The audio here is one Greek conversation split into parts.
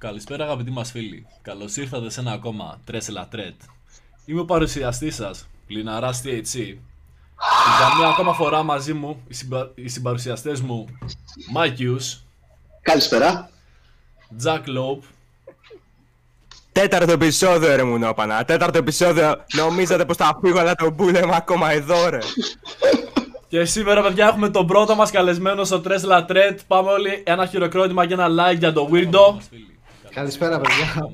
Καλησπέρα αγαπητοί μας φίλοι. Καλώς ήρθατε σε ένα ακόμα Τρέσελα Τρέτ. Είμαι ο παρουσιαστής σας, Λιναράς THC. Για μια ακόμα φορά μαζί μου οι, συμπα... οι συμπαρουσιαστές μου Μάικιους, Καλησπέρα. Τζακ Λόπ Τέταρτο επεισόδιο ρε μουνόπανα. Τέταρτο επεισόδιο. Νομίζατε πως θα φύγω αλλά το μπούλεμα ακόμα εδώ ρε. και σήμερα παιδιά έχουμε τον πρώτο μας καλεσμένο στο Τρέσελα Τρέτ. Πάμε όλοι ένα χειροκρότημα και ένα like για το Weirdo. Καλησπέρα, παιδιά.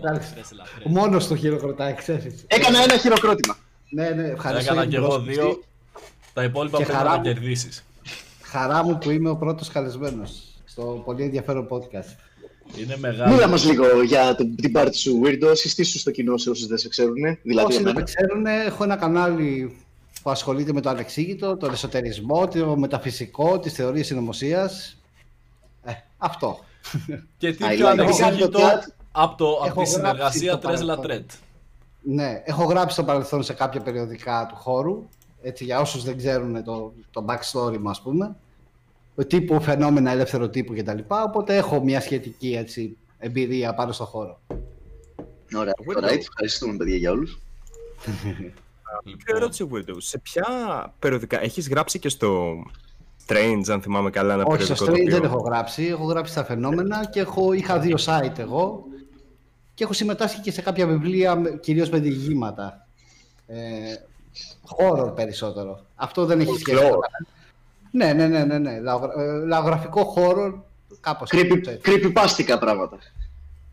Ο μόνος το χειροκροτάει, ξέρεις. Έκανα ένα χειροκρότημα. Ναι, ναι, ευχαριστώ. Έκανα για και την εγώ πρόσκληση. δύο. Τα υπόλοιπα Και πρέπει χαρά να μου. κερδίσεις. Χαρά μου που είμαι ο πρώτος καλεσμένος στο πολύ ενδιαφέρον podcast. Είναι μεγάλο. Μίλα μας λίγο για το- την πάρτι σου, Weirdo. Συστήσου στο κοινό σε όσους δεν σε ξέρουν. Δηλαδή Όσοι δεν εμένα. με ξέρουν, έχω ένα κανάλι που ασχολείται με το ανεξήγητο, τον εσωτερισμό, το μεταφυσικό, τις θεωρίες συνωμοσίας. Ε, αυτό. Και τι Α, πιο είναι- ανεξήγητο έχω κάνει από, το, από Έχω τη γράψει συνεργασία στο Τρέσλα παρελθόν. Τρέτ. Ναι, έχω γράψει στο παρελθόν σε κάποια περιοδικά του χώρου. Έτσι, για όσους δεν ξέρουν το, το backstory μου, ας πούμε. Τύπου φαινόμενα ελεύθερο τύπου κτλ. Οπότε έχω μια σχετική έτσι, εμπειρία πάνω στο χώρο. Ωραία, Weirdo. right. Ευχαριστούμε, παιδιά, για όλους. Ποια ερώτηση Weirdo. Σε ποια περιοδικά. Έχεις γράψει και στο Strange αν θυμάμαι καλά ένα Όχι, στο περιοδικό. το Strange οποίο- δεν έχω γράψει. Έχω γράψει στα φαινόμενα και έχω, είχα δύο site εγώ. Και έχω συμμετάσχει και σε κάποια βιβλία, με- κυρίως με διηγήματα. Ε, horror περισσότερο. Αυτό δεν έχει σχέση. Folklore. Ναι, ναι, ναι, ναι, ναι. Λαογρα- ε, Λαογραφικό horror, κάπως Creepy, έτσι. creepypastica πράγματα.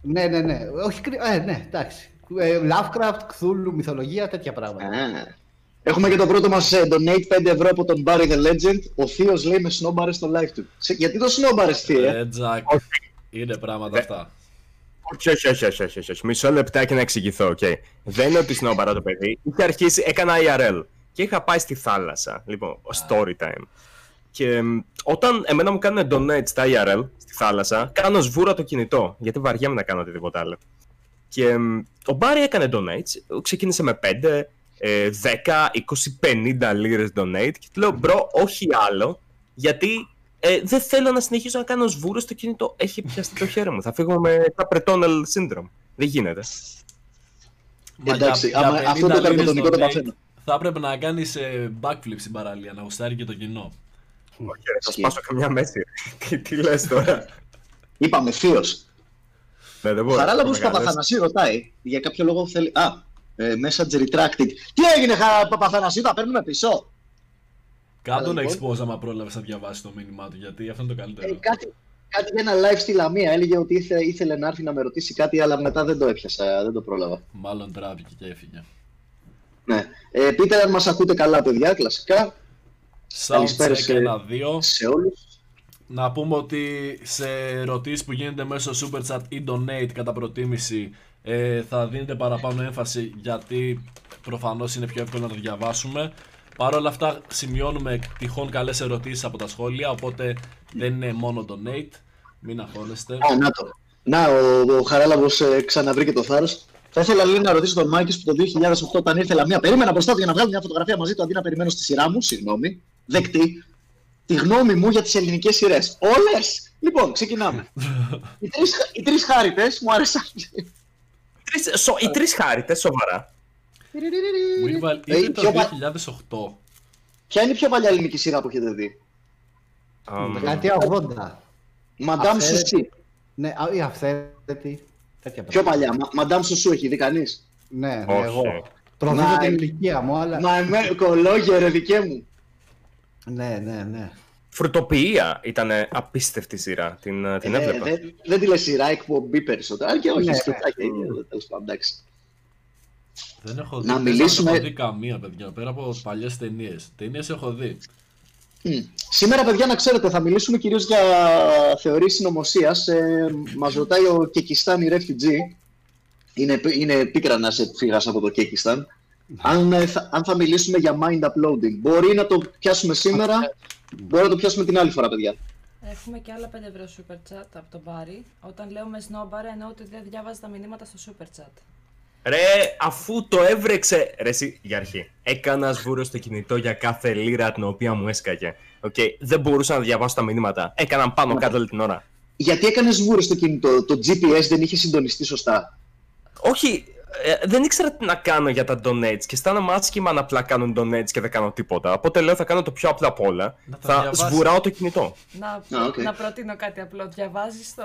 Ναι, ναι, ναι. Όχι, κρυ- ε, ναι, εντάξει. Ε, Lovecraft, Cthulhu, μυθολογία, τέτοια πράγματα. Α. Έχουμε και το πρώτο μας ε, donate 5 ευρώ από τον Barry the Legend. Ο Θείος λέει με σνόμπαρες στο live του. Σε- Γιατί το σνόμπαρες, Θεία. Ε, Τζακ. Είναι πράγματα Ε, αυτά. Όχι, όχι, όχι, όχι, όχι, όχι, όχι. Μισό λεπτάκι να εξηγηθώ, οκ. Δεν είναι ότι σνόμπαρα το παιδί. Είχε αρχίσει, έκανα IRL και είχα πάει στη θάλασσα. Λοιπόν, story time. Και μ, όταν εμένα μου κάνουν donate στα IRL, στη θάλασσα, κάνω σβούρα το κινητό. Γιατί βαριέμαι να κάνω οτιδήποτε άλλο. Και μ, ο Μπάρι έκανε donate. Ξεκίνησε με 5, ε, 10, 20, 50 λίρες donate. Και του λέω, bro, όχι άλλο. Γιατί ε, δεν θέλω να συνεχίσω να κάνω σβούρα στο κινητό. Έχει πιαστεί το χέρι μου. Θα φύγω με Carpal tunnel syndrome. Δεν γίνεται. Μα Εντάξει, για- για άμα 50 αυτό το λίρες καρποτονικό το donate, παθαίνω. Θα έπρεπε να κάνεις backflip στην παραλία, να γουστάρει και το κοινό. Όχι, ρε, θα Ισχύει. σπάσω καμιά μέση. τι, τι λες τώρα; Είπαμε Θείος. ναι, δεν μπορώ. Χαράλαμπος Το μεγαλές. Παπαθανασίου ρωτάει. Για κάποιο λόγο θέλει... Α, ε, message retracted. Τι έγινε, Χα- Παπαθανασίου, τα παίρνουμε πίσω. Κάτω Άρα, να λοιπόν. expose άμα πρόλαβες να διαβάσεις το μήνυμά του, γιατί αυτό είναι το Ε, καλύτερο. κάτι, κάτι για ένα live στη Λαμία. Έλεγε ότι ήθε, ήθελε να έρθει να με ρωτήσει κάτι, αλλά μετά δεν το έπιασα, δεν το πρόλαβα. Μάλλον τράβηκε και έφυγε. Ναι. Ε, πείτε αν μας ακούτε καλά, παιδιά, κλασικά. Καλησπέρα Soundcheck σε- ένα-δύο. Σε όλους. Να πούμε ότι σε ερωτήσεις που γίνεται μέσω Super Chat ή Donate κατά προτίμηση ε, θα δίνετε παραπάνω έμφαση γιατί προφανώς είναι πιο εύκολο να το διαβάσουμε. Παρ' όλα αυτά σημειώνουμε τυχόν καλές ερωτήσεις από τα σχόλια οπότε δεν είναι μόνο Donate. Μην αγχώνεστε. Α, να το. Να, ο, ο Χαράλαμπος ε, ξαναβρήκε το θάρρος. Θα ήθελα λίγο να ρωτήσω τον Μάκης που το 2008 όταν ήρθε Λαμία, περίμενα μπροστά του για να βγάλω μια φωτογραφία μαζί του αντί να περιμένω στη σειρά μου, συγγνώμη, δεκτή, τη γνώμη μου για τις ελληνικές σειρές. Όλες! Λοιπόν, ξεκινάμε. οι, τρεις, οι τρεις χάριτες μου άρεσαν. Τρεις- σο- οι τρεις χάρητε, σοβαρά. Weevil Ε, είναι το πιο πα- 2008. Ποια είναι η πιο παλιά ελληνική σειρά που έχετε δει; Αμ, Δεκαετία 80. Μαντάμ Αυθαίρετη. Σουσί. Ναι, α, η αυθαίρετη. Τέτοια Πιο πράγματα. παλιά. Μα- Μαντάμ Σουσού έχει δει κανείς; Ναι, ναι, Όχι. εγώ. Προδίδω Μα- την ηλικία μου, αλλά. Μα εμέ, κολόγια ρε δικέ μου. Ναι, ναι, ναι. Φρουτοποιία ήταν απίστευτη σειρά. Την, ε, την Ε, έβλεπα. δεν, δεν τη λες σειρά, εκπομπή περισσότερο. Αν και όχι, Ναι, σκετάκια. ναι. είναι, τέλος πάντων, εντάξει. Δεν έχω δει, Να δεν μιλήσουμε- έχω δει καμία παιδιά πέρα από παλιές ταινίες. Ταινίες έχω δει. Μμ. Σήμερα, παιδιά, να ξέρετε, θα μιλήσουμε κυρίως για θεωρίες συνωμοσίας. Ε, μας ρωτάει ο Kekistani Refugee. Είναι, είναι πρόσφυγας από το Κεκιστάν. Αν, ε, θα, αν θα μιλήσουμε για mind uploading. Μπορεί να το πιάσουμε σήμερα, μπορεί να το πιάσουμε την άλλη φορά, παιδιά. Έχουμε και άλλα 5 ευρώ super chat από τον Μπάρι. Όταν λέω με σνόμπαρες εννοώ ότι δεν διάβαζε τα μηνύματα στο super chat. Ρε, αφού το έβρεξε. Ρε, εσύ, για αρχή. Έκανα σβούρα στο κινητό για κάθε λίρα την οποία μου έσκαγε. Οκ, δεν μπορούσα να διαβάσω τα μηνύματα. Έκαναν πάνω κάτω όλη την ώρα. γιατί έκανες σβούρες στο κινητό, το GPS δεν είχε συντονιστεί σωστά; Όχι, ε, δεν ήξερα τι να κάνω για τα donates και αισθάνομαι άσχημα αν απλά κάνω donates και δεν κάνω τίποτα. Οπότε λέω θα κάνω το πιο απλό απ' όλα. Να τα Θα διαβάσεις. σβουράω το κινητό. Να, Α, οκ. να προτείνω κάτι απλό. Διαβάζεις το,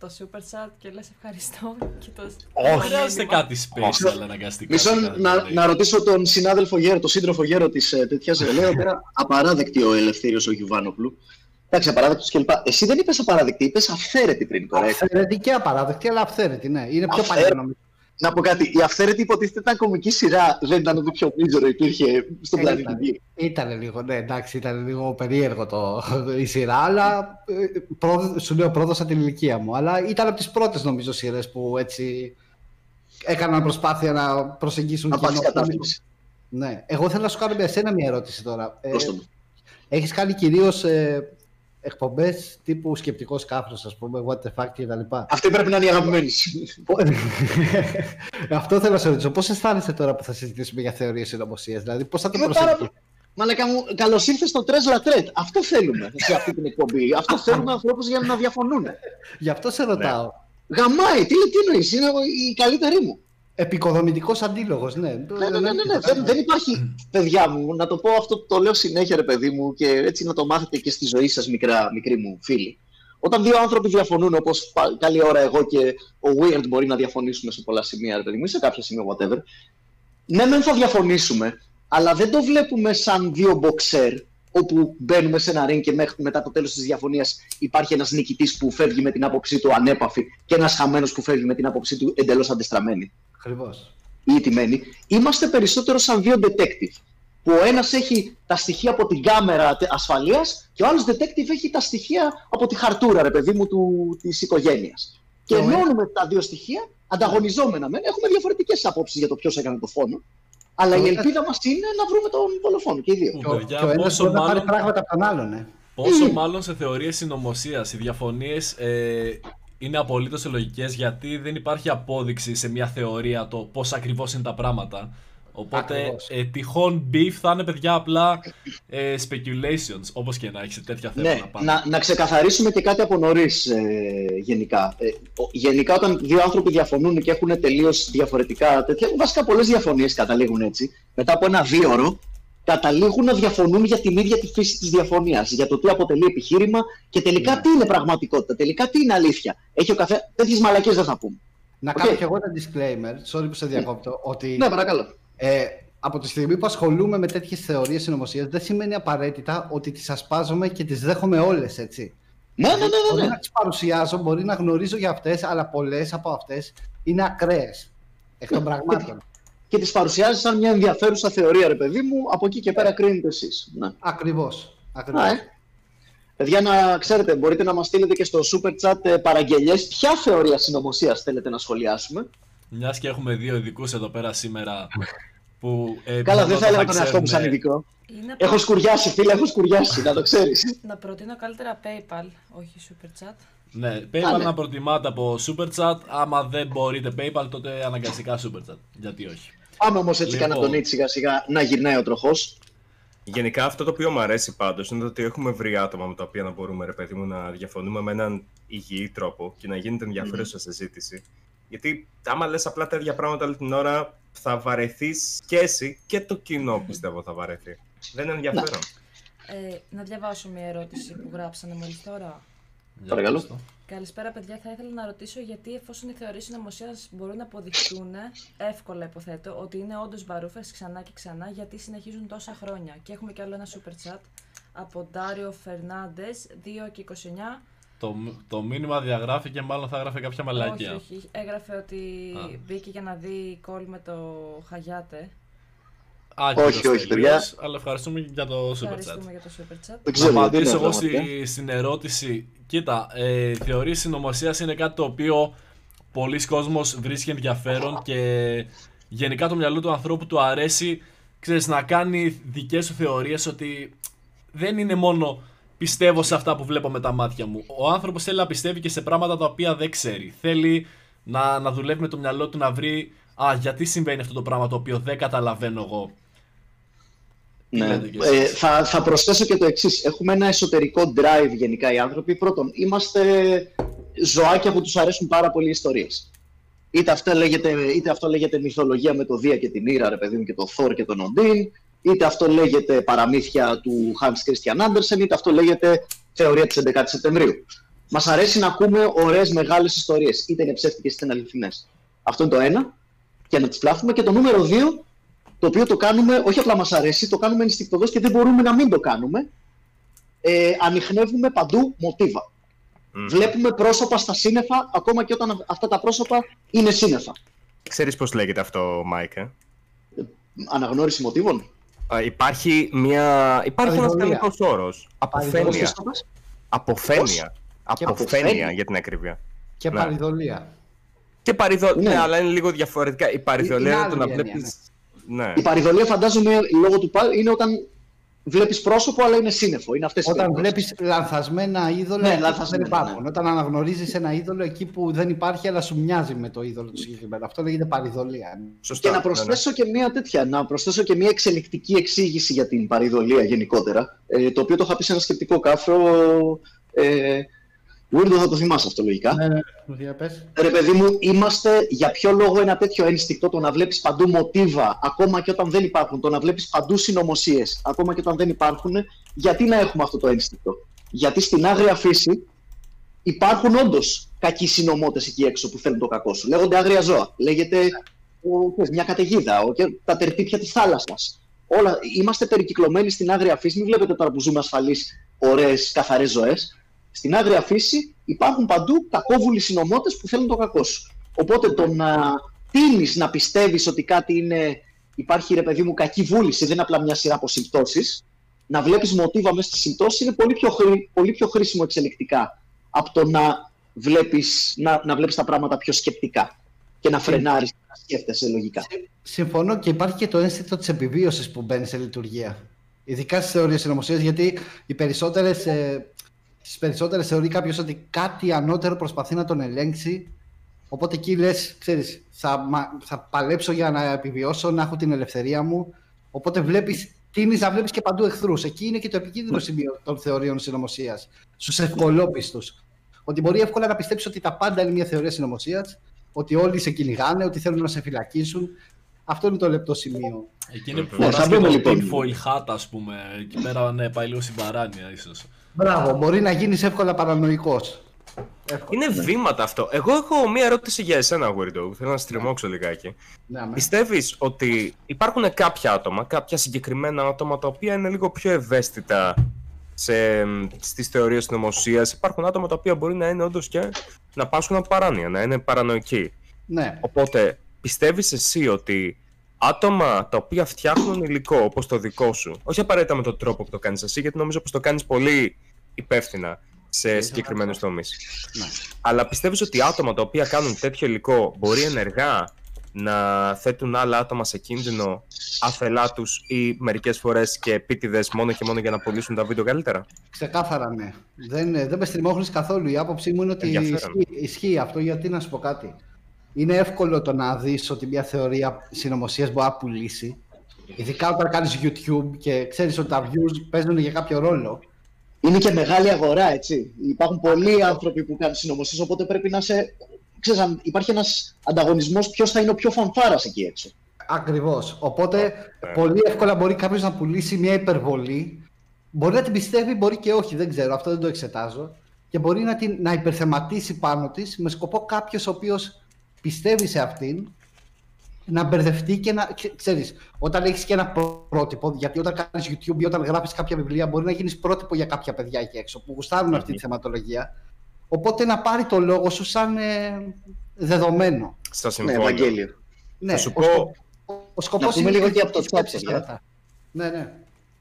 το super chat και λες ευχαριστώ και το Όχι. το Δεν χρειάζεται μήνυμα. κάτι special αναγκαστικά. Μισό σε κάθε να, donate. να ρωτήσω τον συνάδελφο Γέρο, τον σύντροφο Γέρο της ε, τέτοιας. Λέω πέρα απαράδεκτη ο Ελευθέριος ο Γιουβάνοπλου. Εντάξει, απαράδεκτος κλπ. Εσύ δεν είπες απαράδεκτη, είπες αυθαίρετη πριν, correct. Αυθαίρετη και απαράδεκτη, αλλά αυθαίρετη, ναι. Είναι πιο Αυθαίρετη. παλιά νομίζω. Να πω κάτι. Η αυθαίρετη υποτίθεται ήταν κομική σειρά. Δεν ήταν ότι πιο μίζωρο υπήρχε στον Ε, πλανήτη ήταν. Γη. Ήταν λίγο, ναι, εντάξει, ήταν λίγο περίεργο το, η σειρά, αλλά ε, πρό- σου λέω πρόδωσα την ηλικία μου. Αλλά ήταν από τις πρώτες νομίζω σειρές που έτσι έκαναν προσπάθεια να προσεγγίσουν Να πάθει κοινό κατάφλιξη. Ναι. Εγώ θέλω να σου κάνω με εσένα μια ερώτηση τώρα. Ε, Δώστε μου. έχεις κάνει κυρίως ε, εκπομπές τύπου σκεπτικός κάφρος, ας πούμε, what the fuck και τα λοιπά. Αυτή πρέπει να είναι η αγαπημένη σου. Αυτό θέλω να σε ρωτήσω. Πώς αισθάνεσαι τώρα που θα συζητήσουμε για θεωρίες συνωμοσίας, δηλαδή πώς θα το Είμαι πάρα προσεγγίσεις; Μαλάκα μου, καλώς ήρθες στο Τρες Λατρέτ. Αυτό θέλουμε σε αυτή την εκπομπή. Αυτό θέλουμε ανθρώπους για να διαφωνούν. Γι' αυτό σε ρωτάω. Γαμάει, τι, τι εννοείς, είναι ο- η καλύτερη μου. Επικοδομητικός αντίλογος, ναι. Ναι, ναι, ναι, ναι, ναι. Δεν, δεν υπάρχει, παιδιά μου, να το πω αυτό, το λέω συνέχεια, ρε παιδί μου, και έτσι να το μάθετε και στη ζωή σας, μικροί μου φίλοι. Όταν δύο άνθρωποι διαφωνούν, όπως καλή ώρα εγώ και ο Weird μπορεί να διαφωνήσουμε σε πολλά σημεία, ρε παιδί μου, ή σε κάποια σημεία, whatever. Ναι, δεν θα διαφωνήσουμε, αλλά δεν το βλέπουμε σαν δύο boxer, όπου μπαίνουμε σε ένα ring και μέχρι μετά το τέλος της διαφωνίας υπάρχει ένας νικητής που φεύγει με την άποψή του ανέπαφη και ένας χαμένος που φεύγει με την άποψή του εντελώς αντεστραμμένη Ακριβώς. ή τιμένη, είμαστε περισσότερο σαν δύο detective. Που ο ένας έχει τα στοιχεία από την κάμερα ασφαλείας και ο άλλος detective έχει τα στοιχεία από τη χαρτούρα, ρε παιδί μου, της οικογένειας. Και Και ο ενώνουμε τα δύο στοιχεία, ανταγωνιζόμενα μεν, έχουμε διαφορετικές απόψεις για το ποιος έκανε το φόνο. Αλλά Και η ο ελπίδα μας είναι να βρούμε τον δολοφόνο και οι δύο. Που, Και ο, παιδιά, και ο ένας πόσο μπορεί να πάρει μάλλον- πράγματα από τον άλλον, ναι. Πόσο μάλλον σε θεωρίες συνωμοσίας. Οι διαφωνίες ε, είναι απολύτως λογικέ γιατί δεν υπάρχει απόδειξη σε μια θεωρία το πώς ακριβώς είναι τα πράγματα. Οπότε Ακριβώς. ε, τυχόν beef θα είναι παιδιά απλά ε, speculations, όπως και να έχεις σε τέτοια θέματα Ναι, να πάνε. να, να ξεκαθαρίσουμε και κάτι από νωρίς ε, γενικά. Ε, ο- γενικά, όταν δύο άνθρωποι διαφωνούν και έχουν τελείως διαφορετικά τέτοια, βασικά πολλές διαφωνίες καταλήγουν έτσι. Μετά από ένα δίωρο, καταλήγουν να διαφωνούν για την ίδια τη φύση της διαφωνίας. Για το τι αποτελεί επιχείρημα και τελικά Ναι. τι είναι πραγματικότητα, τελικά τι είναι αλήθεια. Έχει ο καθένα. Τέτοιες μαλακίε δεν θα πούμε. Να Οκ. κάνω κι εγώ ένα disclaimer, sorry που σε διακόπτω, ότι Ναι, παρακαλώ. Ε, από τη στιγμή που ασχολούμαι με τέτοιες θεωρίες συνωμοσίας δεν σημαίνει απαραίτητα ότι τις ασπάζομαι και τις δέχομαι όλες, έτσι. Ναι, ναι, ναι, ναι, Μπορεί ναι. να τις παρουσιάζω, μπορεί να γνωρίζω για αυτές, αλλά πολλές από αυτές είναι ακραίες. Εκ των πραγμάτων. Και τις παρουσιάζεις σαν μια ενδιαφέρουσα θεωρία, ρε παιδί μου. Από εκεί και πέρα κρίνετε εσείς. Ναι. Ακριβώς. Ακριβώς. Α, ε. Παιδιά, να ξέρετε, μπορείτε να μας στείλετε και στο super chat ε, παραγγελίες. Ποια θεωρία συνωμοσίας θέλετε να σχολιάσουμε; Μιας και έχουμε δύο ειδικούς εδώ πέρα σήμερα που. Ε, Καλά, δεν θα έλεγα πιθανότατα τον εαυτό μου σαν ξέρουνε- ειδικό. Είναι Έχω σκουριάσει, φίλε, έχω σκουριάσει, να το ξέρεις. Να προτείνω καλύτερα PayPal, όχι super chat. Ναι, PayPal Α, ναι. να προτιμάτε από Super Chat. Άμα δεν μπορείτε PayPal, τότε αναγκαστικά Super Chat. Γιατί όχι. Πάμε όμως έτσι Λοιπόν. κάνα τον Νίτ σιγά σιγά να γυρνάει ο τροχός. Γενικά αυτό το οποίο μου αρέσει πάντως είναι το ότι έχουμε βρει άτομα με τα οποία να μπορούμε ρε παιδί μου να διαφωνούμε με έναν υγιή τρόπο και να γίνεται ενδιαφέρουσα συζήτηση. Γιατί άμα λες απλά τα ίδια πράγματα όλη την ώρα θα βαρεθείς και εσύ και το κοινό πιστεύω θα βαρεθεί. Δεν είναι ενδιαφέρον. Ε, να διαβάσω μια ερώτηση που γράψανε μόλις τώρα. Για Παρακαλώ. πες το. Καλησπέρα, παιδιά. Θα ήθελα να ρωτήσω γιατί, εφόσον οι θεωρίες συνωμοσίας μπορούν να αποδειχτούν, εύκολα υποθέτω, ότι είναι όντως μπαρούφε ξανά και ξανά, γιατί συνεχίζουν τόσα χρόνια. Και έχουμε κι άλλο ένα super chat από Ντάριο Φερνάντε, 2 και 29. Το, το μήνυμα διαγράφει και μάλλον θα έγραφε κάποια μαλακία. Όχι, όχι. Έγραφε ότι Α. μπήκε για να δει κόλ με το Χαγιάτε. Άκυρος Όχι, όχι, τελείως, παιδιά. Αλλά ευχαριστούμε για το Super Chat. Ευχαριστούμε για το super chat. Δεν ξέρω να γιατί είναι απαντήσω εγώ πραγματικά. στη, στην ερώτηση. Κοίτα, ε, θεωρίες συνωμοσία είναι κάτι το οποίο πολλοί κόσμος βρίσκει ενδιαφέρον και γενικά το μυαλό του ανθρώπου του αρέσει ξέρεις, να κάνει δικές σου θεωρίες ότι δεν είναι μόνο πιστεύω σε αυτά που βλέπω με τα μάτια μου. Ο άνθρωπος θέλει να πιστεύει και σε πράγματα τα οποία δεν ξέρει. Θέλει να, να δουλεύει με το μυαλό του να βρει «Α, γιατί συμβαίνει αυτό το πράγμα το οποίο δεν καταλαβαίνω εγώ». Τι Ναι. λέτε κι Ε, εσείς; θα, θα προσθέσω και το εξής. Έχουμε ένα εσωτερικό drive γενικά οι άνθρωποι. Πρώτον, είμαστε ζωάκια που τους αρέσουν πάρα πολύ οι ιστορίες. Είτε αυτό, λέγεται, είτε αυτό λέγεται μυθολογία με το Δία και την Ήρα, ρε παιδί μου, και το Θόρ και τον Οντίν, είτε αυτό λέγεται παραμύθια του Hans Christian Andersen, είτε αυτό λέγεται θεωρία της 11 Σεπτεμβρίου. Μας αρέσει να ακούμε ωραίες μεγάλες ιστορίες, είτε είναι ψεύτικες είτε είναι αληθινές. Αυτό είναι το ένα, και να τις πλάθουμε. Και το νούμερο δύο, το οποίο το κάνουμε, όχι απλά μας αρέσει, το κάνουμε ενστικτοδός και δεν μπορούμε να μην το κάνουμε, ε, ανιχνεύουμε παντού μοτίβα. Βλέπουμε πρόσωπα στα σύννεφα, ακόμα και όταν αυτά τα πρόσωπα είναι σύννεφα. Ξέρεις πώς λέγεται αυτό, Μάικ, ε; Αναγνώριση μοτίβων; Α, υπάρχει μια... Υπάρχει ένας Παρειδωλία. κανονικός όρος. Αποφένεια. Πώς το πας; Αποφένεια. Και Αποφένεια αποφένεια. για την ακρίβεια. Και Ναι. παρειδωλία. Και παρειδω... Ναι. ναι. αλλά είναι λίγο διαφορετικά. Η παρειδωλία Είναι είναι το να άλλη έννοια, βλέπεις... Ναι. Η παρηδολία φαντάζομαι λόγω του πάλι είναι όταν βλέπεις πρόσωπο αλλά είναι σύννεφο. Είναι αυτές οι Όταν περιπτώσεις. βλέπεις λανθασμένα είδωλα Ναι, εκεί που λανθασμένα, δεν υπάρχουν. ναι. Όταν αναγνωρίζεις ένα είδωλο εκεί που δεν υπάρχει, αλλά σου μοιάζει με το είδωλο του συγκεκριμένου. Αυτό λέγεται παρηδολία. Σωστά. Και να ναι, ναι. προσθέσω και μια τέτοια, να προσθέσω και μια εξελικτική εξήγηση για την παρηδολία γενικότερα, ε, το οποίο το είχα πει σε ένα σκεπτικό κάφρο, ε, Weirdo θα το θυμάσαι αυτό λογικά. Ναι, ναι, για πες. Ρε παιδί μου, είμαστε για ποιο λόγο ένα τέτοιο ένστικτο, το να βλέπεις παντού μοτίβα, ακόμα και όταν δεν υπάρχουν, το να βλέπεις παντού συνωμοσίες, ακόμα και όταν δεν υπάρχουν, γιατί να έχουμε αυτό το ένστικτο; Γιατί στην άγρια φύση υπάρχουν όντως κακοί συνωμότες εκεί έξω που θέλουν το κακό σου. Λέγονται άγρια ζώα. Λέγεται ο, ξέρεις, μια καταιγίδα, ο, και τα τερτύπια της θάλασσας. Όλα, είμαστε περικυκλωμένοι στην άγρια φύση. Μην βλέπετε τώρα που ζούμε ασφαλείς, ωραίες, καθαρές ζωές. Στην άγρια φύση υπάρχουν παντού κακόβουλοι συνωμότες που θέλουν το κακό σου. Οπότε το να τίνει να πιστεύεις ότι κάτι είναι. Υπάρχει ρε παιδί μου κακή βούληση, δεν είναι απλά μια σειρά από συμπτώσεις. Να βλέπεις μοτίβα μέσα στη συμπτώση είναι πολύ πιο, χρή, πολύ πιο χρήσιμο εξελικτικά από το να βλέπεις να, να βλέπεις τα πράγματα πιο σκεπτικά και να φρενάρεις και να σκέφτεσαι λογικά. Συμφωνώ και υπάρχει και το ένστικτο της επιβίωσης που μπαίνει σε λειτουργία. Ειδικά στις θεωρίες συνωμοσίας, γιατί οι περισσότερες. Ε, στις περισσότερες θεωρεί κάποιος ότι κάτι ανώτερο προσπαθεί να τον ελέγξει. Οπότε εκεί λες, ξέρεις, θα, μα- θα παλέψω για να επιβιώσω, να έχω την ελευθερία μου. Οπότε βλέπεις, τίνει να βλέπεις και παντού εχθρούς. Εκεί είναι και το επικίνδυνο σημείο των θεωρίων συνωμοσίας. Στους ευκολόπιστους. Ότι μπορεί εύκολα να πιστέψεις ότι τα πάντα είναι μια θεωρία συνωμοσίας, ότι όλοι σε κυνηγάνε, ότι θέλουν να σε φυλακίσουν. Αυτό είναι το λεπτό σημείο. Εκείνη που Ναι, φοράς θα και μπούμε το λοιπόν. tinfoil hat, ας πούμε. Εκεί πέρα, ναι, πάει λίγο στην παράνοια, ίσως. Μπράβο, μπορεί να γίνεις εύκολα παρανοϊκός. Είναι βήματα αυτό. Εγώ έχω μία ερώτηση για εσένα, Weirdo. Θέλω να στριμώξω λιγάκι. Ναι, με. Πιστεύεις ότι υπάρχουν κάποια άτομα, κάποια συγκεκριμένα άτομα τα οποία είναι λίγο πιο ευαίσθητα σε, στις θεωρίες νομοσίας; Υπάρχουν άτομα τα οποία μπορεί να είναι όντως και να πάσχουν από παράνοια, να είναι παρανοϊκοί. ναι. Οπότε, πιστεύεις εσύ ότι άτομα τα οποία φτιάχνουν υλικό όπως το δικό σου, όχι απαραίτητα με τον τρόπο που το κάνεις εσύ, γιατί νομίζω πως το κάνεις πολύ υπεύθυνα σε συγκεκριμένους τομείς. Ναι. Αλλά πιστεύεις ότι άτομα τα οποία κάνουν τέτοιο υλικό μπορεί ενεργά να θέτουν άλλα άτομα σε κίνδυνο αφελά τους ή μερικές φορές και επίτηδες μόνο και μόνο για να πωλήσουν τα βίντεο καλύτερα; Ξεκάθαρα ναι. Δεν, δεν με στριμώχνεις καθόλου. Η άποψή μου είναι ότι Ενδιαφέρον. ισχύει, ισχύει αυτό γιατί να σου πω κάτι. Είναι εύκολο το να δεις ότι μια θεωρία συνωμοσίας μπορεί να πουλήσει. Ειδικά όταν κάνεις YouTube και ξέρεις ότι τα views παίζουν για κάποιο ρόλο. Είναι και μεγάλη αγορά, έτσι. Υπάρχουν πολλοί άνθρωποι που κάνουν συνωμοσίες, οπότε πρέπει να σε... Ξέρεις, αν υπάρχει ένας ανταγωνισμός ποιος θα είναι ο πιο φανφάρας εκεί έξω. Ακριβώς. Οπότε Ναι. πολύ εύκολα μπορεί κάποιος να πουλήσει μια υπερβολή. Μπορεί να την πιστεύει, μπορεί και όχι, δεν ξέρω, αυτό δεν το εξετάζω. Και μπορεί να, την, να υπερθεματίσει πάνω της με σκοπό κάποιος ο οποίος πιστεύει σε αυτήν να μπερδευτεί και να. ξέ- Ξέρεις, όταν έχεις και ένα πρό- πρότυπο, γιατί όταν κάνεις YouTube ή όταν γράφεις κάποια βιβλία, μπορεί να γίνεις πρότυπο για κάποια παιδιά εκεί έξω που γουστάρουν αυτή τη θεματολογία. Οπότε να πάρει το λόγο σου σαν ε, δεδομένο. Στα Ναι, συμφώνω. Ευαγγέλιο. Ναι, σου ο πω- σκο- Ο σκοπός Να πούμε λίγο και από το chat, σκέψη παιδιά. Ναι, ναι.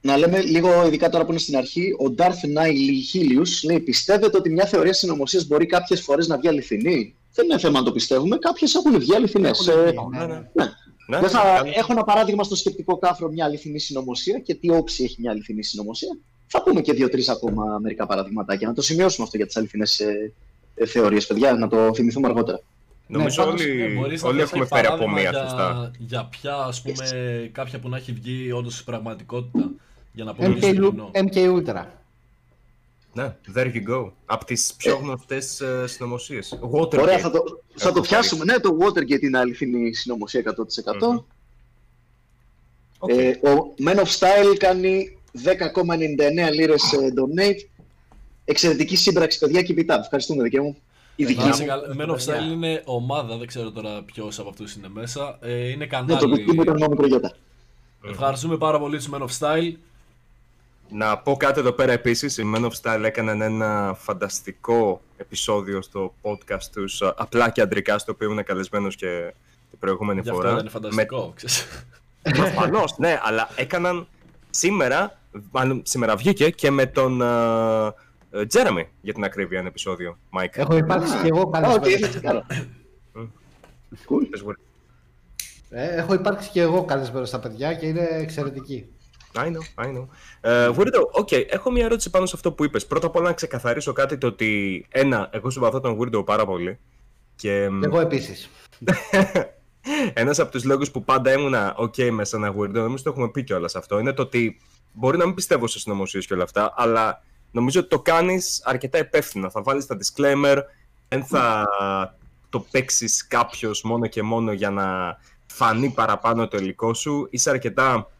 Να λέμε λίγο, ειδικά τώρα που είναι στην αρχή, ο Darth Nile Helius λέει: Πιστεύετε ότι μια θεωρία συνωμοσίας μπορεί κάποιες φορές να βγει αληθινή; Δεν είναι θέμα να το πιστεύουμε. Κάποιες έχουν βγει αληθινές. Έχουν βγει, ναι, ναι, ναι. ναι. Ναι, Δεν θα... καλά. Έχω ένα παράδειγμα στο σκεπτικό κάφρο μια αληθινή συνωμοσία και τι όψη έχει μια αληθινή συνωμοσία. Θα πούμε και δύο-τρεις ακόμα μερικά παραδείγματάκια. Να το σημειώσουμε αυτό για τις αληθινές ε, ε, θεωρίες, παιδιά, να το θυμηθούμε αργότερα. Νομίζω πάντως, όλοι, Ναι, μπορείς να όλοι θες έχουμε ένα φέρει από παράδειγμα μία, για, σωστά. Για ποια, ας πούμε, κάποια που να έχει βγει όντως στην πραγματικότητα. Για να πούμε MK, το κοινό. MK Ultra. Ναι, there you go. Από τις πιο γνωστές ε, συνωμοσίες. Watergate. Ωραία, θα το, θα Έχω το πιάσουμε. Ναι, το Watergate είναι αληθινή συνωμοσία 100%. Μμμ. Οκ. Ε, ο Men of Style κάνει 10,99 λίρες ε, donate. Εξαιρετική σύμπραξη, παιδιά, keep it up. Ευχαριστούμε, δικέ μου. Η δική Να μου. είσαι καλά. Men of Style είναι ομάδα, δεν ξέρω τώρα ποιος από αυτούς είναι μέσα. Ε, είναι Ναι, το κανάλι. δικό μου ήταν μόνο προγιώτα. Ευχαριστούμε πάρα πολύ τους Men of Style. Να πω κάτι εδώ πέρα επίσης, οι Men of Style έκαναν ένα φανταστικό επεισόδιο στο podcast τους, α, απλά και αντρικά, στο οποίο ήμουν καλεσμένος και την προηγούμενη Γι' αυτό φορά. δεν είναι φανταστικό. ξέρεις. Προφανώς, ναι, αλλά έκαναν σήμερα, μάλλον σήμερα βγήκε και με τον Τζέρεμι για την ακρίβεια ένα επεισόδιο, Μάικ. Έχω υπάρξει και εγώ Α, οκ, καλεσμένος. θα τσεκάρω. Cool. Ε, έχω υπάρξει και εγώ καλεσμένος στα παιδιά και είναι εξαιρετική. I know, I know. Ε, Weirdo, OK, έχω μια ερώτηση πάνω σε αυτό που είπες. Πρώτα απ' όλα να ξεκαθαρίσω κάτι το ότι, ένα, εγώ συμπαθώ τον Weirdo πάρα πολύ. Και μ, Εγώ επίσης. ένας από τους λόγους που πάντα ήμουνα ok με σε ένα Weirdo, εμείς το έχουμε πει κιόλας αυτό, είναι το ότι μπορεί να μην πιστεύω σε συνωμοσίες και όλα αυτά, αλλά νομίζω ότι το κάνεις αρκετά υπεύθυνα. Θα βάλεις τα disclaimer, δεν θα το παίξεις κάποιος μόνο και μόνο για να φανεί παραπάνω το υλικό σου. Είσαι αρκετά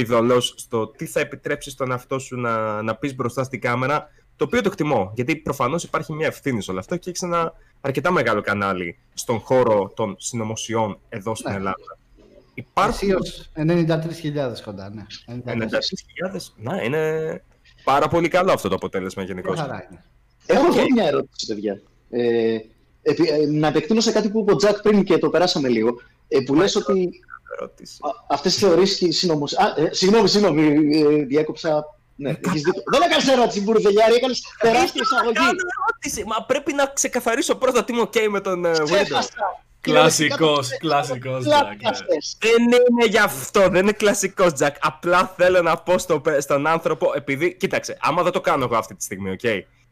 φιδωλός στο τι θα επιτρέψεις στον εαυτό σου να, να πεις μπροστά στην κάμερα, το οποίο το εκτιμώ, γιατί προφανώς υπάρχει μια ευθύνη σε όλο αυτό και έχεις ένα αρκετά μεγάλο κανάλι στον χώρο των συνωμοσιών εδώ στην Ναι. Ελλάδα. Υπάρχουν Αισίως 93.000 κοντά, ναι. 93.000. Να, είναι πάρα πολύ καλό αυτό το αποτέλεσμα γενικώς. Μια χαρά είναι. Έχω Οκ. εγώ μια ερώτηση, παιδιά. Ε, επί- ε, να επεκτείνω σε κάτι που είπε ο Τζακ πριν και το περάσαμε λίγο. Ε, που λες ότι Ερώτηση. αυτές τις θεωρίες και οι συνωμοσίες. Α, ε, συγγνώμη, συγγνώμη, ε, διέκοψα. Ναι, έχεις δίκιο. Δεν έκανες ερώτηση, Μπουρδελιάρη, έκανες τεράστια εισαγωγή. Κάνω ερώτηση. Μα πρέπει να ξεκαθαρίσω πρώτα τι είμαι OK με τον ε, Weirdo. Ξέχασα. Κλασικός, κλασικός Jack. Πλάκα ναι. αυτές. Δεν είναι γι' αυτό, δεν είναι κλασικός Τζακ. Απλά θέλω να πω στο, στον άνθρωπο, επειδή. Κοίταξε, άμα δεν το κάνω εγώ αυτή τη στιγμή, οκ.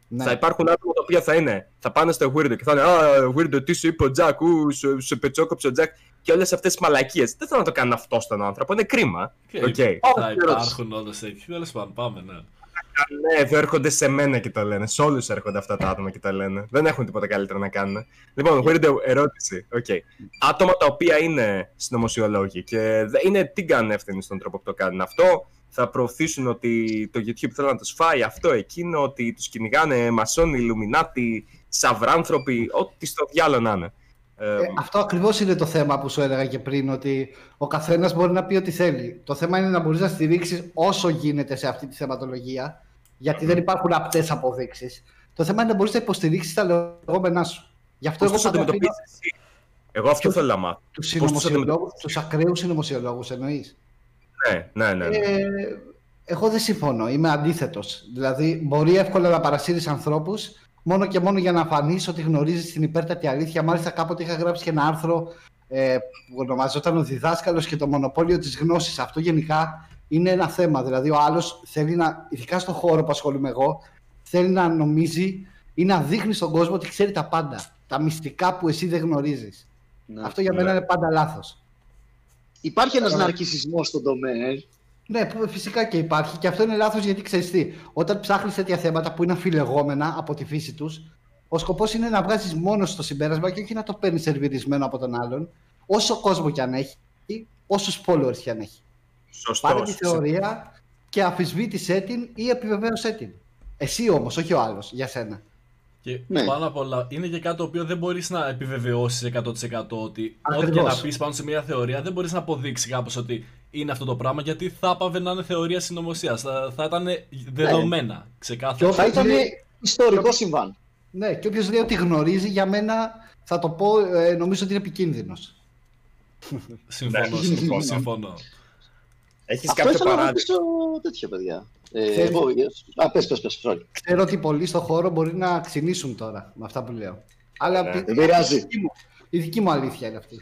Ναι. Θα υπάρχουν άτομα τα οποία θα είναι. Θα πάνε στο Weirdo και θα είναι Α, Weirdo, τι σου είπε ο Τζακ, ου, σου, σου πετσόκοψε ο Τζακ. Και όλες αυτές τις μαλακίες. Δεν θέλω να το κάνω αυτό στον άνθρωπο. Είναι κρίμα. Και Οκ. Θα υπάρχουν όντως τέτοιοι. Τέλος πάντων, πάμε, ναι. Ναι, εδώ έρχονται σε μένα και το λένε. Σε όλους έρχονται αυτά τα άτομα και τα λένε. Δεν έχουν τίποτα καλύτερο να κάνουν. Λοιπόν, Weirdo, ερώτηση. Okay. Άτομα τα οποία είναι συνωμοσιολόγοι και δεν είναι δεν έχουν ευθύνη στον τρόπο που το κάνουν αυτό. Θα προωθήσουν ότι το YouTube θέλει να τους φάει αυτό, εκείνο, ότι τους κυνηγάνε μασόνοι, Ιλουμινάτι, σαυράνθρωποι, ό,τι στο διάολο να είναι. Ε, Ε, αυτό ακριβώς είναι το θέμα που σου έλεγα και πριν, ότι ο καθένας μπορεί να πει ό,τι θέλει. Το θέμα είναι να μπορείς να στηρίξεις όσο γίνεται σε αυτή τη θεματολογία, γιατί δεν υπάρχουν απτές αποδείξεις. Το θέμα είναι να μπορείς να υποστηρίξεις τα λεγόμενά σου. Γι' αυτό πώς εγώ τους πάντα αφήνω αντιμετωπίζεις εσύ; Εγώ αυτό θέλω να μάθω. τους τους συνωμοσιολόγους, τους ακραίους συνωμοσιολόγους εννοείς. Ναι, ναι, ναι. ναι. Ε, εγώ δεν συμφωνώ. Είμαι αντίθετος. Δηλαδή, μπορεί εύκολα να παρασύρεις ανθρώπους μόνο και μόνο για να φανείς ότι γνωρίζεις την υπέρτατη αλήθεια. Μάλιστα, κάποτε είχα γράψει και ένα άρθρο ε, που ονομαζόταν Ο διδάσκαλος και το μονοπόλιο της γνώσης. Αυτό γενικά είναι ένα θέμα. Δηλαδή, ο άλλος θέλει να, ειδικά στον χώρο που ασχολούμαι εγώ, θέλει να νομίζει ή να δείχνει στον κόσμο ότι ξέρει τα πάντα. Τα μυστικά που εσύ δεν γνωρίζεις. Ναι. Αυτό για ναι. μένα είναι πάντα λάθος. Υπάρχει ένας ναρκισισμός στον τομέα. ε. Ναι, που φυσικά και υπάρχει. Και αυτό είναι λάθος γιατί ξέρεις τι. Όταν ψάχνεις τέτοια θέματα που είναι αμφιλεγόμενα από τη φύση τους, ο σκοπός είναι να βγάζεις μόνος στο συμπέρασμα και όχι να το παίρνεις σερβιρισμένο από τον άλλον, όσο κόσμο κι αν έχει, όσους followers κι αν έχει. Σωστό. Πάρε τη θεωρία και αφισβήτησέ την ή επιβεβαίωσέ την. Εσύ όμως, όχι ο άλλος, για σένα. Και Ναι. πάνω απ' όλα είναι και κάτι το οποίο δεν μπορείς να επιβεβαιώσεις 100% ότι ό,τι και Ακριβώς. να πεις πάνω σε μια θεωρία δεν μπορείς να αποδείξεις κάπως ότι είναι αυτό το πράγμα γιατί θα έπαβε να είναι θεωρία συνωμοσίας. Θα, θα ήταν δεδομένα, Και ξεκάθαρα. όποιος Θα ήταν λέει- ιστορικό συμβάν. Ναι, και όποιος λέει ότι γνωρίζει, για μένα θα το πω, ε, νομίζω ότι είναι επικίνδυνος. Συμφωνώ, Ναι, συμφωνώ. συμφωνώ. συμφωνώ. Έχεις Αυτό κάποιο ήθελα να παράδειγμα; ρωτήσω τέτοια, παιδιά. Ε, Ξέρεις- εγώ, α, πες, πες, πες, sorry. Ξέρω ότι πολλοί στο χώρο μπορεί να ξυνήσουν τώρα με αυτά που λέω. Αλλά Ναι. πι- Δεν πειράζει. Η δική, μου, η δική μου αλήθεια είναι αυτή.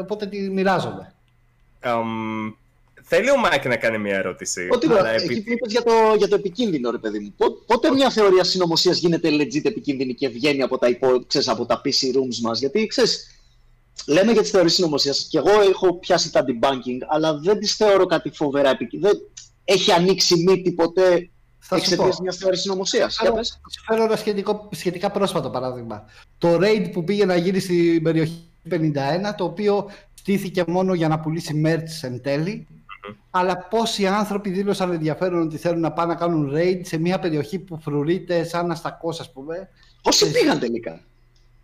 Οπότε τη μοιράζομαι. Εμ, θέλει ο Μάικ να κάνει μια ερώτηση. Ό,τι αλλά λέω, επειδή- εκεί που είπες για το, για το επικίνδυνο, ρε παιδί μου. Πο- Πότε μια θεωρία συνωμοσίας γίνεται legit επικίνδυνη και βγαίνει από τα, υπό, ξέρεις, από τα PC rooms μας; Γιατί, ξέρεις, λέμε για τις θεωρίες συνωμοσίας και εγώ έχω πιάσει τα debunking, αλλά δεν τις θεωρώ κάτι φοβερά επικίνδυνο. Δεν έχει ανοίξει μύτη ποτέ Θα σου πω. Εξαιτίας μιας θεωρίας συνωμοσίας. Για πες. Θα σου φέρω ένα σχετικό, σχετικά πρόσφατο παράδειγμα. Το raid που πήγε να γίνει στην περιοχή 51, το οποίο στήθηκε μόνο για να πουλήσει merch εν τέλει. Αλλά πόσοι άνθρωποι δήλωσαν ενδιαφέρον ότι θέλουν να πάνε να κάνουν raid σε μια περιοχή που φρουρείται σαν αστακός, ας πούμε. Πόσοι πήγαν τελικά;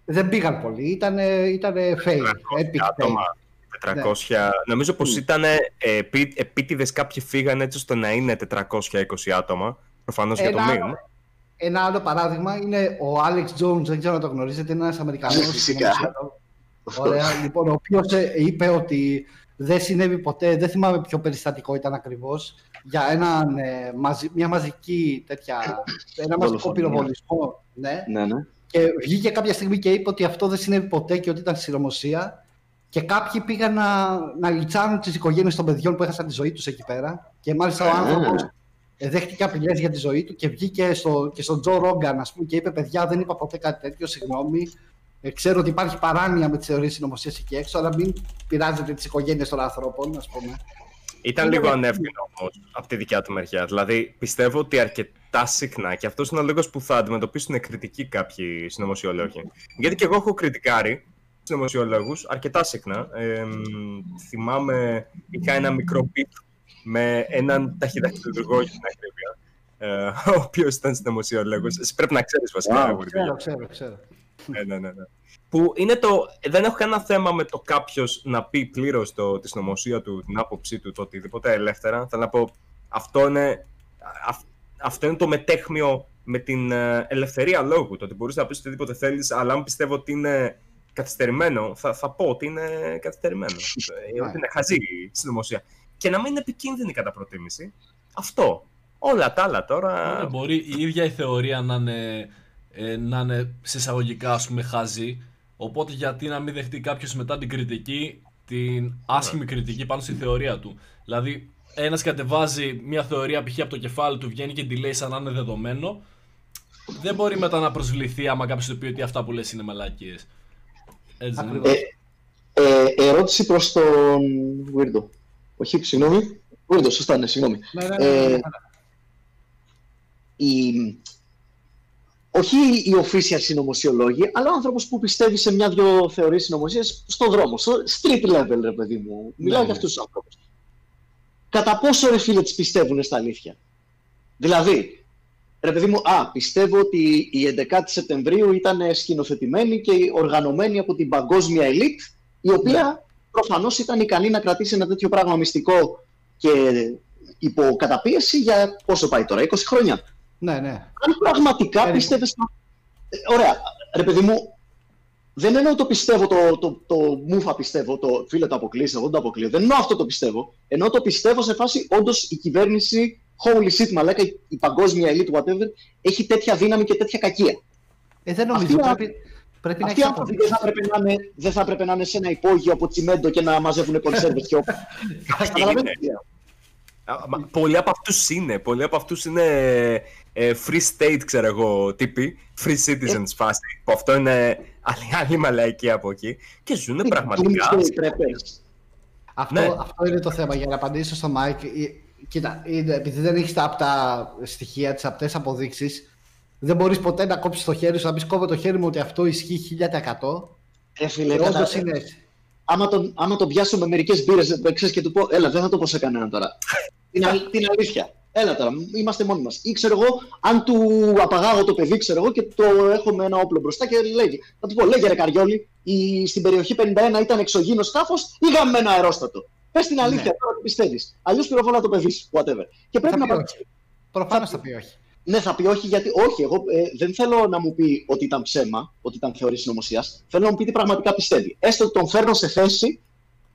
Δεν πήγαν πολλοί, ήταν ήτανε fail, 400 epic fail. άτομα, 400. Νομίζω πως ήταν ε, επί, επίτηδες κάποιοι φύγαν έτσι ώστε να είναι 420 άτομα. Προφανώς για το Ένα- μήνυμα. Ένα άλλο παράδειγμα είναι ο Alex Jones, δεν ξέρω αν το γνωρίζετε, είναι ένας Αμερικανός. Ναι, φυσικά. Ωραία, λοιπόν, ο οποίος είπε ότι δεν συνέβη ποτέ, δεν θυμάμαι ποιο περιστατικό ήταν ακριβώς, για έναν, ε, μαζι- μια μαζική τέτοια, ένα μαζικό Δολοφονία. πυροβολισμό. Ναι. Ναι, ναι. Και βγήκε κάποια στιγμή και είπε ότι αυτό δεν συνέβη ποτέ και ότι ήταν συνωμοσία. Και κάποιοι πήγαν να, να λιτσάνουν τις οικογένειες των παιδιών που έχασαν τη ζωή τους εκεί πέρα. Και μάλιστα ο Α. άνθρωπος δέχτηκε απειλές για τη ζωή του και βγήκε στο, και στον Τζο Ρόγκαν, ας πούμε, και είπε: Παιδιά, δεν είπα ποτέ κάτι τέτοιο, συγγνώμη. Ε, ξέρω ότι υπάρχει παράνοια με τις θεωρίες συνωμοσίας εκεί έξω, αλλά μην πειράζετε τις οικογένειες των ανθρώπων, ας πούμε. Ήταν Είναι λίγο με- ανεύθυνο όμως από τη δικιά του μεριά. Δηλαδή πιστεύω ότι αρκετά συχνά και αυτός είναι ο λόγος που θα αντιμετωπίσουν κριτική κάποιοι συνωμοσιολόγοι. Γιατί και εγώ έχω κριτικάρει συνωμοσιολόγου αρκετά συχνά. Ε, μ, θυμάμαι, είχα ένα μικρό πιτ με έναν ταχυδακτηλουργό για την ακρίβεια. Ε, ο οποίος ήταν συνωμοσιολόγο. Εσύ πρέπει να ξέρεις βασικά. Wow. Γουργή. Ξέρω, ξέρω, ξέρω. Ναι, ναι, ναι, ναι. Που είναι το. Δεν έχω κανένα θέμα με το κάποιος να πει πλήρως τη συνωμοσία του, την άποψή του, το οτιδήποτε ελεύθερα. Θέλω να πω, αυτό είναι, αυ- αυτό είναι το μετέχμιο με την ε, ελευθερία λόγου. Το ότι μπορείς να πεις οτιδήποτε θέλεις, αλλά αν πιστεύω ότι είναι καθυστερημένο, θα, θα πω ότι είναι καθυστερημένο. Ε, ότι είναι χαζή η συνωμοσία. Και να μην είναι επικίνδυνη κατά προτίμηση. Αυτό. Όλα τα άλλα τώρα. Ναι, μπορεί η ίδια η θεωρία να είναι, ε, να είναι σε εισαγωγικά ας πούμε χαζή. Οπότε γιατί να μην δεχτεί κάποιος μετά την κριτική, την άσχημη κριτική πάνω στη θεωρία του; Δηλαδή, ένας κατεβάζει μια θεωρία π.χ. από το κεφάλι του, βγαίνει και τη λέει σαν να είναι δεδομένο. Δεν μπορεί μετά να προσβληθεί άμα κάποιος του πει ότι αυτά που λες είναι μαλακίες. Έτσι δεν είναι. Ακριβώς. Ε, ε, ερώτηση προς τον Weirdo. Όχι, συγγνώμη. Weirdo, σωστά, ναι, συγγνώμη. Ναι, ναι, ναι, Ε, ναι, ναι. η, όχι οι official συνωμοσιολόγοι, αλλά ο άνθρωπος που πιστεύει σε μια-δυο θεωρίες συνωμοσίας στον δρόμο, στο street level, ρε παιδί μου. Μιλάω ναι. για αυτούς τους ανθρώπους. Κατά πόσο, ρε φίλε, τις πιστεύουν στα αλήθεια; Δηλαδή, ρε παιδί μου, α, πιστεύω ότι η 11η Σεπτεμβρίου ήταν σκηνοθετημένη και οργανωμένη από την παγκόσμια ελίτ, η οποία προφανώς ήταν ικανή να κρατήσει ένα τέτοιο πράγμα μυστικό και υπό καταπίεση για πόσο πάει τώρα, 20 χρόνια. ναι, ναι. Αν πραγματικά Περίπου. πίστευες... Ε, Ωραία, ρε παιδί μου, δεν εννοώ το πιστεύω, το, το, το μούφα πιστεύω, το φίλε το αποκλείσει, εγώ δεν το αποκλείω. Δεν εννοώ αυτό το πιστεύω. Ενώ το πιστεύω σε φάση όντως η κυβέρνηση, holy shit, μαλάκα, η, η παγκόσμια elite, whatever, έχει τέτοια δύναμη και τέτοια κακία. Ε, δεν νομίζω. Αυτή- Πρέπει, πρέπει να Αυτοί οι έχει άνθρωποι δεν θα, έπρεπε να είναι, δεν θα έπρεπε να είναι σε ένα υπόγειο από τσιμέντο και να μαζεύουν κονσέρβες και όπλα. Καταλαβαίνετε τι λέω. Α, μα Πολλοί από αυτούς είναι. Πολλοί από αυτούς είναι ε, free state, ξέρω εγώ, τύποι. Free citizens φάση. Που αυτό είναι άλλη, άλλη μαλαϊκή από εκεί. Και ζουν πραγματικά. Doomsday preppers. Αυτό, Ναι. αυτό είναι το θέμα. Για να απαντήσω στο Mike, ε, κοίτα, είναι, επειδή δεν έχεις τα απτά στοιχεία, τις απτές αποδείξεις, δεν μπορείς ποτέ να κόψεις το χέρι σου, να πεις κόβω το χέρι μου ότι αυτό ισχύει 1000%. Ρε φίλε, Και κατα- όντως είναι έτσι. άμα τον, άμα τον πιάσω με μερικές μπύρες και του πω, Έλα, δεν θα το πω σε κανέναν τώρα. την, αλ- την αλήθεια. Έλα τώρα, είμαστε μόνοι μας. Ή ξέρω εγώ, αν του απαγάγω το παιδί, ξέρω εγώ, και το έχω με ένα όπλο μπροστά και λέγει. Θα του πω, λέγε ρε Καριόλη, η, στην περιοχή 51 ήταν εξωγήινος σκάφος ή γαμμένο αερόστατο. Πες την αλήθεια Ναι. τώρα τι πιστεύεις. Αλλιώς πυροβόλα το παιδί σου, whatever. Και πρέπει Θα να πει απαντήσει. Προφανώς θα πει όχι. Ναι, θα πει όχι, γιατί όχι. Εγώ ε, δεν θέλω να μου πει ότι ήταν ψέμα, ότι ήταν θεωρή συνωμοσία. Θέλω να μου πει τι πραγματικά πιστεύει. Έστω ότι τον φέρνω σε θέση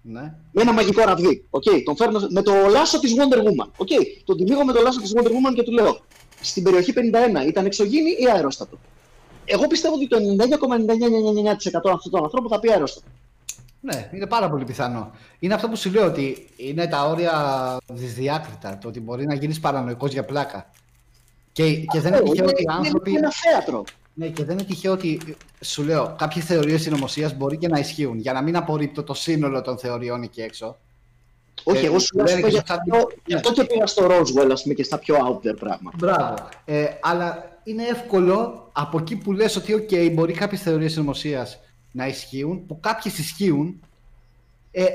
Ναι. με ένα μαγικό ραβδί. Okay, τον φέρνω με το λάσο της Wonder Woman. Okay, τον τυλίγω με το λάσο της Wonder Woman και του λέω στην περιοχή 51 ήταν εξωγήινη ή αερόστατο; Εγώ πιστεύω ότι το 99,99% αυτών των ανθρώπων θα πει αερόστατο. Ναι, είναι πάρα πολύ πιθανό. Είναι αυτό που σου λέω ότι είναι τα όρια δυσδιάκριτα. Το ότι μπορεί να γίνεις παρανοϊκός για πλάκα. Και, και δεν είναι Αυτό τυχαίο ότι οι είναι, άνθρωποι. είναι ένα θέατρο. Ναι, και δεν είναι τυχαίο ότι σου λέω κάποιες θεωρίες συνωμοσίας μπορεί και να ισχύουν. Για να μην απορρίπτω το σύνολο των θεωριών εκεί έξω. Όχι, Ε, εγώ σου λέω λένε αυτό και γι' στα- αυτό, γι' αυτό και πήγα στο Roswell, ας πούμε, και στα πιο out there πράγματα. Μπράβο. Ε, αλλά είναι εύκολο από εκεί που λες ότι ok, μπορεί κάποιες θεωρίες συνωμοσίας να ισχύουν, που κάποιες ισχύουν, ε,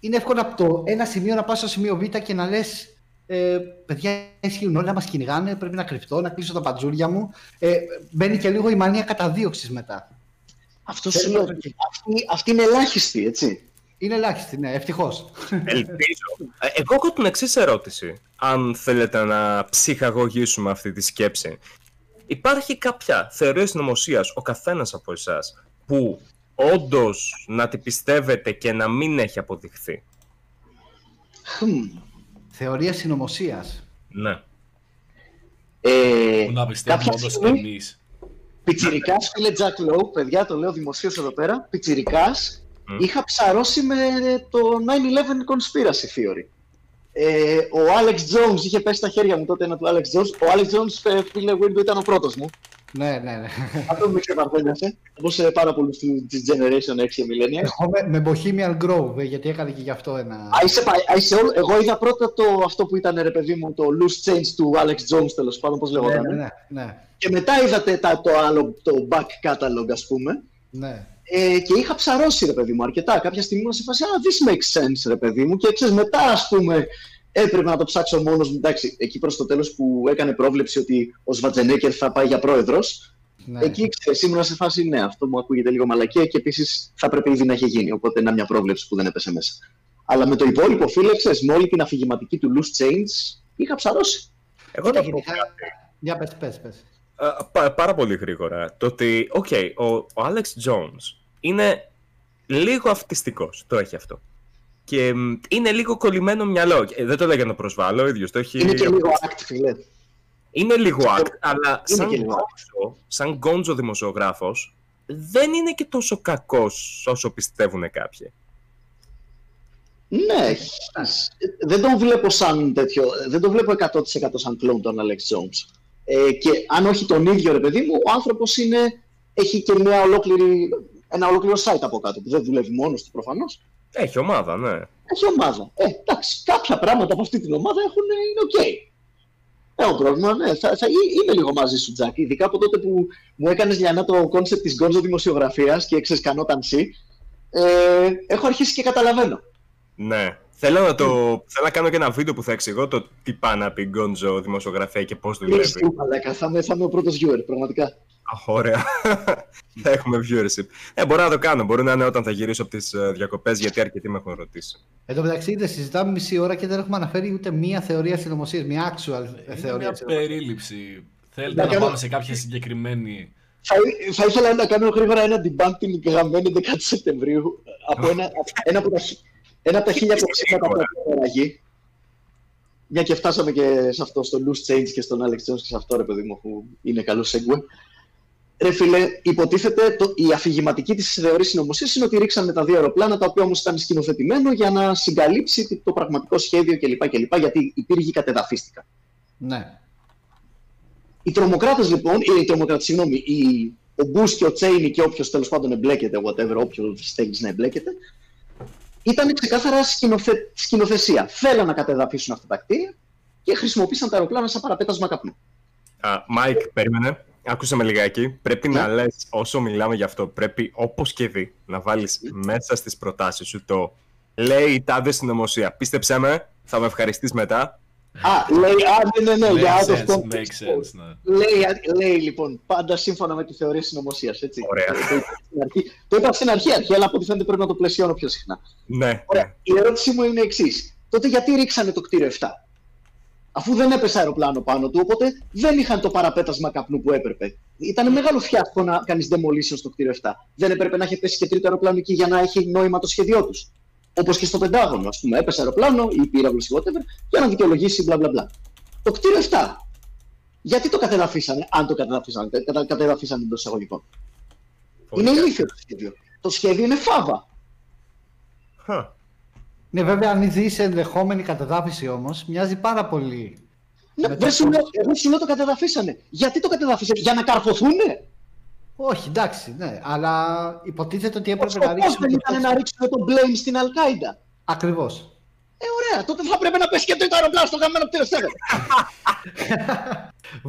είναι εύκολο από το ένα σημείο να πας στο σημείο Β και να λες ε, παιδιά ισχύουν όλα, μας κυνηγάνε, πρέπει να κρυφτώ, να κλείσω τα παντζούρια μου. Ε, μπαίνει και λίγο η μανία καταδίωξης μετά. Αυτός Θέλω σου λέω. να το- Αυτή, αυτή είναι ελάχιστη, έτσι. Είναι ελάχιστη, ναι, ευτυχώς. Ελπίζω. Ε, Εγώ έχω την εξής ερώτηση. Αν θέλετε να ψυχαγωγήσουμε αυτή τη σκέψη. Υπάρχει κάποια θεωρία συνωμοσίας, ο καθένας από εσάς, που όντως να τη πιστεύετε και να μην έχει αποδειχθεί. Χμ. Θεωρία συνωμοσίας. Ναι. Ε, Που να πιστεύουμε κάποια όντως στιγμή, εμείς. Πιτσιρικάς, φίλε Jack Lowe, παιδιά, το λέω δημοσίως εδώ πέρα. Πιτσιρικάς, Μμ. είχα ψαρώσει με το 9-11 conspiracy theory. Ε, ο Alex Jones είχε πέσει στα χέρια μου τότε ένα του Alex Jones. Ο Alex Jones, ε, φίλε Window, ήταν ο πρώτος μου. Ναι, ναι, ναι. Αυτό με ξεπαρθένιασε. Όπω σε πάρα πολλού τη Generation X και Millennials. Εγώ με, με Bohemian Grove, ε, γιατί έκανε και γι' αυτό ένα... Α, είσαι, πα- α, είσαι όλο- Εγώ είδα πρώτα το, αυτό που ήταν ρε παιδί μου, το loose change του Alex Jones τέλος πάντων, πώς ναι, λεγόταν. ναι, ναι, ναι, Και μετά είδατε τα, το άλλο, το back catalog, ας πούμε. ναι. Ε, και είχα ψαρώσει, ρε παιδί μου, αρκετά. Κάποια στιγμή ήμουν σε φάση, Α, this makes sense, ρε παιδί μου. Και ξέρεις, μετά, ας πούμε, έπρεπε να το ψάξω μόνος μου. Εντάξει, εκεί προς το τέλος που έκανε πρόβλεψη ότι ο Σβατζενέκερ θα πάει για πρόεδρος. ναι. Εκεί ξέρεις, ήμουν σε φάση, ναι, αυτό μου ακούγεται λίγο μαλακία και επίσης θα πρέπει ήδη να έχει γίνει. Οπότε είναι μια πρόβλεψη που δεν έπεσε μέσα. Αλλά με το υπόλοιπο, φίλε, ξέρεις, με όλη την αφηγηματική του loose change, είχα ψαρώσει. Εγώ να πω γενικά- κάτι. Για πες, πες, πες. Ε, πα- πάρα πολύ γρήγορα. Το ότι, οκ, ο, ο Alex Jones είναι λίγο αυτιστικός, το έχει αυτό. Και μ, είναι λίγο κολλημένο μυαλό. Ε, δεν το λέω για να προσβάλλω, ο ίδιος το έχει... Είναι και λίγο act, φίλε. Είναι λίγο act, αλλά Είναι σαν και λίγο γκόντζο, σαν γκόντζο δημοσιογράφος, δεν είναι και τόσο κακός όσο πιστεύουν κάποιοι. Ναι, δεν τον βλέπω σαν τέτοιο, δεν τον βλέπω 100% σαν κλόν τον Alex Jones. Ε, και αν όχι τον ίδιο ρε παιδί μου, ο άνθρωπος είναι, έχει και μια ολόκληρη, ένα ολόκληρο site από κάτω που δεν δουλεύει μόνος του προφανώς. Έχει ομάδα, ναι. Έχει ομάδα. Ε, εντάξει, κάποια πράγματα από αυτή την ομάδα έχουν, είναι οκ. Έχω πρόβλημα, ναι. Θα, θα, ή- είμαι λίγο μαζί σου, Τζάκ. Ειδικά από τότε που μου έκανες λιανά το concept της gonzo δημοσιογραφίας και ξεσκανόταν εσύ. Ε, έχω αρχίσει και καταλαβαίνω. Ναι. Θέλω να, το, θέλω να κάνω και ένα βίντεο που θα εξηγώ το τι πάει να πει gonzo δημοσιογραφία και πώς δουλεύει. Please do, μαλάκα. Θα είμαι, θα είμαι ο πρώτος viewer, πραγματικά. Αχ, ωραία. θα έχουμε viewership. Ε, μπορώ να το κάνω. Μπορεί να είναι όταν θα γυρίσω από τις διακοπές, γιατί αρκετοί με έχουν ρωτήσει. Εν τω μεταξύ, δεν συζητάμε μισή ώρα και δεν έχουμε αναφέρει ούτε μία θεωρία συνωμοσίας, μία actual Είναι θεωρία μια συνωμοσίας. περίληψη. Θέλετε Να να κάνω- πάμε σε κάποια συγκεκριμένη. Θα, θα ήθελα να κάνω γρήγορα ένα debunk την γραμμένη 11 Σεπτεμβρίου από ένα, ένα, από τα, χι- ένα από τα χίλια κοψίματα που έχει περαγεί. Μια και φτάσαμε και σε αυτό, στο Loose Change και στον Alex Jones και σε αυτό, ρε παιδί μου, που είναι καλό segue. Ρε φίλε, υποτίθεται το, η αφηγηματική της θεωρής συνωμοσίας είναι ότι ρίξανε τα δύο αεροπλάνα, τα οποία όμως ήταν σκηνοθετημένο για να συγκαλύψει το πραγματικό σχέδιο κλπ. κλπ γιατί οι πύργοι κατεδαφίστηκαν. Ναι. Οι τρομοκράτες λοιπόν, ή οι τρομοκράτες, συγγνώμη, οι, ο Μπούς και ο Τσέινι και όποιος τέλος πάντων εμπλέκεται, whatever, όποιος στέκει να εμπλέκεται, ήταν ξεκάθαρα σκηνοθε... σκηνοθεσία. Θέλαν να κατεδαφίσουν αυτά τα κτίρια και χρησιμοποίησαν τα αεροπλάνα σαν παραπέτασμα καπνού. Α, Μάικ, περίμενε. Άκουσέ με λιγάκι. Πρέπει να Ναι. λες όσο μιλάμε γι' αυτό. Πρέπει οπωσδήποτε να βάλεις μέσα στις προτάσεις σου το λέει η τάδε συνωμοσία. Πίστεψέ με, θα με ευχαριστείς μετά. Α, λέει, α, ναι, ναι, ναι, για Makes out of sense, context. makes sense, ναι. Λέει, λέει λοιπόν, πάντα σύμφωνα με τη θεωρία συνωμοσία. Έτσι. Ωραία. Το είπα στην αρχή, το είπα στην αρχή, αρχή, αλλά από ό,τι φαίνεται πρέπει να το πλαισιώνω πιο συχνά. Ναι, Ωραία. Η ερώτησή μου είναι εξής. Τότε γιατί ρίξανε το κτίριο 7. Αφού δεν έπεσε αεροπλάνο πάνω του, οπότε δεν είχαν το παραπέτασμα καπνού που έπρεπε. Ήταν μεγάλο φιάσκο να κάνει demolition στο κτίριο 7. Δεν έπρεπε να έχει πέσει και τρίτο αεροπλάνο εκεί για να έχει νόημα το σχέδιό τους. Όπως και στο Πεντάγωνο, ας πούμε. Έπεσε αεροπλάνο ή πύραυλο ή whatever για να δικαιολογήσει μπλα μπλα μπλα. Το κτίριο 7. Γιατί το κατεδαφίσανε, αν το κατεδαφίσανε, κατα, κατεδαφίσανε εντός εισαγωγικών. Πολύ Είναι καλά. ηλίθιο το σχέδιο. Το σχέδιο είναι φάβα. Χα. Ναι, βέβαια, αν δει ενδεχόμενη κατεδάφιση όμως, μοιάζει πάρα πολύ. Ναι, Με δεν το σου πώς- λέω, εγώ σου λέω το κατεδαφίσανε. Γιατί το κατεδαφίσανε, για να καρφωθούνε; Όχι, εντάξει, ναι, αλλά υποτίθεται ότι έπρεπε Ο να ρίξουν. σκοπός δεν ήταν να ρίξουν το blame στην Αλκάιντα. Ακριβώς. Ε, ωραία, τότε θα πρέπει να πέσει και το αεροπλάνο στο γαμμένο πτήριο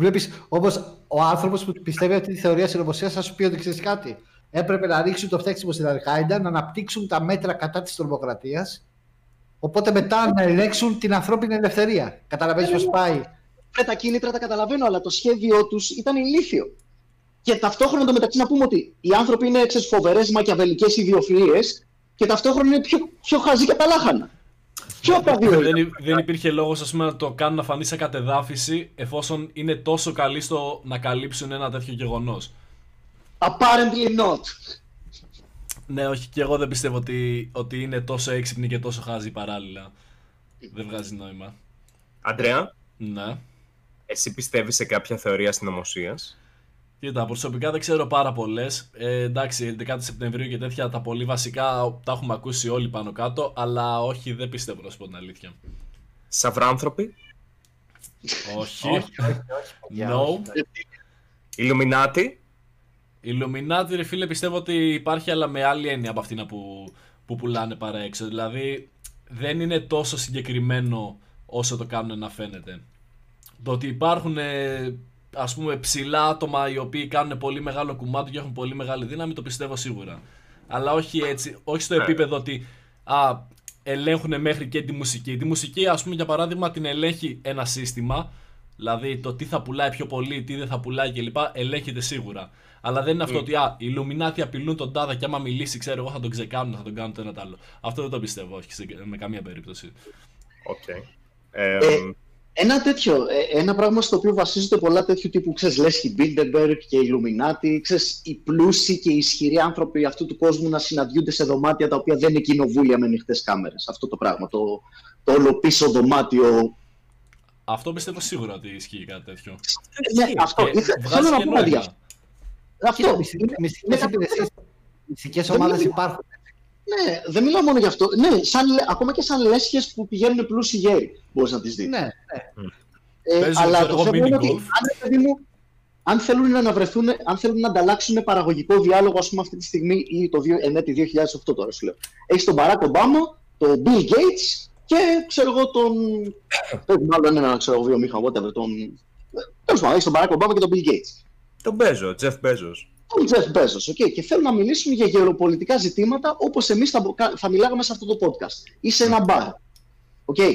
Βλέπεις όμω ο άνθρωπος που πιστεύει αυτή τη θεωρία συνωμοσίας θα σου πει ότι ξέρεις κάτι; Έπρεπε να ρίξουν το φταίξιμο στην Αλκάιντα, να αναπτύξουν τα μέτρα κατά της τρομοκρατίας. Οπότε μετά να ελέγξουν την ανθρώπινη ελευθερία. Καταλαβαίνεις πώς πάει. Ε, τα κίνητρα τα καταλαβαίνω, αλλά το σχέδιό τους ήταν ηλίθιο. Και ταυτόχρονα το μεταξύ να πούμε ότι οι άνθρωποι είναι φοβερές μακιαβελικές ιδιοφυΐες και ταυτόχρονα είναι πιο, πιο χαζοί και τα λάχανα. Ποιο από τα δύο. δεν, υ- δεν υπήρχε λόγος να το κάνουν να φανεί σε κατεδάφιση εφόσον είναι τόσο καλοί στο να καλύψουν ένα τέτοιο γεγονός. Apparently not. Ναι, όχι, και εγώ δεν πιστεύω ότι, ότι είναι τόσο έξυπνοι και τόσο χάζοι παράλληλα. Δεν βγάζει νόημα. Αντρέα, Ναι. εσύ πιστεύεις σε κάποια θεωρία συνωμοσία. Κοίτα, προσωπικά δεν ξέρω πάρα πολλές. Ε, εντάξει, 11 Σεπτεμβρίου και τέτοια τα πολύ βασικά τα έχουμε ακούσει όλοι πάνω κάτω, αλλά όχι, δεν πιστεύω να σου πω την αλήθεια. Σαυράνθρωποι, όχι. παιδιά, No. όχι. Ιλουμινάτι, Illuminati, ρε φίλε, πιστεύω ότι υπάρχει, αλλά με άλλη έννοια από αυτήν που, που πουλάνε παρά έξω. Δηλαδή, δεν είναι τόσο συγκεκριμένο όσο το κάνουν να φαίνεται. Το ότι υπάρχουν, ε, ας πούμε, ψηλά άτομα οι οποίοι κάνουν πολύ μεγάλο κουμάντο και έχουν πολύ μεγάλη δύναμη, το πιστεύω σίγουρα. Αλλά όχι έτσι, όχι στο Ναι. επίπεδο ότι α, ελέγχουν μέχρι και τη μουσική. Τη μουσική, ας πούμε, για παράδειγμα, την ελέγχει ένα σύστημα. Δηλαδή το τι θα πουλάει πιο πολύ, τι δεν θα πουλάει κλπ. ελέγχεται σίγουρα. Αλλά δεν είναι αυτό ότι α, οι Illuminati απειλούν τον Τάδα και άμα μιλήσει, ξέρω εγώ, θα τον ξεκάνουν, θα τον κάνουν το ένα το άλλο. Αυτό δεν το πιστεύω, όχι σε, με καμία περίπτωση. Οκ. Ε, Ε, Ένα τέτοιο, ε, ένα πράγμα στο οποίο βασίζονται πολλά τέτοιου τύπου, ξέρεις, Λέσχη Bilderberg και Illuminati, ξέρεις, οι πλούσιοι και οι ισχυροί άνθρωποι αυτού του κόσμου να συναντιούνται σε δωμάτια τα οποία δεν είναι κοινοβούλια με ανοιχτές κάμερες. Αυτό το πράγμα, το, το όλο πίσω δωμάτιο. Αυτό πιστεύω σίγουρα ότι ισχύει κάτι τέτοιο. Ναι, αυτό. Και Ήθε- βγάζει Θέλω να και πω κάτι. Νόημα. Αυτό. Μυστικές υπηρεσίες, μυστικές Δεν ομάδες μιλάμε- υπάρχουν. Ναι, δεν μιλάω μόνο γι' αυτό. Ναι, σαν, λε- ακόμα και σαν λέσχες που πηγαίνουν πλούσιοι γέροι μπορείς να τις δεις. Ναι, ναι. Ε, Παίζουν, αλλά ξέρω το εγώ, θέμα είναι mini ότι golf. αν, ρε παιδί μου, αν θέλουν να αναβρεθούν, αν θέλουν να ανταλλάξουν παραγωγικό διάλογο, ας πούμε αυτή τη στιγμή ή το 2, ενέτη 2008 τώρα σου λέω. Έχεις τον Barack Obama, τον Bill Gates και ξέρω εγώ τον... Πρέπει μάλλον έναν ξέρω εγώ βιομήχανο, whatever, τον... Τέλος πάντων, έχεις τον Barack Obama και τον Bill Gates. Τον Μπέζο, Τζεφ Μπέζος. Τον Jeff Bezos, okay, και θέλουν να μιλήσουν για γεωπολιτικά ζητήματα όπως εμείς θα, θα μιλάγαμε σε αυτό το podcast ή σε ένα μπαρ. Okay.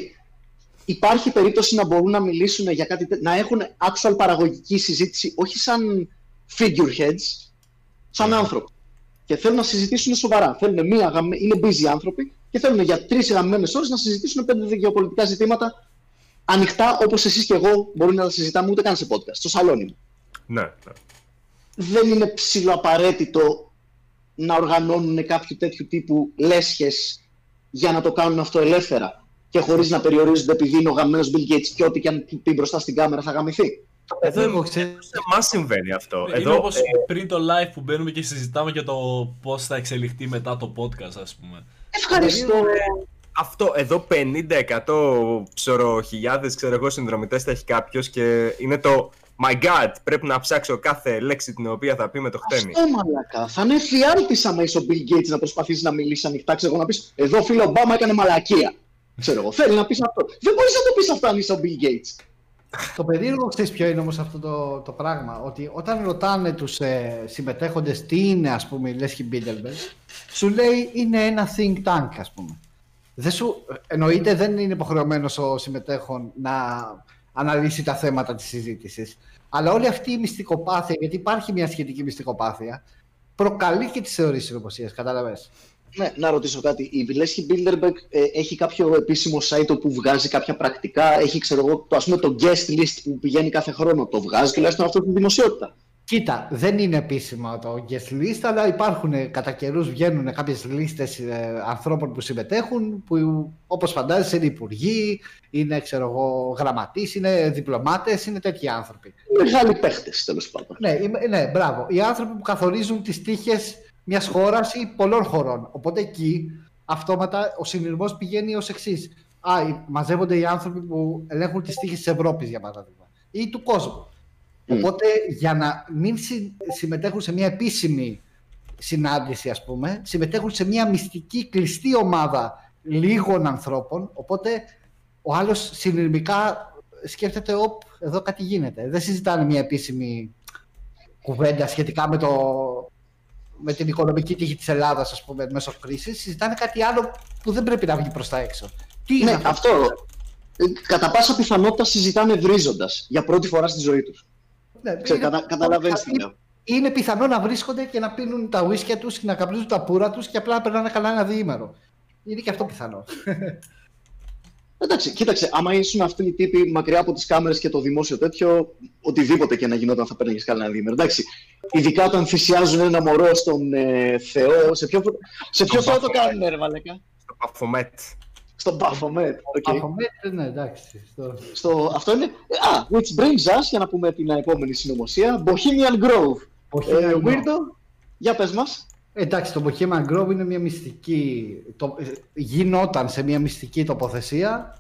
Υπάρχει περίπτωση να μπορούν να μιλήσουν για κάτι, τέ- να έχουν actual παραγωγική συζήτηση, όχι σαν figureheads, σαν άνθρωποι. Και θέλουν να συζητήσουν σοβαρά. Θέλουν μία, γαμ- είναι busy άνθρωποι και θέλουν για τρεις γραμμένες ώρες να συζητήσουν πέντε γεωπολιτικά ζητήματα ανοιχτά, όπως εσείς και εγώ μπορεί να τα συζητάμε ούτε καν σε podcast, στο σαλόνι μου Ναι, ναι. δεν είναι ψηλοαπαραίτητο να οργανώνουν κάποιο τέτοιου τύπου λέσχες για να το κάνουν αυτό ελεύθερα και χωρίς να περιορίζονται επειδή είναι ο γαμμένος Bill Gates και ό,τι και αν πει μπροστά στην κάμερα θα γαμηθεί. Εδώ εγώ ξέρω. Σε εμάς συμβαίνει αυτό. Είναι Εδώ, όπως ε, πριν το live που μπαίνουμε και συζητάμε για το πώς θα εξελιχθεί μετά το podcast, ας πούμε. Ευχαριστώ. αυτό, εδώ 50-100 ψωροχιλιάδες, ξέρω εγώ, συνδρομητές θα έχει κάποιος και είναι το My God, πρέπει να ψάξω κάθε λέξη την οποία θα πει με το χτένι. Αυτό μαλακά. Θα είναι εφιάλτης άμα είσαι ο Bill Gates να προσπαθήσεις να μιλήσεις ανοιχτά. Ξέρω εγώ να πεις εδώ φίλο Ομπάμα έκανε μαλακία. Ξέρω εγώ, θέλει να πεις αυτό. Δεν μπορείς να το πεις αυτό αν είσαι ο Bill Gates. Το περίεργο ξέρεις ποιο είναι όμως αυτό το, το πράγμα. Ότι όταν ρωτάνε τους ε, συμμετέχοντες τι είναι ας πούμε η Λέσχη Μπίλντερμπεργκ, σου λέει είναι ένα think tank ας πούμε. Δεν σου, εννοείται δεν είναι υποχρεωμένος ο συμμετέχων να αναλύσει τα θέματα της συζήτησης. Αλλά όλη αυτή η μυστικοπάθεια, γιατί υπάρχει μια σχετική μυστικοπάθεια, προκαλεί και τις θεωρίες συνωμοσίας, κατάλαβες; Ναι, να ρωτήσω κάτι. Η Βιλέσχη Bilderberg ε, έχει κάποιο επίσημο site όπου βγάζει κάποια πρακτικά; Έχει, ξέρω εγώ, το, ας πούμε, το guest list που πηγαίνει κάθε χρόνο. Το βγάζει τουλάχιστον αυτό στην δημοσιότητα; Κοίτα, δεν είναι επίσημα το guest list, αλλά υπάρχουν ε, κατά καιρούς βγαίνουν κάποιες λίστες ε, ανθρώπων που συμμετέχουν, που όπως φαντάζεσαι είναι υπουργοί, είναι ξέρω εγώ, γραμματείς, είναι διπλωμάτες, είναι τέτοιοι άνθρωποι. Μεγάλοι παίχτες, τέλος πάντων. Ναι, είμαι- ναι, μπράβο. Οι άνθρωποι που καθορίζουν τις τύχες μιας χώρας ή πολλών χωρών. Οπότε εκεί αυτόματα ο συνειρμός πηγαίνει ως εξής. Α, οι- μαζεύονται οι άνθρωποι που ελέγχουν τις τύχες της Ευρώπης, για παράδειγμα, ή του κόσμου. Μμ. Οπότε για να μην συ- συμμετέχουν σε μια επίσημη συνάντηση, ας πούμε, συμμετέχουν σε μια μυστική κλειστή ομάδα λίγων ανθρώπων, οπότε ο άλλος συνειδημικά σκέφτεται, οπ, εδώ κάτι γίνεται. Δεν συζητάνε μια επίσημη κουβέντα σχετικά με, το, με την οικονομική τύχη της Ελλάδας, ας πούμε, μέσω κρίσης. Συζητάνε κάτι άλλο που δεν πρέπει να βγει προς τα έξω. Τι είναι Ναι, αυτό. Ε, Κατά πάσα πιθανότητα συζητάνε βρίζοντας για πρώτη φορά στη ζωή τους. Ναι, Ξέρω, είναι- κατα, καταλαβαίνεις τι είναι- λέω. Είναι πιθανό να βρίσκονται και να πίνουν τα ουίσκια τους και να καπνίζουν τα πούρα τους και απλά να περνάνε καλά ένα διήμερο. Είναι και αυτό πιθανό. Εντάξει, κοίταξε, άμα ήσουν αυτοί οι τύποι μακριά από τις κάμερες και το δημόσιο τέτοιο, οτιδήποτε και να γινόταν θα περνάει καλά ένα διήμερο. Εντάξει, ειδικά όταν θυσιάζουν ένα μωρό στον ε, Θεό, σε ποιο, σε ποιο Στον Θεό το Baphomet. κάνουν, ρε μαλάκα. Στο Baphomet. Στον Baphomet. οκ. Από μέτρη, ναι, εντάξει. Στο... Στο, αυτό είναι. Α, which brings us, για να πούμε την επόμενη συνωμοσία, Bohemian Grove. Όχι, Ε, ναι, ναι. Weirdo, για πες μας. Εντάξει, το Bohemian Grove είναι μια μυστική. Το, ε, γινόταν σε μια μυστική τοποθεσία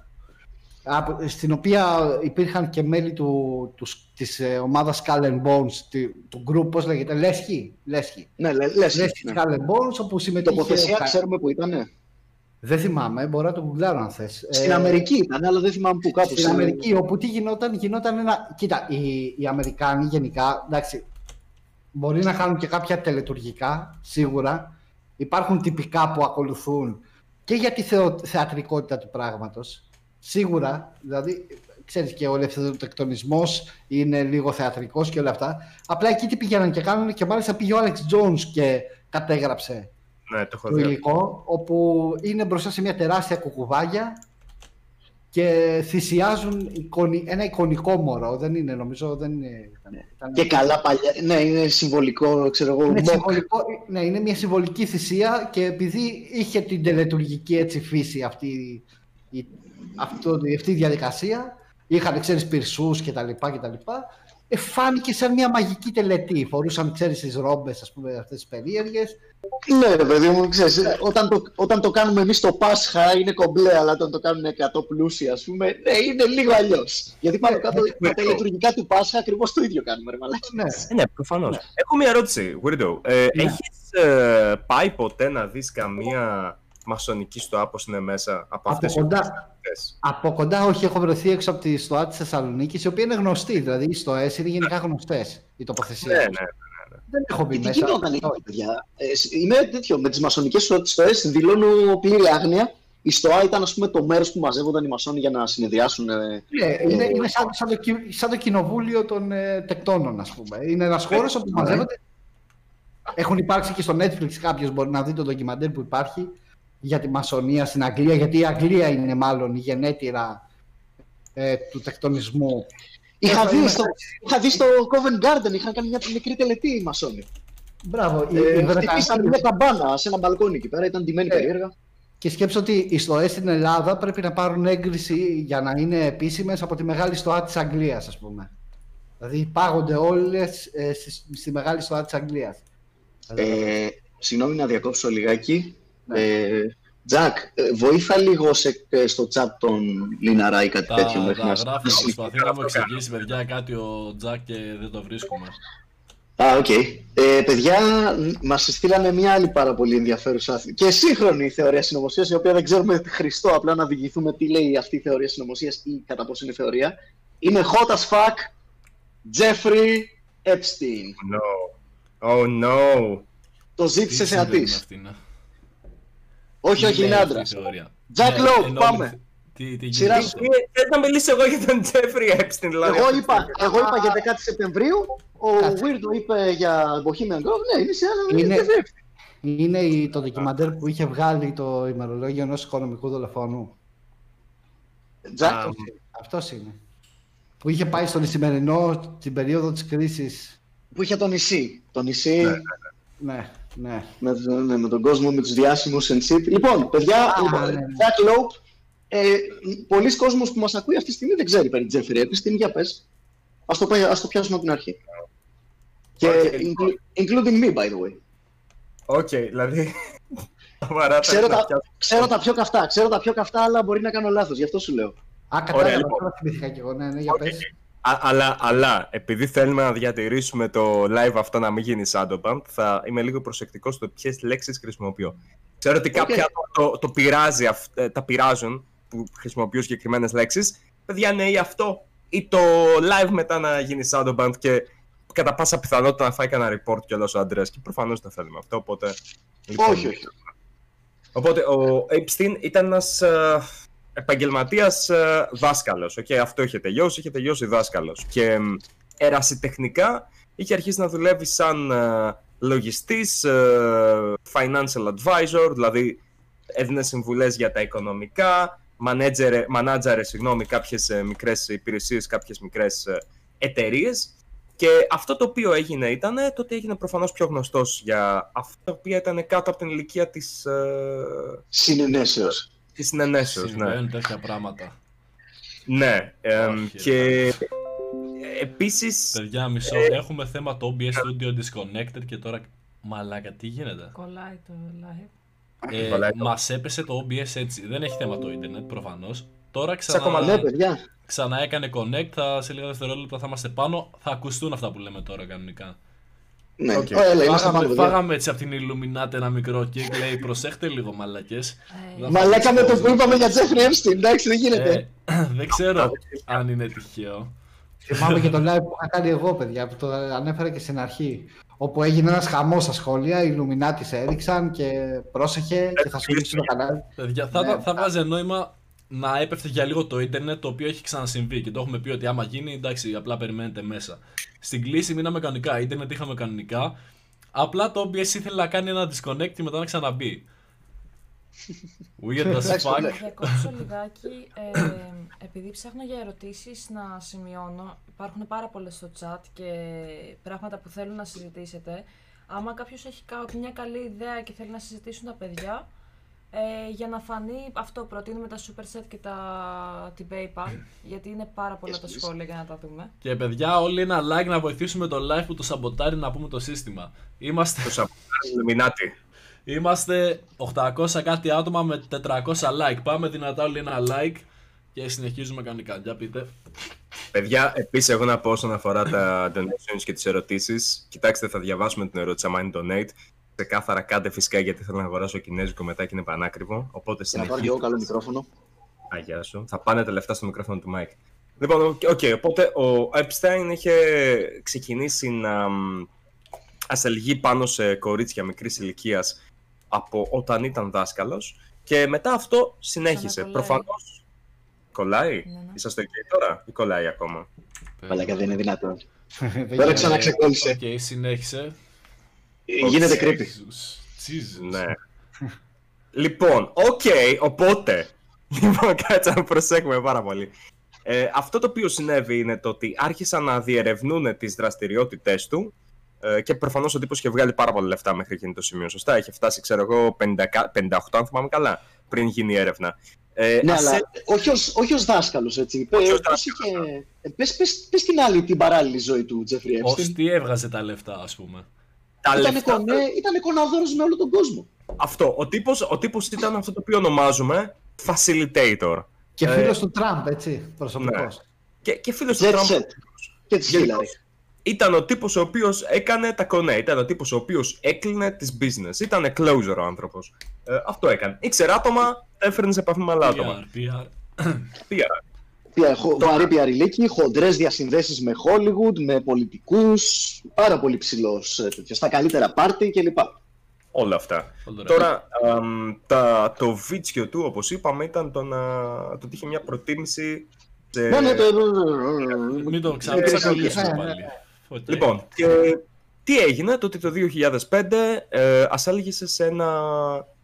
από- στην οποία υπήρχαν και μέλη του, τους, της ε, ομάδας Skull and Bones, του, του group, πώς λέγεται, Λέσχη, Λέσχη. Ναι, λε, λες. Λέσχη ναι. Skull and Bones, όπου Η συμμετείχε... τοποθεσία ο- ξέρουμε που ήταν. Δεν θυμάμαι, μπορώ να το γκουγκλάρω αν θες. Στην Ε, Αμερική ήταν, αλλά δεν θυμάμαι που κάπου. Στην Αμερική, όπου τι γινόταν, γινόταν ένα. Κοίτα, οι, οι Αμερικάνοι γενικά, εντάξει, μπορεί να κάνουν και κάποια τελετουργικά, σίγουρα. Υπάρχουν τυπικά που ακολουθούν και για τη θεο, θεατρικότητα του πράγματος. Σίγουρα, δηλαδή, ξέρεις και ο ελευθεροτεκτονισμός είναι λίγο θεατρικός και όλα αυτά. Απλά εκεί τι πήγαιναν και κάνουν και μάλιστα πήγε ο Άλεξ Τζόνς και κατέγραψε Ναι, το έχω το δει. υλικό, όπου είναι μπροστά σε μια τεράστια κουκουβάγια και θυσιάζουν εικονι- ένα εικονικό μωρό. Δεν είναι, νομίζω, δεν είναι... ήταν- ήταν- Και καλά παλιά. Ναι, είναι συμβολικό, ξέρω εγώ. είναι, mock. συμβολικό, ναι, είναι μια συμβολική θυσία και επειδή είχε την τελετουργική έτσι φύση αυτή, η, αυτό, αυτή η διαδικασία, είχαν, ξέρεις, πυρσούς και τα λοιπά και τα λοιπά, ε, φάνηκε σαν μια μαγική τελετή. Φορούσαν, ξέρεις, τις ρόμπες, ας πούμε, αυτές τις περίεργες. Ναι, ρε παιδί μου, ξέρεις, όταν, το, όταν το κάνουμε εμείς το Πάσχα είναι κομπλέ, αλλά όταν το κάνουν 100 πλούσιοι, ας πούμε, ναι, είναι λίγο αλλιώς. Γιατί πάνω κάτω ναι, τα λειτουργικά του Πάσχα ακριβώς το ίδιο κάνουμε, ρε μαλάκι. Ναι. Ε, ναι, προφανώς. Έχω μια ερώτηση, Weirdo. Ε, Ναι. Έχεις ε, πάει ποτέ να δεις καμία μασονική στο άπος είναι μέσα από Από αυτές οι κοντά, οπτικές. Από κοντά, όχι, έχω βρεθεί έξω από τη ΣΤΟΑ της Θεσσαλονίκης, η οποία είναι γνωστή. Δηλαδή, οι ΣΤΟΕΣ είναι γενικά γνωστές η τοποθεσία. Ναι, τους. ναι. Δεν έχω μπει Τι μέσα. γινόταν εκεί, παιδιά; Ε, σ- είμαι τέτοιο, με τις μασονικές στοές δηλώνω πλήρη άγνοια. Η ΣΤΟΑ ήταν, ας πούμε, το μέρος που μαζεύονταν οι μασόνοι για να συνεδριάσουν. ε, Ναι, είναι, είναι σαν, σαν, το, κι- σαν το κοινοβούλιο των ε, τεκτώνων, ας πούμε. Είναι ένας χώρος όπου ναι. μαζεύονται. Έχουν υπάρξει και στο Netflix κάποιο μπορεί να δει το ντοκιμαντέρ που υπάρχει για τη μασονία στην Αγγλία, γιατί η Αγγλία είναι μάλλον η γενέτειρα ε, του τεκτονισμού. Είχα Έχω- δει, είμαι- στο, είχα δει στο Covent Garden, είχαν κάνει μια μικρή τελετή οι μασόνοι. Μπράβο. οι- Ε, οι χτυπήσαν Βρετανοί- μια καμπάνα σε ένα μπαλκόνι εκεί πέρα, ήταν ντυμένοι Ε, περίεργα. Και σκέψω ότι οι ΣΤΟΕ στην Ελλάδα πρέπει να πάρουν έγκριση για να είναι επίσημες από τη μεγάλη ΣΤΟΑ της Αγγλίας, ας πούμε. Δηλαδή πάγονται όλες ε, στη, στη μεγάλη ΣΤΟΑ της Αγγλίας. Ε, συγγνώμη να διακόψω λιγάκι. Ναι. Ε, Τζακ, ε, βοήθα λίγο σε, ε, στο chat τον Λιναρά ή κάτι Τα, τέτοιο μέχρι τα να γράφει, συ- προσπαθεί να μου εξηγήσει παιδιά κάτι ο Τζακ και δεν το βρίσκουμε. Α, οκ. Ε, παιδιά, μας στείλανε μια άλλη πάρα πολύ ενδιαφέρουσα και σύγχρονη θεωρία συνωμοσίας, η οποία δεν ξέρουμε Χριστό απλά να διηγηθούμε τι λέει αυτή η θεωρία συνωμοσίας ή κατά πόσο είναι θεωρία. Είναι hot as fuck Jeffrey Epstein. No. Oh no. Το Τι ζήτησε συμβαίνει θεατή. Με αυτή, ναι. Όχι, Τι όχι, λέει είναι αυτή η άντρα. θεωρία. Jack Ναι, Lowe, εννοώ, πάμε. Τι, τι Σειρά γίνεται; σου. Θες να μιλήσω εγώ για τον Jeffrey Epstein, δηλαδή. Εγώ αυτή τη είπα, στιγμή. εγώ είπα για 10 Σεπτεμβρίου, ο Κάτσε. Weirdo είπε για Bohemian Grove. Ναι, είναι σε άλλο. Είναι- Είναι... Είναι η, το ντοκιμαντέρ που είχε βγάλει το ημερολόγιο ενός οικονομικού δολοφόνου. Τζακ, Α, Αυτός είναι. Που είχε πάει στον Ισημερινό την περίοδο της κρίσης. που είχε το νησί. Το νησί Ναι, ναι. με, ναι, με τον κόσμο, με τους διάσημους and shit. Λοιπόν, παιδιά, Α, λοιπόν, ναι, ναι. Jack Lowe, ε, πολλοί κόσμος που μας ακούει αυτή τη στιγμή δεν ξέρει περί Jeffrey Epstein, για πες. Ας το, πα- ας το πιάσουμε από την αρχή. Και Οκ. inclu- including me, by the way. Οκ, δηλαδή. Σοβαρά Ξέρω τα τα, πιάσω. ξέρω τα πιο καυτά, ξέρω τα πιο καυτά, αλλά μπορεί να κάνω λάθος, γι' αυτό σου λέω. Α, κατάλαβα, λοιπόν. τώρα θυμήθηκα κι εγώ. Ναι, ναι, για Οκ. πες. Α, αλλά, αλλά επειδή θέλουμε να διατηρήσουμε το live αυτό να μην γίνει shadowban, θα είμαι λίγο προσεκτικός στο ποιες λέξεις χρησιμοποιώ. Ξέρω ότι Οκ. κάποια άτομα το, το πειράζει, αυ- ε, τα πειράζουν που χρησιμοποιούν συγκεκριμένες λέξεις. Παιδιά, ναι, ή αυτό, ή το live μετά να γίνει shadowban και κατά πάσα πιθανότητα να φάει κανένα report κιόλας ο Αντρέας. Και προφανώς δεν θέλουμε αυτό. Οπότε. λοιπόν, Όχι, όχι. Οπότε ο Epstein ήταν ένας επαγγελματίας δάσκαλος. Okay, αυτό είχε τελειώσει, είχε τελειώσει δάσκαλος. Και μ, ερασιτεχνικά είχε αρχίσει να δουλεύει σαν ε, λογιστής, ε, financial advisor, δηλαδή έδινε συμβουλές για τα οικονομικά, μανέτζερε, μανάτζαρε συγγνώμη, κάποιες ε, μικρές υπηρεσίες, κάποιες μικρές ε, εταιρείες. Και αυτό το οποίο έγινε ήταν το ότι έγινε προφανώς πιο γνωστός για αυτά τα οποία ήταν κάτω από την ηλικία της, ε, Συνενέσεως. της συνενέσεως. Ναι. Συμβαίνουν τέτοια πράγματα. ναι. εμ, Όχι, και επίσης... Παιδιά, μισό. Έχουμε θέμα το OBS Studio Disconnected και τώρα. Μαλάκα, τι γίνεται; Κολλάει το live. Ε, Κολλάει το- Μας έπεσε το OBS έτσι. Δεν έχει θέμα το Ιντερνετ προφανώς. Τώρα ακόμα Ναι, ξανά, παιδιά. ξανά έκανε connect. Θα, σε λίγα δευτερόλεπτα θα είμαστε πάνω. Θα ακουστούν αυτά που λέμε τώρα κανονικά. Ναι. Οκ. Ω, Έλα, είμαστε πάνω, Φάγαμε, παιδιά. φάγαμε έτσι από την Illuminati ένα μικρό kick. Λέει προσέχτε λίγο μαλάκες. Ε, Μαλάκα με το που είπαμε για Jeffrey Epstein, εντάξει, δεν γίνεται. Ε, δεν ξέρω αν είναι τυχαίο. Θυμάμαι και το live που είχα κάνει εγώ, παιδιά, που το ανέφερα και στην αρχή. Όπου έγινε ένας χαμός στα σχόλια, οι Illuminati σε έριξαν και πρόσεχε και θα σου κλείσουν το κανάλι. Παιδιά, θα, Ναι. θα, θα βγάζει νόημα να έπεφτε για λίγο το ίντερνετ το οποίο έχει ξανασυμβεί και το έχουμε πει ότι άμα γίνει εντάξει απλά περιμένετε μέσα. Στην κλίση μείναμε κανονικά, ίντερνετ είχαμε κανονικά. Απλά το OBS ήθελε να κάνει ένα disconnect και μετά να ξαναμπεί. Weird as Εντάξει, fuck. ναι. Θα διακόψω λιγάκι, ε, επειδή ψάχνω για ερωτήσεις να σημειώνω, υπάρχουν πάρα πολλές στο chat και πράγματα που θέλουν να συζητήσετε. Άμα κάποιος έχει κα- μια καλή ιδέα και θέλει να συζητήσουν τα παιδιά, ε, για να φανεί αυτό, προτείνουμε τα super set και τα, την PayPal, γιατί είναι πάρα πολλά Yes, τα please. σχόλια για να τα δούμε. Και παιδιά, όλοι ένα like να βοηθήσουμε το live που το σαμποτάρει να πούμε το σύστημα. Είμαστε, Το σαμποτάζ Illuminati. είμαστε 800 κάτι άτομα με 400 like. Πάμε δυνατά όλοι ένα like και συνεχίζουμε κανονικά. Για πείτε. Παιδιά, επίσης, εγώ να πω όσον αφορά τα donations και τις ερωτήσεις. Κοιτάξτε, θα διαβάσουμε την ερώτηση. Αν είναι donate, ξεκάθαρα κάντε φυσικά γιατί θέλω να αγοράσω κινέζικο μετά και είναι πανάκριβο. Οπότε Να πάρω και εγώ συνεχίζω. καλό μικρόφωνο. Αγιά σου. Θα πάνε τα λεφτά στο μικρόφωνο του Mike. Λοιπόν, οκ, οκ, οπότε ο Epstein είχε ξεκινήσει να μ, ασελγεί πάνω σε κορίτσια μικρής ηλικίας από όταν ήταν δάσκαλος και μετά αυτό συνέχισε. Ξανακολλάει. Προφανώς κολλάει. Ναι, ναι. Είσαστε εκεί τώρα ή κολλάει ακόμα; Μαλάκα δεν είναι δυνατόν. Δεν Τώρα γίνεται. ξαναξεκόλλησε. Οκ, συνέχισε. Γίνεται creepy. Jesus. Jesus. Ναι. λοιπόν, οκ, οπότε. Λοιπόν, κάτσε να προσέχουμε πάρα πολύ. Ε, αυτό το οποίο συνέβη είναι το ότι άρχισαν να διερευνούν τις δραστηριότητες του ε, και προφανώς ο τύπος είχε βγάλει πάρα πολλά λεφτά μέχρι εκείνο το σημείο. Σωστά, είχε φτάσει, ξέρω εγώ, 50, 58, αν θυμάμαι καλά, πριν γίνει η έρευνα. Ε, Ναι, ας αλλά έ- όχι ως, όχι ως δάσκαλος, έτσι. Όχι ως Πες, πώς είχε... ε, πες, πες, πες την άλλη, την παράλληλη ζωή του Τζέφρι Ως Epstein. τι έβγαζε τα λεφτά, ας πούμε; Τα Ήταν, λεφτά, κονέ, ήταν κοναδόρος με όλο τον κόσμο. αυτό. Ο τύπος, ο τύπος ήταν αυτό το οποίο ονομάζουμε facilitator. Και Ε, φίλος του Τραμπ, έτσι, προσωπικός. Και, και φίλος του Jet Τραμπ set. Και της Γενικώς, Hillary. Ήταν ο τύπος ο οποίος έκανε τα κονέ, ήταν ο τύπος ο οποίος έκλεινε τις business, ήταν closer ο άνθρωπος. Ε, αυτό έκανε. Ήξερε άτομα, έφερνε σε επαφή με άλλα άτομα. PR, PR. Πια. Πια- χο- Βαρύ πιαριλίκη, χοντρές διασυνδέσεις με Hollywood, με πολιτικούς, πάρα πολύ ψηλός ε, τέτοιος, στα καλύτερα πάρτι κλπ. Όλα αυτά. Όλα Τώρα, αμ, τα, το βίτσιο του, όπως είπαμε, ήταν το, να, το ότι είχε μια προτίμηση σε... Ναι, ναι, το... Μην το Ε, ξαναξακολουθήσουμε ναι, ναι. πάλι. Οκ. Λοιπόν, και τι έγινε, το ότι το 2005 ε, ασέλγησε σε ένα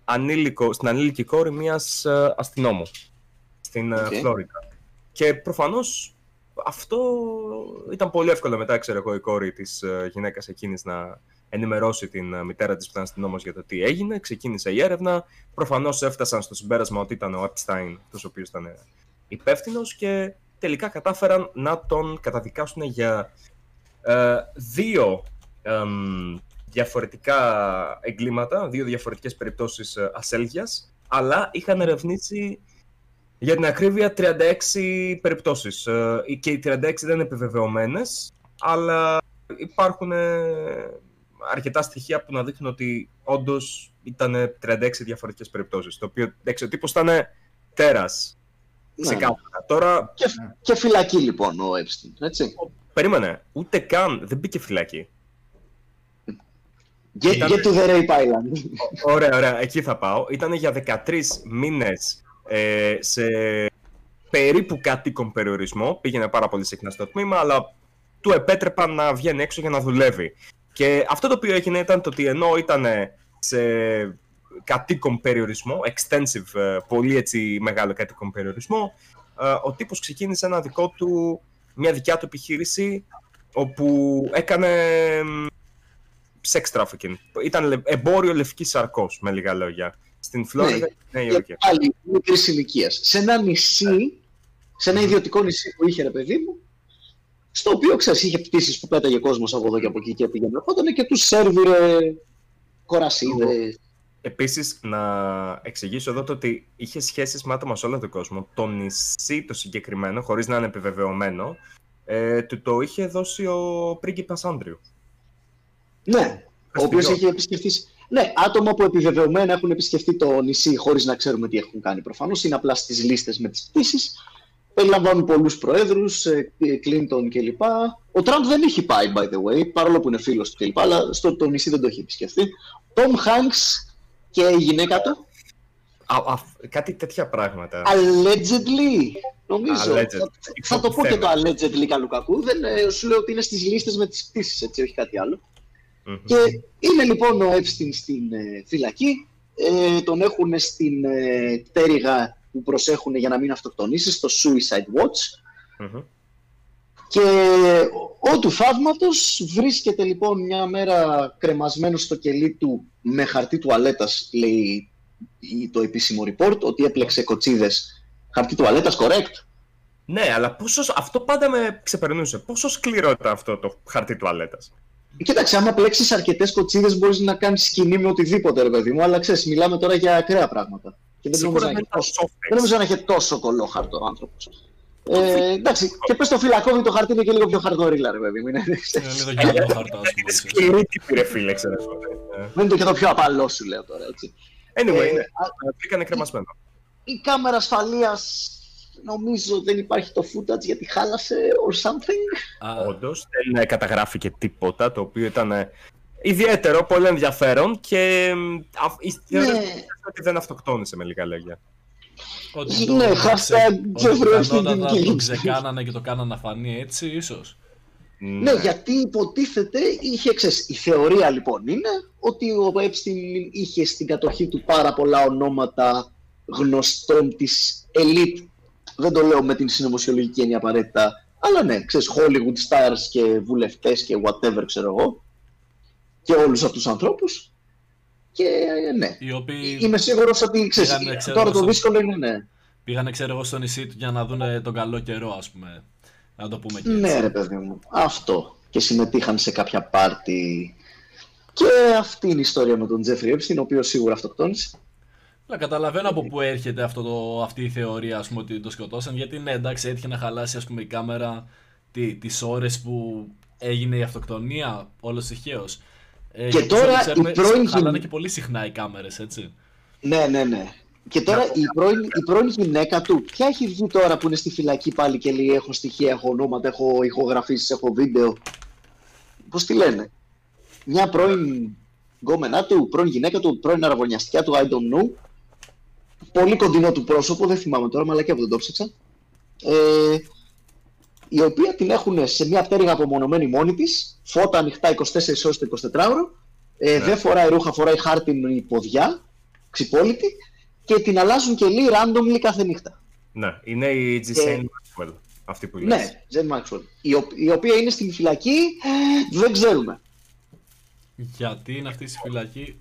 ανήλικο, στην ανήλικη κόρη μιας ε, αστυνόμου στην Οκ. okay. Φλόριντα. Και προφανώς αυτό ήταν πολύ εύκολο μετά, ξέρω εγώ, η κόρη της ε, γυναίκας εκείνης να ενημερώσει την ε, μητέρα της που ήταν αστυνόμος για το τι έγινε. Ξεκίνησε η έρευνα. Προφανώς έφτασαν στο συμπέρασμα ότι ήταν ο Epstein, αυτός ο οποίος ήταν υπεύθυνος και τελικά κατάφεραν να τον καταδικάσουν για ε, δύο εμ, διαφορετικά εγκλήματα, δύο διαφορετικές περιπτώσεις ε, ασέλγειας, αλλά είχαν ερευνήσει για την ακρίβεια 36 περιπτώσεις. Ε, και οι 36 δεν είναι επιβεβαιωμένες, αλλά υπάρχουν ε, αρκετά στοιχεία που να δείχνουν ότι όντως ήταν 36 διαφορετικές περιπτώσεις. Το οποίο εντάξει, ο τύπος ήταν τέρας. Ναι. Ξεκάθαρα. Τώρα, Και, και φυλακή λοιπόν ο Epstein, έτσι. περίμενε, ούτε καν δεν μπήκε φυλακή. Get, Ήταν- get to the Rape Island. Ωραία, ωραία, εκεί θα πάω. Ήταν για 13 μήνες ε, σε περίπου κατοίκον περιορισμό. Πήγαινε πάρα πολύ συχνά στο τμήμα, αλλά του επέτρεπαν να βγαίνει έξω για να δουλεύει. Και αυτό το οποίο έγινε ήταν το ότι ενώ ήταν σε κατοίκον περιορισμό, extensive, ε, πολύ έτσι μεγάλο κατοίκον περιορισμό, ε, ο τύπος ξεκίνησε ένα δικό του, μια δικιά του επιχείρηση, όπου έκανε μ, sex trafficking. Ήταν λε- εμπόριο λευκής σαρκός, με λίγα λόγια. Στην Φλόριδα και στη Νέα Και Υόρκη. πάλι μικρή ηλικία. Σε ένα νησί, σε ένα ιδιωτικό νησί που είχε ρε παιδί μου, στο οποίο ξέρεις, είχε πτήσεις που πέταγε κόσμος από εδώ και από εκεί και πήγαινε. Οπότε και τους σερβιρε κορασίδες. Επίσης, να εξηγήσω εδώ το ότι είχε σχέσεις με άτομα σε όλο τον κόσμο. Το νησί το συγκεκριμένο, χωρίς να είναι επιβεβαιωμένο, ε, του το είχε δώσει ο πρίγκιπας Άντριου. Ναι, ο οποίος Αστυνομικό. έχει επισκεφτείς. Ναι, άτομα που επιβεβαιωμένα έχουν επισκεφτεί το νησί χωρίς να ξέρουμε τι έχουν κάνει προφανώς. Είναι απλά στις λίστες με τις πτήσεις. Περιλαμβάνουν πολλούς προέδρους, Κλίντον κλπ. Ο Τραμπ δεν έχει πάει, by the way, παρόλο που είναι φίλος του κλπ. Αλλά στο το νησί δεν το έχει επισκεφτεί. Τόμ Hanks και η γυναίκα του. Α, α, κάτι τέτοια πράγματα. Allegedly, νομίζω. Alleged. Θα, θα το πω και το allegedly καλού κακού. Δεν, ε, σου λέω ότι είναι στις λίστες με τις πτήσεις, έτσι, όχι κάτι άλλο. Μμμ. Και είναι λοιπόν ο Epstein στην ε, φυλακή. Ε, τον έχουν στην ε, πτέρυγα που προσέχουν για να μην αυτοκτονήσεις, στο Suicide Watch. Μμμ. Και ο, ο του θαύματος βρίσκεται λοιπόν μια μέρα κρεμασμένος στο κελί του με χαρτί τουαλέτας, λέει η- το επίσημο report, ότι έπλεξε κοτσίδες. Χαρτί τουαλέτας, correct; Ναι, αλλά πόσο, αυτό πάντα με ξεπερνούσε. Πόσο σκληρό ήταν αυτό το χαρτί τουαλέτας; Κοίταξε, άμα πλέξεις αρκετές κοτσίδες, μπορείς να κάνεις σκηνή με οτιδήποτε, ρε παιδί μου. Αλλά ξέρεις, μιλάμε τώρα για ακραία πράγματα. Και δεν νομίζω, Σίγουρα να δεν έχει ήταν τόσο, soft δεν νομίζω να έχει τόσο κολλό χαρτό ο άνθρωπος. Ε, εντάξει, και πες το φυλακόβι το χαρτί είναι και λίγο πιο χαρτορίλα, ρε παιδί μου. Είναι, Είναι λίγο γυαλό χαρτά, ας πούμε. Είναι ξέρεις. σκληρή τύπη, ρε φίλε, ξέρω εγώ. Ε, δεν είναι το και το πιο απαλό σου, λέω τώρα. Έτσι. Anyway, Ε, ναι, α- βρήκανε κρεμασμένο. η κάμερα ασφαλείας νομίζω δεν υπάρχει το footage γιατί χάλασε or something. Α, Όντως, δεν ε, καταγράφηκε τίποτα το οποίο ήταν ε, ιδιαίτερο, πολύ ενδιαφέρον και μ, αυ- η θεωρία Ναι. ότι δεν αυτοκτόνησε με λίγα λόγια. Ότι Ναι, το hashtag ξε- ότι Jeffrey Epstein πιθανότατα didn't kill το himself. ξεκάνανε και το κάνανε να φανεί έτσι, ίσως. Ναι, γιατί υποτίθεται είχε, ξέρεις, η θεωρία λοιπόν είναι ότι ο Epstein είχε στην κατοχή του πάρα πολλά ονόματα γνωστών της elite. Δεν το λέω με την συνωμοσιολογική έννοια απαραίτητα, αλλά ναι, ξέρεις, Hollywood stars και βουλευτές και whatever ξέρω εγώ και όλους αυτούς τους ανθρώπους και ναι. Οι οποίοι Είμαι σίγουρος ότι ξέρεις, Πήγανε, ξέρω, τώρα το στο- δύσκολο είναι ναι. πήγανε, ξέρω εγώ, στο νησί του για να δουν τον καλό καιρό, ας πούμε. Να το πούμε και έτσι. Ναι, ρε παιδί μου. Αυτό. Και συμμετείχαν σε κάποια πάρτι. Και αυτή είναι η ιστορία με τον Τζέφρι Epstein, ο οποίος σίγουρα αυτοκτόνησε. Αλλά καταλαβαίνω από πού έρχεται αυτό το, αυτή η θεωρία, ας πούμε, ότι το σκοτώσαν. Γιατί ναι, εντάξει, έτυχε να χαλάσει, ας πούμε, η κάμερα τι, τις ώρες που έγινε η αυτοκτονία, όλος τυχαίως. Ε, Και γιατί τώρα όπως ξέρουμε, η πρώην χαλάνε γυ- και πολύ συχνά οι κάμερες, έτσι. Ναι, ναι, ναι. Και τώρα η πρώην, η πρώην γυναίκα του, ποια έχει βγει τώρα που είναι στη φυλακή πάλι και λέει: Έχω στοιχεία, έχω ονόματα, έχω ηχογραφήσεις, έχω βίντεο. Πώς τη λένε; Μια πρώην γκόμενά του, πρώην γυναίκα του, πρώην αραβωνιαστικιά του, I don't know. Πολύ κοντινό του πρόσωπο, δεν θυμάμαι τώρα, αλλά και που δεν το ψάξα. Ε, η οποία την έχουν σε μια πτέρυγα απομονωμένη μόνη της, φώτα ανοιχτά 24 ώρες το 24ωρο. Ε, Ναι. Δεν φοράει ρούχα, φοράει χάρτινη ποδιά, ξυπόλυτη, και την αλλάζουν και λίγο randomly κάθε νύχτα. Ναι, είναι η Ghislaine Maxwell, αυτή που λες. Ναι, Jen Maxwell. Η, ο- η οποία είναι στην φυλακή, ε, δεν ξέρουμε. Γιατί είναι αυτή στη φυλακή;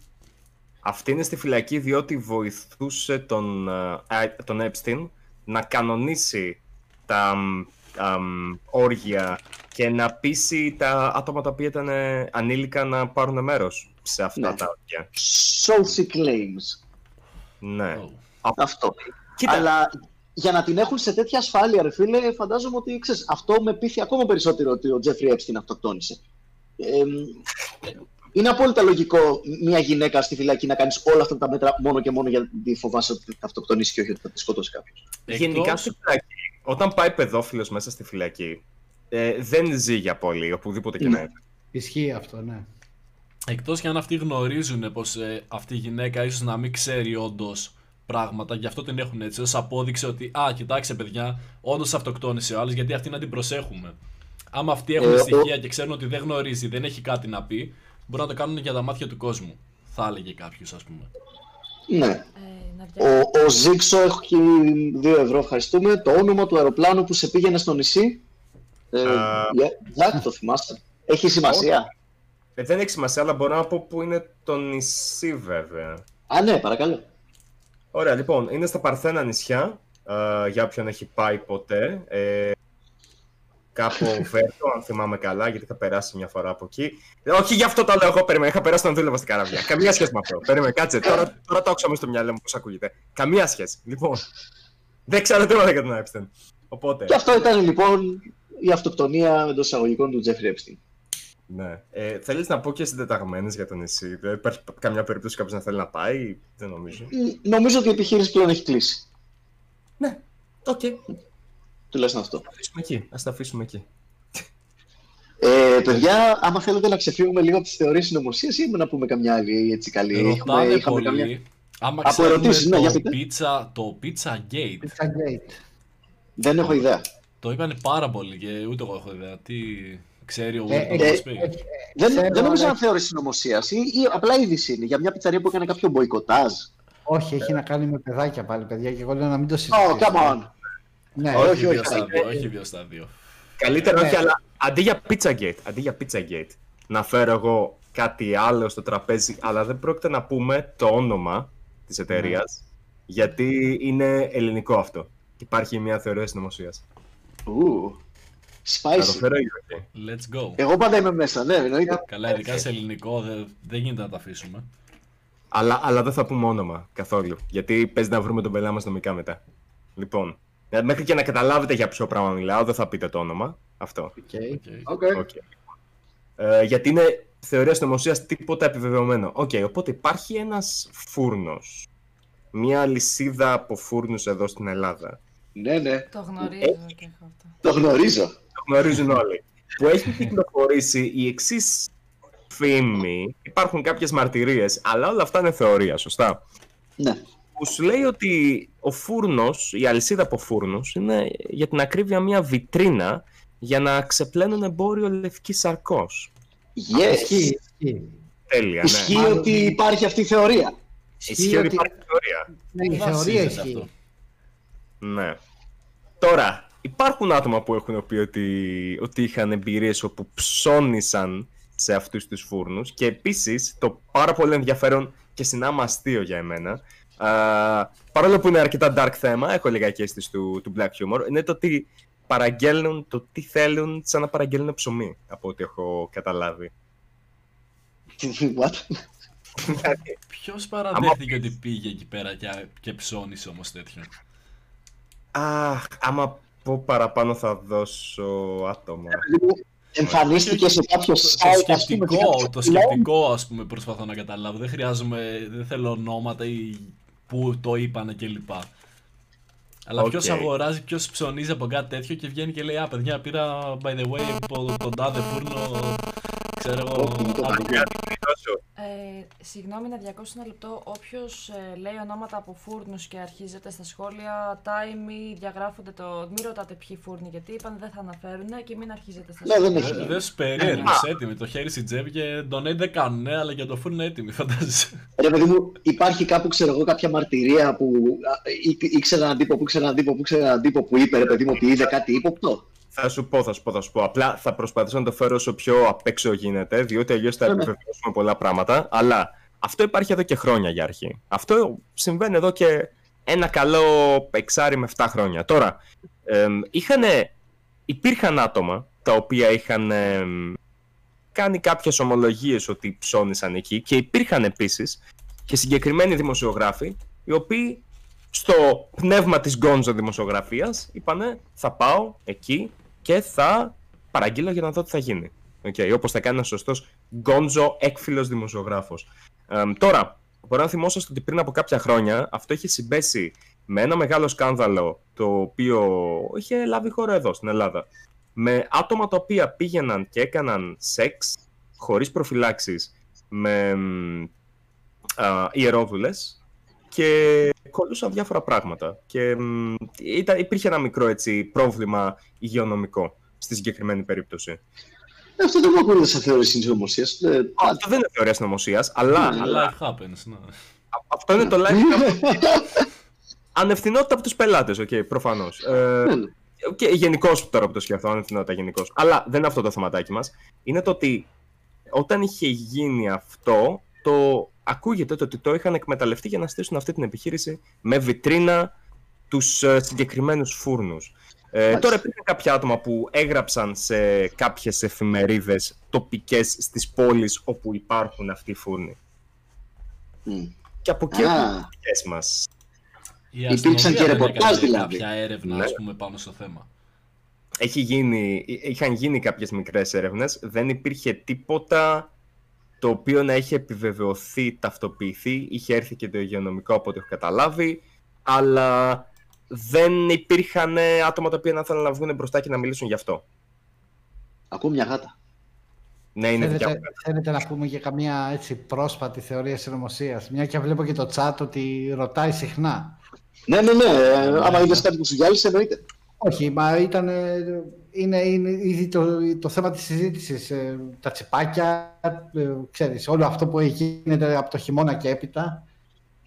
Αυτή είναι στη φυλακή διότι βοηθούσε τον, ε, ε, τον Epstein να κανονίσει τα μ, α, μ, όργια και να πείσει τα άτομα τα οποία ήταν ε, ανήλικα να πάρουν μέρος σε αυτά Ναι. τα όργια. So she claims. Ναι. Oh. Αυτό. Κοίτα, Αλλά για να την έχουν σε τέτοια ασφάλεια, ρε φίλε, φαντάζομαι ότι ξέρεις, αυτό με πείθει ακόμα περισσότερο ότι ο Τζέφρι Epstein αυτοκτόνησε. Ε, είναι απόλυτα λογικό μια γυναίκα στη φυλακή να κάνεις όλα αυτά τα μέτρα μόνο και μόνο γιατί φοβάσαι ότι θα αυτοκτονήσει και όχι ότι θα τη σκοτώσει κάποιος. Γενικά Εκτός- στη φυλακή, όταν πάει παιδόφιλος μέσα στη φυλακή, ε, δεν ζει για πολύ, οπουδήποτε και Ναι. να είναι. Ισχύει αυτό, ναι. Εκτός και αν αυτοί γνωρίζουν πως ε, αυτή η γυναίκα ίσως να μην ξέρει όντως πράγματα, γι' αυτό την έχουν έτσι, ως απόδειξη ότι «Α, κοιτάξτε παιδιά, όντως αυτοκτόνησε ο άλλος, γιατί αυτή να την προσέχουμε». Άμα αυτοί έχουν Ε, ο- στοιχεία και ξέρουν ότι δεν γνωρίζει, δεν έχει κάτι να πει, μπορούν να το κάνουν για τα μάτια του κόσμου. Θα έλεγε κάποιος, ας πούμε. Ναι. Ε, να δια... Ο, ο Ζήξο έχει 2 ευρώ, ευχαριστούμε. Το όνομα του αεροπλάνου που σε πήγαινε στο νησί. Ε, Α. Ζακ, το θυμάστε. Έχει σημασία. Ε, δεν έχει σημασία, αλλά μπορώ να πω που είναι το νησί βέβαια. Α, ναι, παρακαλώ. Ωραία, λοιπόν, είναι στα Παρθένα νησιά, ε, για όποιον έχει πάει ποτέ. Ε, κάπου Βέρτο, αν θυμάμαι καλά, γιατί είχα περάσει μια φορά από εκεί. Ε, όχι γι' αυτό το λέω εγώ, περίμενα. Είχα περάσει όταν δούλευα στην καραβιά. Καμία σχέση με αυτό. Περίμενε, κάτσε. Τώρα, τώρα το άκουσα μέσα στο μυαλό μου πώς ακούγεται. Καμία σχέση. Λοιπόν, δεν ξέρω τίποτα για τον Epstein. Οπότε, Και αυτό ήταν λοιπόν η αυτοκτονία εντός εισαγωγικών του Τζέφρι Epstein. ναι. Ε, Θέλεις να πω και συντεταγμένες για το νησί; Δεν υπάρχει καμιά περίπτωση κάποιος να θέλει να πάει. Δεν νομίζω. Μ, Νομίζω ότι η επιχείρηση πλέον έχει κλείσει. Ναι, οκ. Τουλάχιστον αυτό; Α αφήσουμε εκεί. Ας τα αφήσουμε εκεί. Ε, παιδιά, άμα θέλετε να ξεφύγουμε λίγο από τις θεωρίε συνωμοσία ή να πούμε καμιά άλλη έτσι καλή. Ρωτάνε είχαμε πολύ, καμιά- άμα Από ξέρουμε ερωτήσεις, ναι, για το, πείτε. pizza, το Pizza Gate. Pizza Gate. Δεν έχω ιδέα. Το είπανε πάρα πολύ και ούτε εγώ έχω ιδέα. Τι ξέρει ο Ε, Will ε, να μας πει. Δεν, Ξέρω, δεν νομίζω αλλά- αν θεώρηση συνωμοσία ή, ή απλά είδηση είναι για μια πιτσαρία που έκανε κάποιο μποϊκοτάζ. Όχι, έχει να κάνει με παιδάκια πάλι, παιδιά, και εγώ λέω να μην το Oh, συζητήσουμε. come on. Ναι, Όχι, όχι όχι, βιοστάδιο, όχι. όχι βιοστάδιο. Καλύτερα Ναι. όχι, αλλά αντί για Pizzagate, αντί για Pizzagate, να φέρω εγώ κάτι άλλο στο τραπέζι, αλλά δεν πρόκειται να πούμε το όνομα της εταιρείας, γιατί είναι ελληνικό αυτό. Υπάρχει μια θεωρία συνωμοσία. Ου, Θα το Spicy. φέρω ή όχι; Let's go. Εγώ πάντα είμαι μέσα, ναι, εννοείται. Καλά, ειδικά σε ελληνικό δεν, δεν γίνεται να τα αφήσουμε. Αλλά, αλλά δεν θα πούμε όνομα καθόλου, γιατί παίζει να βρούμε τον πελά μας νομικά μετά. Λοιπόν, ε, μέχρι και να καταλάβετε για ποιο πράγμα μιλάω, δεν θα πείτε το όνομα. Αυτό. οκ. Οκ. Okay. Οκ. Ε, γιατί είναι θεωρία συνωμοσίας τίποτα επιβεβαιωμένο. Οκ, οπότε υπάρχει ένας φούρνος. Μια αλυσίδα από φούρνους εδώ στην Ελλάδα. Ναι, ναι, Το γνωρίζω και έχω αυτό. το γνωρίζω. Το γνωρίζουν όλοι. Που έχει κυκλοφορήσει η εξής φήμη. Υπάρχουν κάποιες μαρτυρίες, αλλά όλα αυτά είναι θεωρία, σωστά; Ναι. Που σου λέει ότι ο φούρνος, η αλυσίδα από φούρνους, είναι για την ακρίβεια μια βιτρίνα για να ξεπλένουν εμπόριο λευκής σαρκός. Yes. Ισχύει, ισχύει. Τέλεια, ναι. Ισχύει Μάλλον ότι είναι- υπάρχει αυτή η θεωρία. Ισχύει ότι υπάρχει θεωρία. Ναι, η Πού θεωρία βασίζεται ισχύει. αυτό; Ναι. Τώρα, υπάρχουν άτομα που έχουν πει ότι, ότι είχαν εμπειρίες όπου ψώνισαν σε αυτούς τους φούρνους και επίσης το πάρα πολύ ενδιαφέρον και συνάμα αστείο για εμένα α, παρόλο που είναι αρκετά dark θέμα, έχω λιγάκι αίσθηση του, του black humor, είναι το ότι παραγγέλνουν το τι θέλουν σαν να παραγγέλνουν ψωμί, από ό,τι έχω καταλάβει. What? Ποιος παραδέχτηκε ότι πήγε εκεί πέρα και, και ψώνισε όμως τέτοιο; Αχ, άμα πω παραπάνω θα δώσω άτομα. Εμφανίστηκε σε κάποιο Το, site, το ας πούμε, και σκεπτικό, κάποιο το blog. σκεπτικό ας πούμε προσπαθώ να καταλάβω. Δεν χρειάζομαι, δεν θέλω ονόματα ή που το είπανε κλπ. Αλλά Οκ. ποιος αγοράζει, ποιος ψωνίζει από κάτι τέτοιο και βγαίνει και λέει Α, παιδιά, πήρα by the way από τον τάδε φούρνο. Ξέρω εγώ. Όχι, το από- Δώσω. Ε, συγγνώμη να διακόψω ένα λεπτό. Όποιο ε, λέει ονόματα από φούρνου και αρχίζετε στα σχόλια time ή διαγράφονται το. Μην ρωτάτε ποιοι φούρνοι γιατί είπαν δεν θα αναφέρουν και μην αρχίζετε στα Ναι, σχόλια. δεν έχει. Δε- Δες περίεργος, έτοιμοι. Το χέρι στην τσέπη και donate δεν κάνουν, ναι, αλλά για το φούρνο έτοιμοι, φαντάζεσαι. Ρε παιδί μου, υπάρχει κάπου, ξέρω εγώ, κάποια μαρτυρία που α, ή- ήξερε έναν τύπο, που ήξερε έναν τύπο, που ήξερε έναν τύπο που είπε, ρε παιδί μου, ότι είδε κάτι ύποπτο. Θα σου πω, θα σου πω, θα σου πω. Απλά θα προσπαθήσω να το φέρω όσο πιο απ' έξω γίνεται, διότι αλλιώς θα Ναι, ναι. επιβεβαιώσουμε πολλά πράγματα. Αλλά αυτό υπάρχει εδώ και χρόνια για αρχή. Αυτό συμβαίνει εδώ και ένα καλό εξάρι με 7 χρόνια. Τώρα, εμ, είχανε, υπήρχαν άτομα τα οποία είχαν εμ, κάνει κάποιες ομολογίες ότι ψώνισαν εκεί και υπήρχαν επίσης και συγκεκριμένοι δημοσιογράφοι οι οποίοι στο πνεύμα της γκόνζο δημοσιογραφίας είπανε θα πάω εκεί και θα παραγγείλω για να δω τι θα γίνει. Okay, όπως θα κάνει ένας σωστός γκόντζο έκφυλος δημοσιογράφος. Ε, τώρα, μπορώ να θυμόσαστε ότι πριν από κάποια χρόνια αυτό είχε συμπέσει με ένα μεγάλο σκάνδαλο το οποίο είχε λάβει χώρα εδώ στην Ελλάδα. Με άτομα τα οποία πήγαιναν και έκαναν σεξ χωρίς προφυλάξεις με α, ιερόδουλες και κολλούσαν διάφορα πράγματα. Και μ, ήταν, υπήρχε ένα μικρό έτσι, πρόβλημα υγειονομικό στη συγκεκριμένη περίπτωση. Ε, Αυτό δεν μου ακούγεται σαν θεώρηση συνωμοσία. Αυτό δεν είναι θεωρία συνωμοσία, αλλά, Ναι. αλλά Life happens, ναι. αυτό είναι το live ανευθυνότητα από τους πελάτες, οκ, προφανώς. Ε, και γενικώς τώρα που το σκεφτώ, ανευθυνότητα γενικώς. Αλλά δεν είναι αυτό το θεματάκι μας. Είναι το ότι όταν είχε γίνει αυτό, το ακούγεται το ότι το είχαν εκμεταλλευτεί για να στήσουν αυτή την επιχείρηση με βιτρίνα τους συγκεκριμένους φούρνους. Ε, Μάλιστα. τώρα υπήρχαν κάποια άτομα που έγραψαν σε κάποιες εφημερίδες τοπικές στις πόλεις όπου υπάρχουν αυτοί οι φούρνοι. Και από εκεί Α. έχουν οι δικές μας. Η Υπήρξαν αστυνομία και δεν ρεπορτάζ, έκανε δηλαδή. Κάποια έρευνα, Ναι. ας πούμε, πάνω στο θέμα. Έχει γίνει, είχαν γίνει κάποιες μικρές έρευνες, δεν υπήρχε τίποτα το οποίο να είχε επιβεβαιωθεί, ταυτοποιηθεί, είχε έρθει και το υγειονομικό από ό,τι έχω καταλάβει, αλλά δεν υπήρχαν ε, άτομα τα οποία να θέλουν να βγουν μπροστά και να μιλήσουν γι' αυτό. Ακούω μια γάτα. Ναι, είναι δικιά μου. Θέλετε, θέλετε να πούμε για καμία έτσι πρόσπατη θεωρία συνωμοσίας. Μια και βλέπω και το chat ότι ρωτάει συχνά. Ναι, ναι, ναι. ε, Άμα είδες κάτι που σου γυάλισε, εννοείται. Όχι, μα ήταν. ε, Είναι, είναι ήδη το, το θέμα της συζήτησης. ε, τα τσιπάκια, ε, ξέρεις, όλο αυτό που γίνεται από το χειμώνα και έπειτα.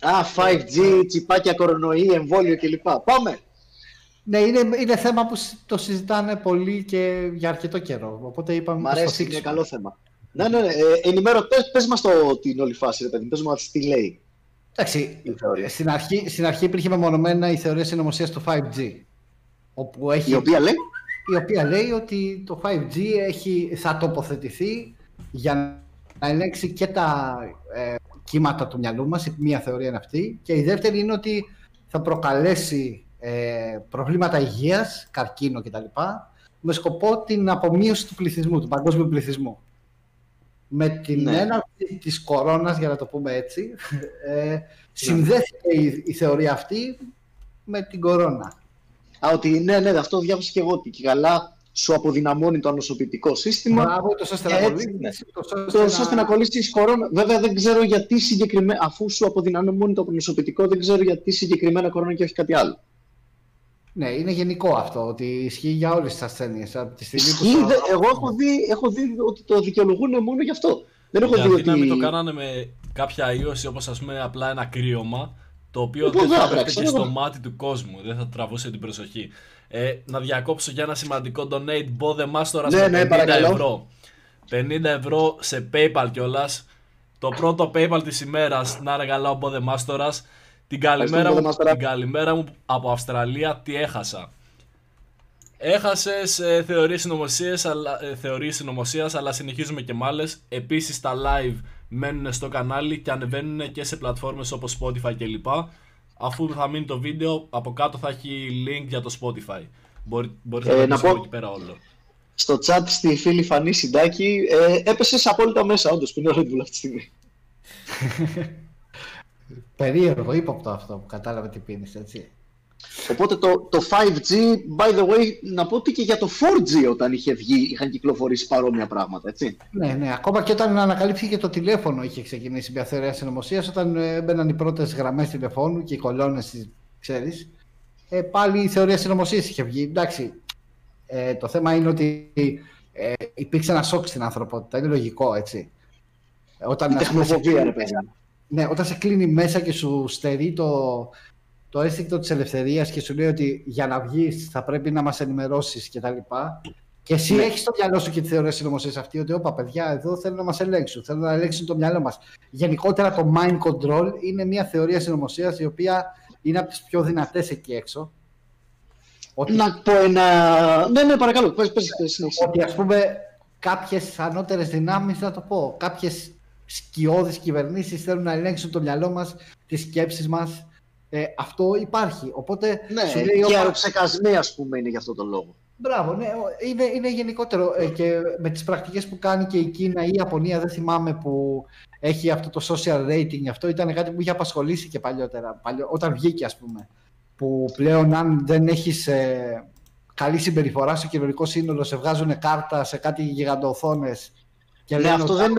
Α, 5G, τσιπάκια, κορονοϊ, εμβόλιο κλπ. Πάμε. Ναι, είναι, είναι θέμα που σ- το συζητάνε πολύ και για αρκετό καιρό. Οπότε είπαμε Μ' πως το αρέσει, είναι θίξουμε. καλό θέμα. Ναι, ναι, ναι. Ε, ενημέρω, πες, πες μας το, την όλη φάση, ρε παιδί. Πες μας τι λέει Εντάξει, η θεωρία. στην αρχή, στην αρχή υπήρχε μεμονωμένα η θεωρία συνωμοσίας του 5G. Όπου έχει, Η οποία λέει, η οποία λέει ότι το 5G έχει, θα τοποθετηθεί για να ελέγξει και τα ε, κύματα του μυαλού μας, η μία θεωρία είναι αυτή, και η δεύτερη είναι ότι θα προκαλέσει ε, προβλήματα υγείας, καρκίνο κτλ. με σκοπό την απομείωση του πληθυσμού, του παγκόσμιου πληθυσμού. Με την Ναι. έναρξη της κορώνας, για να το πούμε έτσι, ε, συνδέθηκε η, η θεωρία αυτή με την κορώνα. Α, ότι ναι, ναι, αυτό διάβασα και εγώ, ότι και καλά σου αποδυναμώνει το ανοσοποιητικό σύστημα. Μπράβο, τόσο ώστε Και να έτσι, κολλήσεις, τόσο Το ώστε ώστε να κολλήσεις κορώνα. Βέβαια δεν ξέρω γιατί συγκεκριμένα, αφού σου αποδυναμώνει το νοσοποιητικό, δεν ξέρω γιατί συγκεκριμένα κορώνα και όχι κάτι άλλο. Ναι, είναι γενικό αυτό, ότι ισχύει για όλες τις ασθένειες. Από τη στιγμή που Ισχύει, στο- δε- εγώ έχω δει, έχω δει ότι το δικαιολογούν μόνο γι' αυτό. Δεν έχω δει Γιατί ότι. να μην το κάνανε με κάποια ίωση όπως ας πούμε απλά ένα κρύωμα το οποίο Λοιπόν, δεν θα βέβαια, έπρεπε και ξέρω στο εγώ. μάτι του κόσμου, δεν θα τραβούσε την προσοχή. Ε, να διακόψω για ένα σημαντικό donate μπόδε μάστορας Ναι, με ναι, 50 παρακαλώ. ευρώ. 50 ευρώ σε PayPal κιόλας. Το πρώτο PayPal της ημέρας να είναι καλά ο μπόδε μάστορας. Την καλημέρα, Μπόδε μου, Μάστορα. την καλημέρα μου από Αυστραλία τι έχασα; Έχασες ε, θεωρίες συνωμοσίας, αλλά, ε, θεωρίες συνωμοσίας, αλλά συνεχίζουμε και με άλλες. Επίσης τα live μένουν στο κανάλι και ανεβαίνουν και σε πλατφόρμες όπως Spotify κλπ. Αφού θα μείνει το βίντεο, από κάτω θα έχει link για το Spotify. Μπορεί, μπορείς Ε, να το να δεις πω- εκεί πέρα όλο. Στο chat στη φίλη Φανή Συντάκη ε, έπεσες απόλυτα μέσα, όντως που είναι ο Red Bull αυτή τη στιγμή. Περίεργο, ύποπτο αυτό που κατάλαβε τι πίνεις, έτσι. Οπότε το, το 5G, by the way, να πω ότι και για το 4G όταν είχε βγει είχαν κυκλοφορήσει παρόμοια πράγματα, έτσι. Ναι, ναι, ακόμα και όταν ανακαλύφθηκε το τηλέφωνο είχε ξεκινήσει μια θεωρία συνωμοσία, όταν ε, μπαίναν οι πρώτες γραμμές τηλεφώνου και οι κολόνες, ξέρεις. Ε, πάλι η θεωρία συνωμοσίας είχε βγει. Εντάξει, ε, το θέμα είναι ότι ε, υπήρξε ένα σοκ στην ανθρωπότητα. Είναι λογικό, έτσι. Ε, Όταν, Η ας πούμε, σε τεχνοφοβία, ρε κλείνει παιδί. μέσα- Ναι, όταν σε κλείνει μέσα και σου στερεί το, το αίσθηκτο της ελευθερίας και σου λέει ότι για να βγεις θα πρέπει να μας ενημερώσεις και τα λοιπά. Και εσύ Ναι. έχεις στο μυαλό σου και τη θεωρία συνωμοσίας αυτή ότι όπα παιδιά εδώ θέλουν να μας ελέγξουν, θέλουν να ελέγξουν το μυαλό μας. Γενικότερα το mind control είναι μια θεωρία συνωμοσίας η οποία είναι από τις πιο δυνατές εκεί έξω. Ότι, Να πω ένα. Ναι, ναι, παρακαλώ, πες, πες, πες, συνέχισε. ότι ας πούμε κάποιες ανώτερες δυνάμεις, να το πω, κάποιες σκιώδεις κυβερνήσεις θέλουν να ελέγξουν το μυαλό μας, τις σκέψεις μας. Ε, αυτό υπάρχει. Οπότε Ναι, σου λέει, και όπα, αεροψεκασμοί, ας πούμε, είναι για αυτό το λόγο. Μπράβο, ναι, ο- είναι, είναι γενικότερο ε, και με τις πρακτικές που κάνει και η Κίνα ή η Ιαπωνία, δεν θυμάμαι που έχει αυτό το social rating, αυτό ήταν κάτι που είχε απασχολήσει και παλιότερα, παλιό, όταν βγήκε ας πούμε, που πλέον αν δεν έχεις ε, καλή συμπεριφορά στο κοινωνικό σύνολο, σε βγάζουν κάρτα σε κάτι γιγαντοοθόνες και Ναι, λένε αυτό ότι- δεν, είναι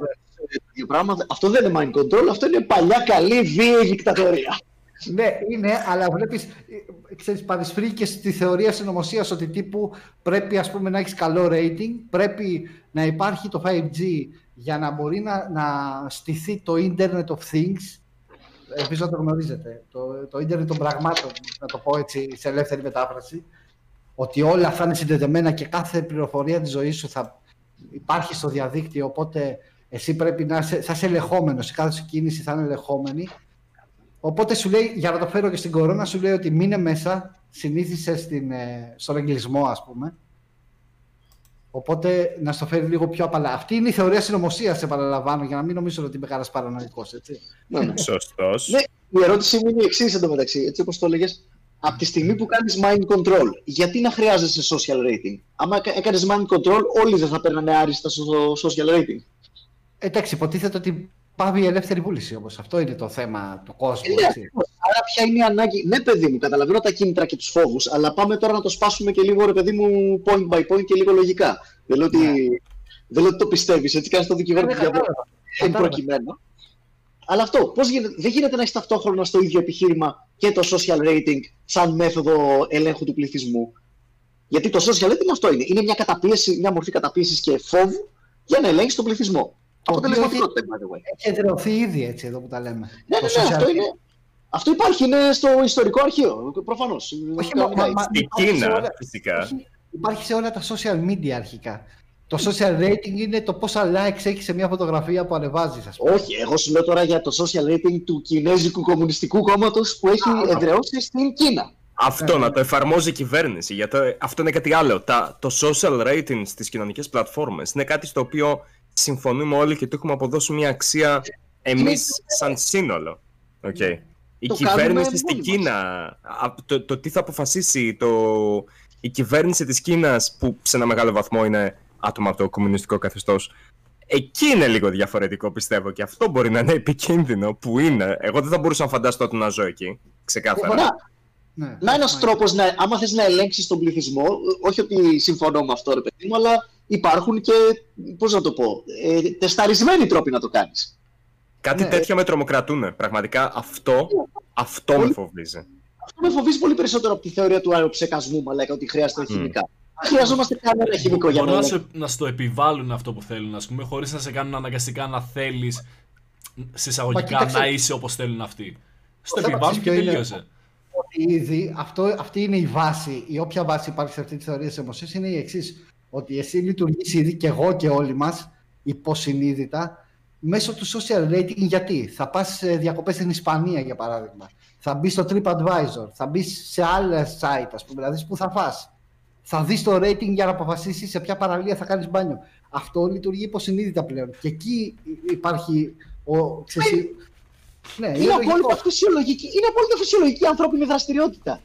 το ίδιο πράγμα. αυτό δεν είναι mind control, αυτό είναι παλιά καλή βίαιη δικτατορία. Ναι, είναι, αλλά βλέπεις, ε, ξέρεις, παρισφρεί και στη θεωρία συνωμοσίας ότι τύπου πρέπει ας πούμε να έχεις καλό rating, πρέπει να υπάρχει το 5G για να μπορεί να, να στηθεί το Internet of Things, ελπίζω να το γνωρίζετε, το, το Internet των πραγμάτων, να το πω έτσι σε ελεύθερη μετάφραση, ότι όλα θα είναι συνδεδεμένα και κάθε πληροφορία της ζωής σου θα υπάρχει στο διαδίκτυο, οπότε εσύ πρέπει να είσαι, θα είσαι ελεγχόμενος, η κάθε σου κίνηση θα είναι ελεγχόμενη Οπότε σου λέει, για να το φέρω και στην κορώνα, σου λέει ότι μείνε μέσα, συνήθισε στην, ε, στον εγκλισμό, ας πούμε. Οπότε να στο φέρει λίγο πιο απαλά. Αυτή είναι η θεωρία συνωμοσίας, επαναλαμβάνω, για να μην νομίζω ότι είμαι κανένας παρανοϊκός, έτσι. Ναι, ναι. Σωστός. Ναι, η ερώτησή μου είναι η εξής εντωμεταξύ, έτσι όπως το έλεγες. Από τη στιγμή που κάνεις mind control, γιατί να χρειάζεσαι social rating; Άμα έκανες mind control, όλοι δεν θα παίρνανε άριστα στο social rating. Εντάξει, υποτίθεται ότι πάβει η ελεύθερη βούληση όμω. Αυτό είναι το θέμα του κόσμου. Ναι, Έτσι. ακριβώς. Άρα ποια είναι η ανάγκη. Ναι, παιδί μου, καταλαβαίνω τα κίνητρα και τους φόβους, αλλά πάμε τώρα να το σπάσουμε και λίγο, ρε παιδί μου, point by point και λίγο λογικά. Δεν λέω ότι, δεν λέω ότι το πιστεύεις, έτσι κάνεις το δικηγόρο Ναι, του διαβόλου. κατάλαβα. Εν Κατάλαβα. προκειμένου. Αλλά αυτό, πώς γίνεται, δεν γίνεται να έχει ταυτόχρονα στο ίδιο επιχείρημα και το social rating σαν μέθοδο ελέγχου του πληθυσμού; Γιατί το social rating αυτό είναι. Είναι μια, καταπίεση, μια μορφή καταπίεσης και φόβου για να ελέγξεις τον πληθυσμό. Το οποίο Αποτελεσματικότητα, by the way. Έχει εδραιωθεί ήδη έτσι εδώ που τα λέμε. Ναι, Το ναι, ναι, social αυτό, media. είναι, αυτό υπάρχει, είναι στο ιστορικό αρχείο, προφανώς. Όχι, μα- μα- μα- Στην υπάρχει σε Κίνα, όλα- φυσικά. όχι, Υπάρχει σε όλα τα social media αρχικά. Το social rating είναι το πόσα likes έχεις σε μια φωτογραφία που ανεβάζεις, ας πούμε. Όχι, εγώ σου λέω τώρα για το social rating του Κινέζικου Κομμουνιστικού Κόμματος που έχει εδραιώσει στην Κίνα. Αυτό Ναι, να ναι. το εφαρμόζει η κυβέρνηση. Γιατί αυτό είναι κάτι άλλο. Τα, το social rating στις κοινωνικές πλατφόρμες είναι κάτι στο οποίο συμφωνούμε όλοι και του έχουμε αποδώσει μια αξία εμείς σαν σύνολο. Okay. Η Ναι. Το κυβέρνηση κάνουμε στην μόνοι Κίνα, α, το, το τι θα αποφασίσει το, η κυβέρνηση της Κίνας που σε ένα μεγάλο βαθμό είναι άτομα από το κομμουνιστικό καθεστώς Εκεί είναι λίγο διαφορετικό πιστεύω και αυτό μπορεί να είναι επικίνδυνο που είναι. Εγώ δεν θα μπορούσα να φανταστώ ότι να ζω εκεί. Ξεκάθαρα. Να, Ναι. να ένας Ναι. τρόπος, να, άμα θες να ελέγξεις τον πληθυσμό, όχι ότι συμφωνώ με αυτό, ρε παιδί μου, αλλά υπάρχουν και, πώς να το πω, ε, τεσταρισμένοι τρόποι να το κάνεις. Κάτι Ναι. τέτοιο με τρομοκρατούν. Πραγματικά αυτό, αυτό με φοβίζει. Αυτό με φοβίζει πολύ περισσότερο από τη θεωρία του αεροψεκασμού, μαλάκα, ότι χρειάζεται χημικά. Δεν χρειαζόμαστε κανένα χημικό για να Μπορούν να, ελέγξουμε. σε, να στο επιβάλλουν αυτό που θέλουν, ας πούμε, χωρίς να σε κάνουν αναγκαστικά να θέλεις συσσαγωγικά κοίταξε. να είσαι όπως θέλουν αυτοί. Στο Το θέμα επιβάλλουν και ξέρεις ποιο είναι; τελείωσε. ότι ήδη αυτό, αυτή είναι η βάση, η όποια βάση υπάρχει σε αυτή τη θεωρία της αιμοσίας είναι η εξής. Ότι εσύ λειτουργείς ήδη και εγώ και όλοι μας υποσυνείδητα μέσω του social rating. Γιατί; Θα πας σε διακοπές στην Ισπανία για παράδειγμα. Θα μπεις στο TripAdvisor, θα μπεις σε άλλα site ας πούμε, δηλαδή που θα φας. Θα δεις το rating για να αποφασίσεις σε ποια παραλία θα κάνεις μπάνιο. Αυτό λειτουργεί υποσυνείδητα πλέον. Και εκεί υπάρχει ο, ξέρεις, ναι, Είναι λογικό. απόλυτα φυσιολογική, είναι απόλυτα φυσιολογική ανθρώπινη δραστηριότητα.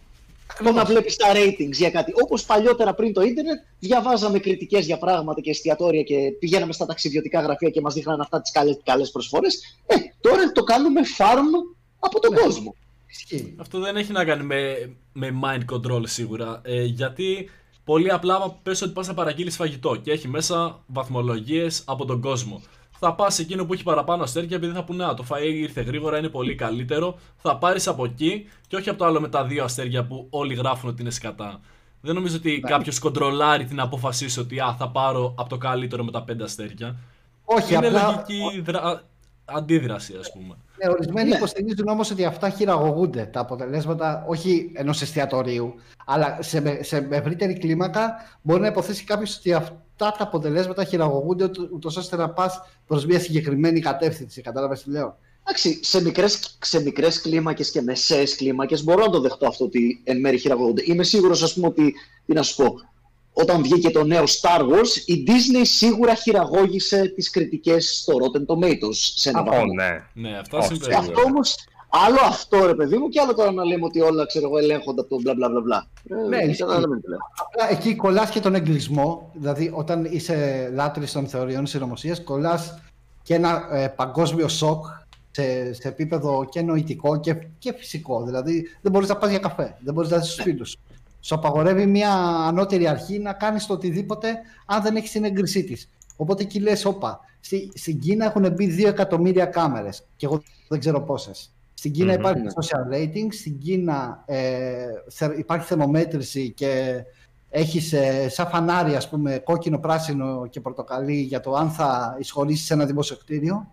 Το να βλέπεις τα ratings για κάτι. Όπως παλιότερα πριν το ίντερνετ, διαβάζαμε κριτικές για πράγματα και εστιατόρια και πηγαίναμε στα ταξιδιωτικά γραφεία και μας δείχναν αυτά τις καλές προσφορές. Ε, τώρα το κάνουμε farm από τον Ναι. κόσμο. Ισχύει. Αυτό δεν έχει να κάνει με, με mind control σίγουρα. Ε, γιατί πολύ απλά, άμα πες ότι πας να παραγγείλεις φαγητό και έχει μέσα βαθμολογίες από τον κόσμο. Θα πας σε εκείνο που έχει παραπάνω αστέρια επειδή θα πούνε Α, το φαΐ ήρθε γρήγορα, είναι πολύ καλύτερο. Θα πάρεις από εκεί και όχι από το άλλο με τα δύο αστέρια που όλοι γράφουν ότι είναι σκατά. Δεν νομίζω ότι Ναι. κάποιος κοντρολάρει την απόφασή σου ότι Α, θα πάρω από το καλύτερο με τα πέντε αστέρια. Όχι, είναι απλά λογική δρα... αντίδραση, ας πούμε. Ναι, ορισμένοι Ναι. υποστηρίζουν όμως ότι αυτά χειραγωγούνται τα αποτελέσματα όχι ενός εστιατορίου, αλλά σε, με- σε ευρύτερη κλίμακα μπορεί να υποθέσει κάποιος ότι αυτά τα αποτελέσματα χειραγωγούνται ούτω ώστε να πας προς μια συγκεκριμένη κατεύθυνση. Κατάλαβες τι λέω; Εντάξει, σε μικρές σε μικρές κλίμακες και μεσαίε κλίμακες μπορώ να το δεχτώ αυτό ότι εν μέρει χειραγωγούνται. Είμαι σίγουρος, ας πούμε, ότι. Τι να σου πω. Όταν βγήκε το νέο Star Wars, η Disney σίγουρα χειραγώγησε τις κριτικές στο Rotten Tomatoes σε ένα Ω, βαθμό. ναι. Ναι, αυτά Όχι, συμβαίνουν. Αυτό όμω άλλο αυτό ρε παιδί μου και άλλο τώρα να λέμε ότι όλα ξέρω εγώ ελέγχονται από το μπλα μπλα μπλα μπλα. Ε, Ναι, ισχύει. καταλαβαίνετε τι λέω. Απλά εκεί κολλάς και τον εγκλισμό. Δηλαδή, όταν είσαι λάτρης των θεωριών συνωμοσία, κολλάς και ένα ε, παγκόσμιο σοκ σε, σε επίπεδο και νοητικό και, και φυσικό. Δηλαδή, δεν μπορείς να πας για καφέ, δεν μπορείς να δει του φίλου σου. Σου απαγορεύει μια ανώτερη αρχή να κάνεις το οτιδήποτε αν δεν έχεις την έγκρισή της. Οπότε εκεί λες, όπα. Στη, στην Κίνα έχουν μπει 2 εκατομμύρια κάμερες και εγώ δεν ξέρω πόσες. Στην Κίνα Μμμ. υπάρχει Ναι. social rating, στην Κίνα ε, θε- υπάρχει θερμομέτρηση και έχει ε, σαν φανάρι, ας πούμε, κόκκινο, πράσινο και πορτοκαλί για το αν θα εισχωρήσει σε ένα δημόσιο κτίριο.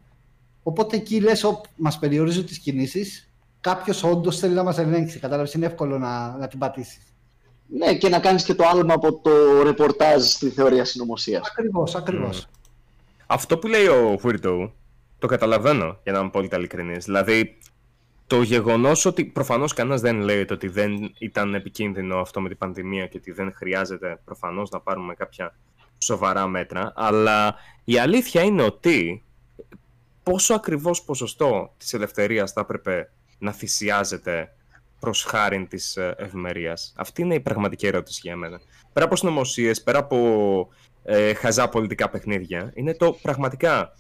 Οπότε εκεί λες, μας περιορίζουν τις κινήσεις. Κάποιος όντως θέλει να μας ελέγξει. Κατάλαβες, είναι εύκολο να, να την πατήσεις. Ναι, και να κάνεις και το άλμα από το ρεπορτάζ στη θεωρία συνωμοσίας. Ακριβώς, ακριβώς. Αυτό που λέει ο Weirdo, το καταλαβαίνω για να είμαι πολύ ειλικρινής. Δηλαδή, το γεγονός ότι προφανώς κανένας δεν λέει ότι δεν ήταν επικίνδυνο αυτό με την πανδημία και ότι δεν χρειάζεται προφανώς να πάρουμε κάποια σοβαρά μέτρα, αλλά η αλήθεια είναι ότι πόσο ακριβώς ποσοστό της ελευθερίας θα έπρεπε να θυσιάζεται προς χάρη της ε, ευημερίας. Αυτή είναι η πραγματική ερώτηση για μένα. Πέρα από συνωμοσίες, πέρα από ε, χαζά πολιτικά παιχνίδια, είναι το πραγματικά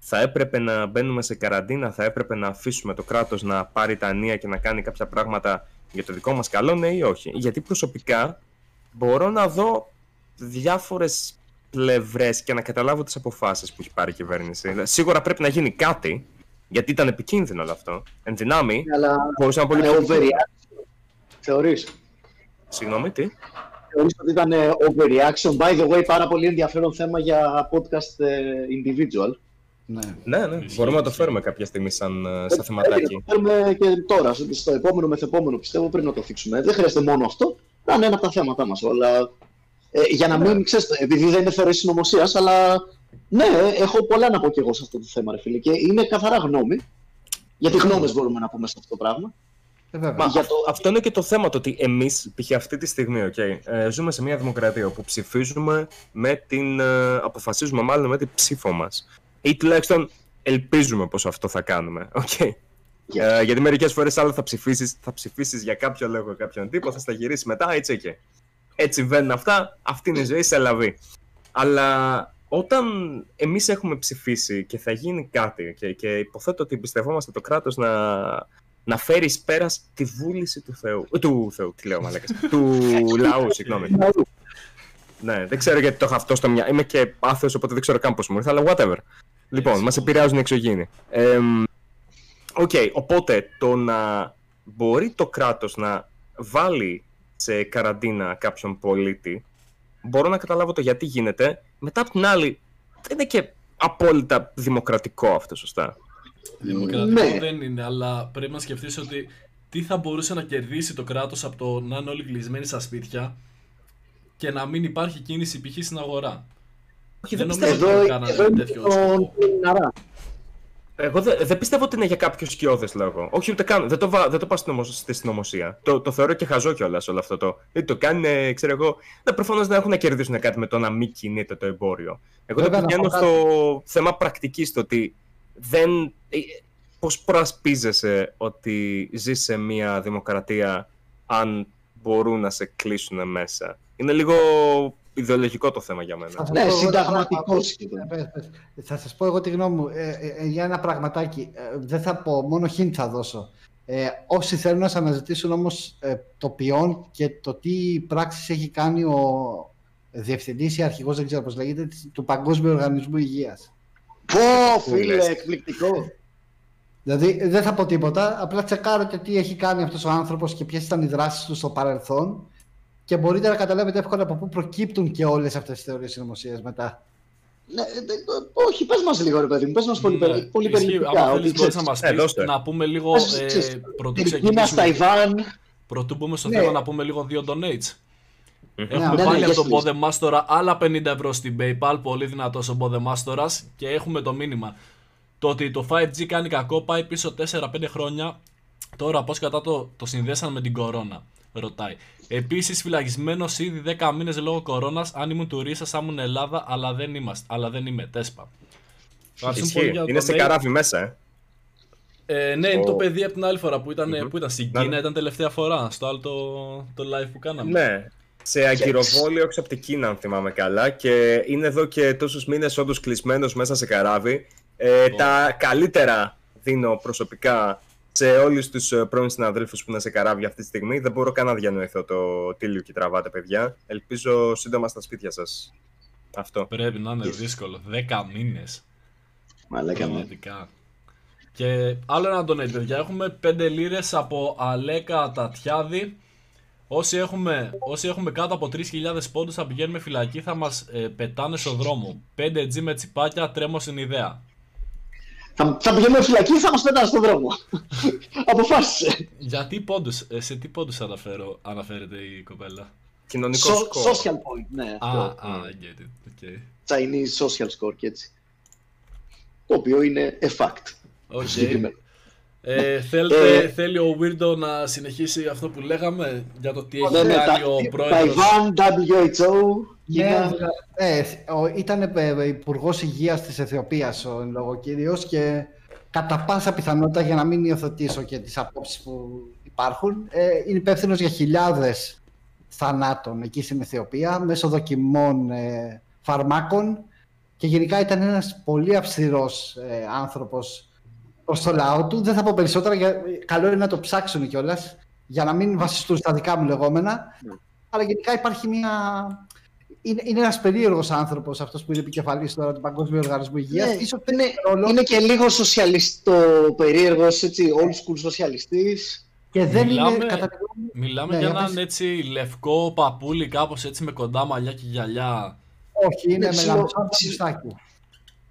θα έπρεπε να μπαίνουμε σε καραντίνα, θα έπρεπε να αφήσουμε το κράτος να πάρει τα ανία και να κάνει κάποια πράγματα για το δικό μας καλό, ναι ή όχι. Γιατί προσωπικά μπορώ να δω διάφορες πλευρές και να καταλάβω τις αποφάσεις που έχει πάρει η κυβέρνηση. Δηλαδή, Σίγουρα πρέπει να γίνει κάτι, γιατί ήταν επικίνδυνο όλο αυτό. Εν δυνάμει, Αλλά μπορούσε να πολύ ήταν πιο... overreaction. Θεωρείς; Συγγνώμη, τι; Θεωρείς ότι ήταν ε, overreaction. By the way, πάρα πολύ ενδιαφέρον θέμα για podcast ε, individual. Ναι. Ναι, ναι, Ισχύει, μπορούμε να το ισχύει. φέρουμε κάποια στιγμή σαν, ε, σαν Πρέπει θεματάκι. να το φέρουμε και τώρα, στο- στο επόμενο μεθεπόμενο πιστεύω πριν να το θίξουμε. Δεν χρειάζεται μόνο αυτό, να είναι ένα από τα θέματα μας. Αλλά, ε, για να μην, ξέρεις, επειδή δεν είναι θεωρία συνωμοσίας, αλλά ναι, έχω πολλά να πω κι εγώ σε αυτό το θέμα, ρε φίλε. Και είναι καθαρά γνώμη. Γιατί γνώμες μπορούμε να πούμε σε αυτό το πράγμα. Ε, βέβαια. Μα για αυτό, το- αυτό είναι και το θέμα, το ότι εμείς, π.χ. αυτή τη στιγμή, okay, ε, ζούμε σε μια δημοκρατία όπου ψηφίζουμε με την. ε, αποφασίζουμε μάλλον με την ψήφο μας. Ή τουλάχιστον ελπίζουμε πως αυτό θα κάνουμε. Okay. Yes. Ε, γιατί μερικές φορές άλλο θα ψηφίσεις θα ψηφίσεις για κάποιο λόγο κάποιον τύπο, θα στα γυρίσεις μετά, έτσι και. Έτσι βαίνουν αυτά, αυτή είναι η ζωή, σε λαβή. Αλλά όταν εμείς έχουμε ψηφίσει και θα γίνει κάτι okay, και υποθέτω ότι εμπιστευόμαστε το κράτος να, να φέρει εις πέρας τη βούληση του Θεού. ε, Του Θεού, τι λέω, μαλάκας. του λαού, συγγνώμη. Ναι, δεν ξέρω γιατί το έχω αυτό στο μυαλό. Είμαι και άθεος, οπότε δεν ξέρω καν πώς μου ήρθε, αλλά whatever. Λοιπόν, Έτσι, μας λοιπόν. επηρεάζουν οι εξωγήινοι. Εμ, Οκ, οπότε το να μπορεί το κράτος να βάλει σε καραντίνα κάποιον πολίτη, μπορώ να καταλάβω το γιατί γίνεται. Μετά από την άλλη, δεν είναι και απόλυτα δημοκρατικό αυτό, σωστά. Δημοκρατικό Ναι. δεν είναι, αλλά πρέπει να σκεφτείς ότι τι θα μπορούσε να κερδίσει το κράτος από το να είναι όλοι κλεισμένοι στα σπίτια και να μην υπάρχει κίνηση π.χ. στην αγορά. Όχι, Δεν δεν νομίζω πιστεύω, Εδώ, ότι κάνανε εδώ είναι τέτοιο τον σκοπό. Ναρά. εγώ δεν, δεν πιστεύω ότι είναι για κάποιο σκιώδες λόγο. Όχι, ούτε καν. Δεν το, βα- δεν το πάω στην νομο- στη συνωμοσία. Το, το θεωρώ και χαζό κιόλας όλο αυτό το. Δεν το κάνουν, ε, ξέρω εγώ. Ναι, προφανώς δεν έχουν να κερδίσουν κάτι με το να μην κινείται το εμπόριο. Εγώ Βέβαια, το να πηγαίνω πω στο θέμα πρακτικής, το ότι δεν. Πώς προασπίζεσαι ότι ζεις σε μια δημοκρατία αν μπορούν να σε κλείσουν μέσα. Είναι λίγο ιδεολογικό το θέμα για μένα. Θα σας Ναι, πω εγώ συνταγματικό ένα- σχεδόν. Ε, πες, πες. Θα σας πω εγώ τη γνώμη μου ε, ε, ε, για ένα πραγματάκι. Ε, δεν θα πω, μόνο hint θα δώσω. Ε, όσοι θέλουν να σας αναζητήσουν όμως ε, το ποιόν και το τι πράξεις έχει κάνει ο διευθυντής ή αρχηγός, δεν ξέρω πώς λέγεται, της- του Παγκόσμιου Οργανισμού Υγείας. Πω, φίλε, λες. εκπληκτικό. Δηλαδή ε, δεν θα πω τίποτα, απλά τσεκάρω και τι έχει κάνει αυτός ο άνθρωπος και ποιες ήταν οι δράσεις του στο παρελθόν και μπορείτε να καταλάβετε εύκολα από πού προκύπτουν και όλες αυτές τις θεωρίες συνωμοσίας μετά. Ναι, ε, δε- όχι, πες μας λίγο ρε παιδί μου, πες μας πολύ, Ναι. περι- πολύ Ισχύει, περιληπτικά. άμα ότι θέλεις μπορείς ξέρεις, να μας Ε, πεις, δώστε. να πούμε λίγο, Ας, ε, ξέρεις, πρωτού Κίνα, ξεκινήσουμε, Ταϊβάν, πρωτού μπούμε στο Ναι. θέμα να πούμε λίγο δύο donates. Έχουμε Ναι, πάλι ναι, από yes, τον please. Πόδεμάστορα άλλα 50 ευρώ στην PayPal, πολύ δυνατός ο Πόδεμάστορας και έχουμε το μήνυμα. Το ότι το 5G κάνει κακό πάει πίσω 4-5 χρόνια. Τώρα πώς κατά το, το συνδέσαν με την κορώνα, ρωτάει. Επίσης φυλακισμένος ήδη 10 μήνες λόγω κορώνας, αν ήμουν τουρίστας θα ήμουν Ελλάδα, αλλά δεν είμαστε, αλλά δεν είμαι, τέσπα. Ευχαριστούμε πολύ Ισχύει. για το Είναι σε donate. καράβι μέσα, ε. Ε, ναι, είναι Ο- το παιδί από την άλλη φορά που ήταν, Μμμ. που ήταν στην Να- Κίνα, ήταν τελευταία φορά, στο άλλο το, το live που κάναμε. Ναι. Σε αγκυροβόλιο έξω από την Κίνα, αν θυμάμαι καλά. Και είναι εδώ και τόσους μήνες όντως κλεισμένος μέσα σε καράβι. Ε, Τα καλύτερα δίνω προσωπικά σε όλους τους πρώην συναδέλφους που είναι σε καράβια αυτή τη στιγμή. Δεν μπορώ καν να διανοηθώ το τι και τραβάτε, παιδιά. Ελπίζω σύντομα στα σπίτια σας. Αυτό. Πρέπει να είναι δύσκολο. 10 μήνες. Μαλάκα μου. Πραγματικά. Και άλλο ένα donate, παιδιά. Έχουμε 5 λίρες από Αλέκα Τατιάδη. Όσοι έχουμε, όσοι έχουμε κάτω από 3.000 πόντους θα πηγαίνουμε φυλακή, θα μας ε, πετάνε στο δρόμο. 5G με τσιπάκια, τρέμω στην ιδέα. Θα, θα πηγαίνουμε φυλακή ή θα μας πετάνε στον δρόμο. Αποφάσισε. Γιατί πόντους, ε, σε τι πόντους αναφέρω, αναφέρεται η κοπέλα; Κοινωνικό So, σκορ. social point, ναι. Α, αυτό. α, I get it. Okay. Chinese social score και έτσι. Το οποίο είναι a fact. Okay. Συγκεκριμένο. Ε, θέλετε, Ε, θέλει ο Weirdo να συνεχίσει αυτό που λέγαμε για το τι έχει Ναι, ναι, κάνει τα- ο πρόεδρος; Ταϊβάν, WHO, Ναι, Κίνα. ε, ήταν υπουργός υγείας της Αιθιοπίας ο εν λόγω κύριος και κατά πάσα πιθανότητα για να μην υιοθετήσω και τις απόψεις που υπάρχουν, ε, είναι υπεύθυνος για χιλιάδες θανάτων εκεί στην Αιθιοπία μέσω δοκιμών ε, φαρμάκων και γενικά ήταν ένας πολύ αυστηρός ε, άνθρωπος προς το λαό του. Δεν θα πω περισσότερα, για, καλό είναι να το ψάξουν κιόλας για να μην βασιστούν στα δικά μου λεγόμενα. Αλλά γενικά υπάρχει μια... Είναι, είναι ένας περίεργος άνθρωπος αυτός που είναι επικεφαλής τώρα του Παγκόσμιου Οργανισμού Υγείας. Ναι, Ίσως είναι, ρόλο είναι και λίγο σοσιαλιστό περίεργος, έτσι, old school σοσιαλιστής. και δεν Μιλάμε- είναι κατά τη γνώμη μου, Μιλάμε Ναι, για για έναν πες. έτσι λευκό παππούλι κάπως έτσι με κοντά μαλλιά και γυαλιά. Όχι, είναι Είναι με ψηλό- λαμψό ψηλό- μουστάκι.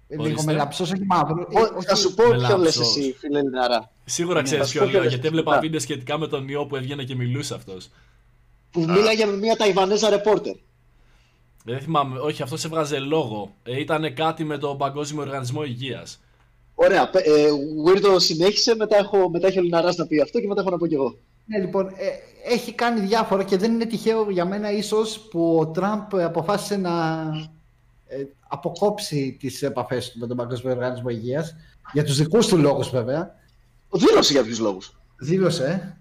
Λίγο Ορίστε. με λαμψός, όχι μαύρο. Ο- Ε, όχι- θα σου πω με ποιο λες λάμψος. εσύ, φίλε Λιναρά. Σίγουρα Ναι, ξέρεις θα σου ποιο πω λέω, ποιο γιατί λες, έβλεπα μετά. βίντεο σχετικά με τον ιό που έβγαινε και μιλούσε αυτός. Που μίλαγε με μια Ταϊβανέζα ρεπόρτερ. Δεν θυμάμαι, όχι, αυτός έβγαζε λόγο. Ε, ήταν κάτι με τον Παγκόσμιο Οργανισμό Υγείας. Ωραία, πε- ε, Weirdo συνέχισε, μετά, έχω, μετά έχει ο Λιναράς να πει αυτό και μετά έχω να πω κι εγώ. Ναι, λοιπόν, ε, έχει κάνει διάφορα και δεν είναι τυχαίο για μένα ίσως που ο Τραμπ ε, αποφάσισε να ε, αποκόψει τις επαφές του με τον Παγκόσμιο Οργανισμό Υγείας για τους δικούς του λόγους βέβαια. Δήλωσε για ποιους λόγους. Δήλωσε, ε.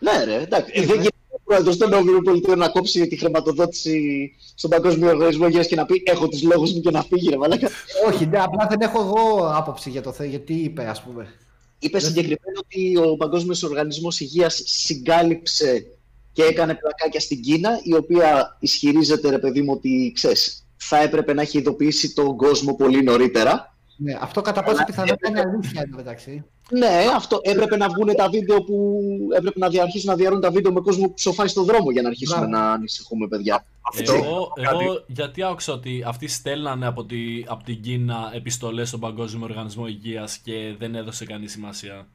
Ναι, ρε, εντάξει. Ε, δεν γίνεται ο πρόεδρο των ΗΠΑ να κόψει τη χρηματοδότηση στον Παγκόσμιο Οργανισμό Υγείας και να πει: Έχω τους λόγους μου και να φύγει, ρε Μαλάκα. Όχι, ναι, απλά δεν έχω εγώ άποψη για το θέμα, γιατί είπε ας πούμε. Είπε συγκεκριμένα ότι ο Παγκόσμιος Οργανισμός Υγείας συγκάλυψε και έκανε πλακάκια στην Κίνα, η οποία ισχυρίζεται, ρε παιδί μου, ότι ξέρεις, θα έπρεπε να έχει ειδοποιήσει τον κόσμο πολύ νωρίτερα. Ναι, αυτό κατά πάσα πιθανότητα είναι αλήθεια εν τω μεταξύ. Ναι, αυτό έπρεπε να βγουν τα βίντεο που έπρεπε να δια- αρχίσουν να διαρρούν τα βίντεο με κόσμο που ψοφάει στον δρόμο για να αρχίσουμε Μπράβο. να ανησυχούμε, παιδιά. Αυτό. Εγώ, κάτι- εγώ γιατί άκουσα ότι αυτοί στέλνανε από, τη, από την Κίνα επιστολές στον Παγκόσμιο Οργανισμό Υγείας και δεν έδωσε κανεί σημασία.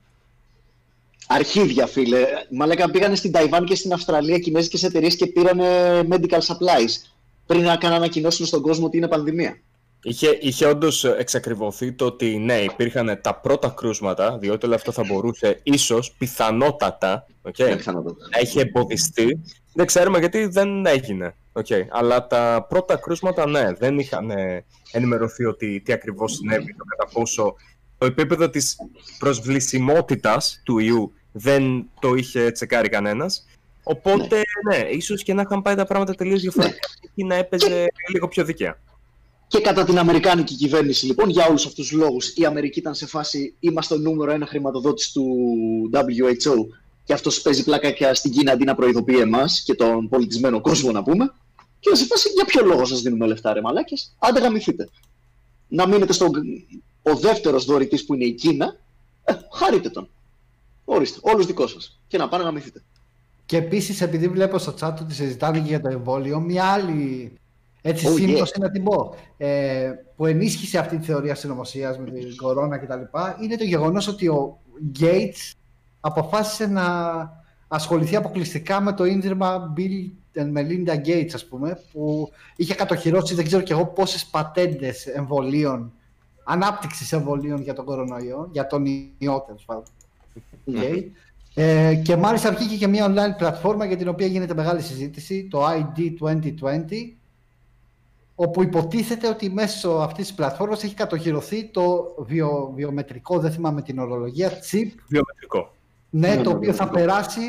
Αρχίδια, φίλε. Μαλάκα πήγανε στην Ταϊβάν και στην Αυστραλία κινέζικες εταιρείες και πήραν medical supplies πριν να κάνουν ανακοινώσουν στον κόσμο ότι είναι πανδημία. Είχε, είχε όντως εξακριβωθεί το ότι ναι, υπήρχαν τα πρώτα κρούσματα, διότι όλο αυτό θα μπορούσε ίσως πιθανότατα okay, Δεν ξαναδώ. να έχει εμποδιστεί. Δεν ξέρουμε γιατί δεν έγινε. Okay. Αλλά τα πρώτα κρούσματα, ναι, δεν είχαν ε, ενημερωθεί ότι τι ακριβώς συνέβη, το κατά πόσο το επίπεδο της προσβλησιμότητας του ιού δεν το είχε τσεκάρει κανένας. Οπότε, ναι, ίσως και να είχαν πάει τα πράγματα τελείως διαφορετικά και να έπαιζε λίγο πιο δίκαια. Και κατά την Αμερικάνικη κυβέρνηση, λοιπόν, για όλους αυτούς τους λόγους, η Αμερική ήταν σε φάση είμαστε ο νούμερο ένα χρηματοδότης του WHO και αυτός παίζει πλάκα και στην Κίνα αντί να προειδοποιεί εμάς και τον πολιτισμένο κόσμο, να πούμε. Και ήταν σε φάση για ποιο λόγο σας δίνουμε λεφτά, ρε μαλάκες; Άντε γαμηθείτε. Να μείνετε στον. Ο δεύτερος δωρητής που είναι η Κίνα, ε, χαρείτε τον. Ορίστε, όλους δικός σας. Και να πάνε να γαμηθείτε. Και επίσης, επειδή βλέπω στο chat ότι συζητάνε και για το εμβόλιο, μια άλλη έτσι, Oh, yeah. σύμπτωση να την πω, ε, που ενίσχυσε αυτή τη θεωρία συνωμοσίας με την κορώνα κτλ. είναι το γεγονός ότι ο Gates αποφάσισε να ασχοληθεί αποκλειστικά με το ίδρυμα Bill and Melinda Gates, ας πούμε, που είχε κατοχυρώσει δεν ξέρω και εγώ πόσες πατέντες εμβολίων, ανάπτυξης εμβολίων για τον κορονοϊό, για τον ιό, τέλος πάντων. Okay. Ε, και μάλιστα βγήκε και μια online πλατφόρμα για την οποία γίνεται μεγάλη συζήτηση, το ID 2020, όπου υποτίθεται ότι μέσω αυτής της πλατφόρμας έχει κατοχυρωθεί το βιο, βιομετρικό, δεν θυμάμαι την ορολογία, chip, Βιομετρικό. ναι, Ναι, το ναι, οποίο θα ναι. περάσει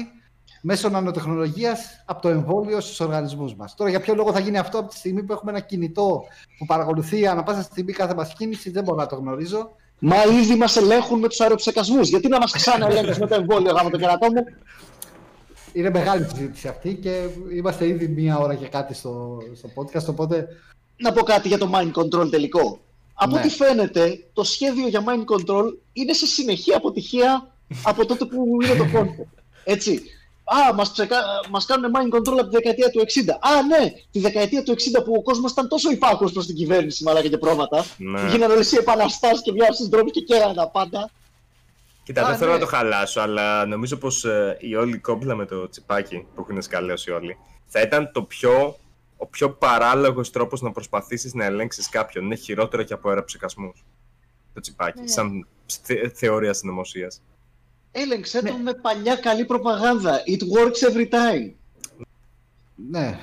μέσω νανοτεχνολογίας από το εμβόλιο στους οργανισμούς μας. Τώρα για ποιο λόγο θα γίνει αυτό από τη στιγμή που έχουμε ένα κινητό που παρακολουθεί ανά πάσα στιγμή κάθε μας κίνηση, δεν μπορώ να το γνωρίζω. Μα ήδη μας ελέγχουν με τους αεροψεκασμούς. Γιατί να μας ξαναελέγχουν με το εμβόλιο γάμο το κερατό μου; Είναι μεγάλη συζήτηση αυτή και είμαστε ήδη μία ώρα και κάτι στο, στο podcast, οπότε Να πω κάτι για το mind control τελικό. Από Ναι. ό,τι φαίνεται, το σχέδιο για mind control είναι σε συνεχή αποτυχία από τότε που είναι το concept. Έτσι. Α, μας, ψεκα... μας κάνουν mind control από τη δεκαετία του 60. Α, ναι, τη δεκαετία του 60 που ο κόσμος ήταν τόσο υπάκουος προς την κυβέρνηση, μαλάκα και πρόβατα. Ναι. Που γίνανε όλες οι επαναστάσεις και βγαίνουν στους δρόμους και κέρανε τα πάντα. Κοίτα, Α, δεν θέλω ναι. να το χαλάσω, αλλά νομίζω πως ε, η όλη κόμπλα με το τσιπάκι που έχουν σκαλέσει όλοι θα ήταν το πιο, ο πιο παράλογος τρόπος να προσπαθήσεις να ελέγξεις κάποιον. Είναι χειρότερο και από αεροψεκασμούς. Το τσιπάκι, Ναι. σαν θε- θεωρία συνωμοσίας. Έλεγξε Ναι. το με παλιά καλή προπαγάνδα. It works every time. ναι.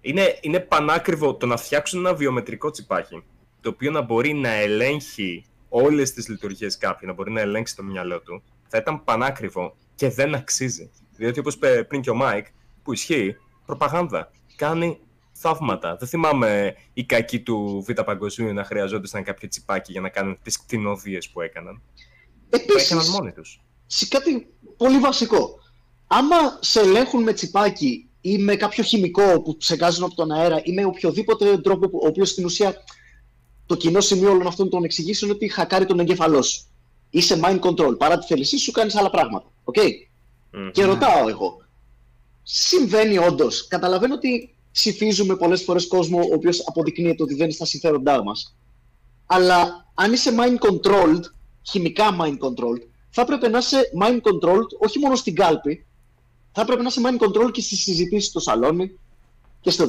Είναι, είναι πανάκριβο το να φτιάξουν ένα βιομετρικό τσιπάκι, το οποίο να μπορεί να ελέγχει όλες τις λειτουργίες κάποιου, να μπορεί να ελέγξει το μυαλό του, θα ήταν πανάκριβο και δεν αξίζει. Διότι όπως είπε πριν και ο Μάικ, που ισχύει, προπαγάνδα. Κάνει θαύματα. Δεν θυμάμαι οι κακοί του Β' Παγκοσμίου να χρειαζόντουσαν κάποιο τσιπάκι για να κάνουν τις κτηνοδίες που έκαναν. Το Επίσης, έκαναν μόνοι τους. σε κάτι πολύ βασικό. Άμα σε ελέγχουν με τσιπάκι ή με κάποιο χημικό που ψεκάζουν από τον αέρα ή με οποιοδήποτε τρόπο που, ο οποίος στην ουσία το κοινό σημείο όλων αυτών των εξηγήσεων είναι ότι χακάρει τον εγκέφαλό σου. Είσαι mind control. Παρά τη θέλησή σου, κάνεις άλλα πράγματα. Okay? Μμμ. Και ρωτάω εγώ. Συμβαίνει όντως. Καταλαβαίνω ότι ψηφίζουμε πολλές φορές κόσμο ο οποίος αποδεικνύεται ότι δεν είναι στα συμφέροντά μας. Αλλά αν είσαι mind controlled, χημικά mind controlled, θα έπρεπε να είσαι mind controlled όχι μόνο στην κάλπη, θα έπρεπε να είσαι mind controlled και στις συζητήσεις στο σαλόνι. Και στο...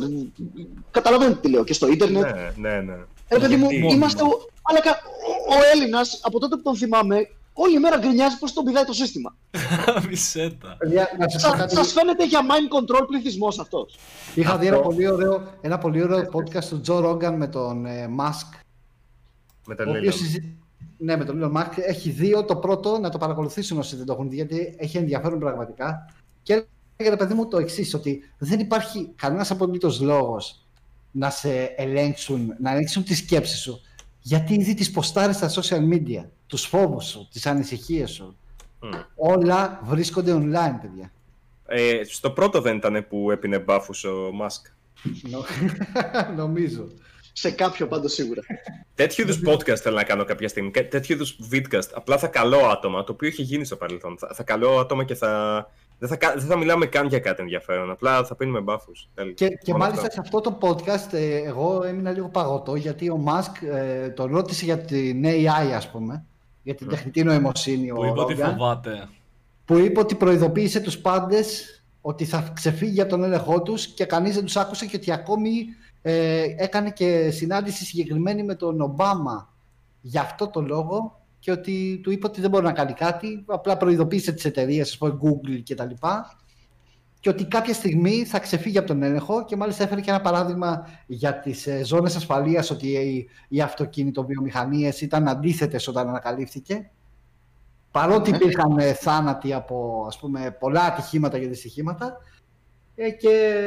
Καταλαβαίνετε τι λέω, και στο ίντερνετ. Ναι, ναι, ναι. Ρε παιδί μου, Γιατί- είμαστε. Ο, αλλά κα- ο, ο Έλληνας, από τότε που τον θυμάμαι, όλη μέρα γκρινιάζει πώς τον πηδάει το σύστημα. Μισέτα. Παιδιά, να σας πω Σα κάτι. σας φαίνεται για mind control πληθυσμός αυτός. Είχα δει ένα πολύ ωραίο, ένα πολύ ωραίο podcast του Τζο Ρόγκαν με τον ε, Musk Με Ο τον οποίος Elon. συζη- Ναι, με τον Elon Musk έχει δύο. Το πρώτο να το παρακολουθήσουν όσοι δεν το έχουν δει, γιατί έχει ενδιαφέρον πραγματικά. Και έλεγε ρε παιδί μου το εξής, ότι δεν υπάρχει κανένας απολύτως λόγος να σε ελέγξουν, να ελέγξουν τη σκέψη σου. Γιατί ήδη τις ποστάρεις στα social media, τους φόβους σου, τις ανησυχίες σου. Μμ. Όλα βρίσκονται online, παιδιά. Ε, στο πρώτο δεν ήταν που έπινε μπάφους ο Μάσκ. Νο- Νομίζω. Σε κάποιο πάντω σίγουρα. Τέτοιου είδους podcast θέλω να κάνω κάποια στιγμή. κα- Τέτοιου είδους vidcast. Απλά θα καλώ άτομα, το οποίο έχει γίνει στο παρελθόν. Θα, θα καλώ άτομα και θα. Δεν θα, κα- δεν θα μιλάμε καν για κάτι ενδιαφέρον. Απλά θα πίνουμε μπάφους. Και, και μάλιστα σε αυτό το podcast ε, εγώ έμεινα λίγο παγωτό γιατί ο Μάσκ ε, τον ρώτησε για την AI ας πούμε, για την τεχνητή νοημοσύνη Που ο είπε ότι Ρόγκαν, φοβάται. που είπε ότι προειδοποίησε τους πάντες ότι θα ξεφύγει από τον έλεγχό τους και κανείς δεν τους άκουσε και ότι ακόμη ε, έκανε και συνάντηση συγκεκριμένη με τον Ομπάμα για αυτό το λόγο και ότι του είπε ότι δεν μπορεί να κάνει κάτι, απλά προειδοποίησε τις εταιρείες, ας πούμε Google και τα λοιπά και ότι κάποια στιγμή θα ξεφύγει από τον έλεγχο και μάλιστα έφερε και ένα παράδειγμα για τις ε, ζώνες ασφαλείας ότι οι, οι αυτοκινητοβιομηχανίες ήταν αντίθετες όταν ανακαλύφθηκε παρότι Ναι. υπήρχαν ε, θάνατοι από ας πούμε, πολλά ατυχήματα και δυστυχήματα ε, και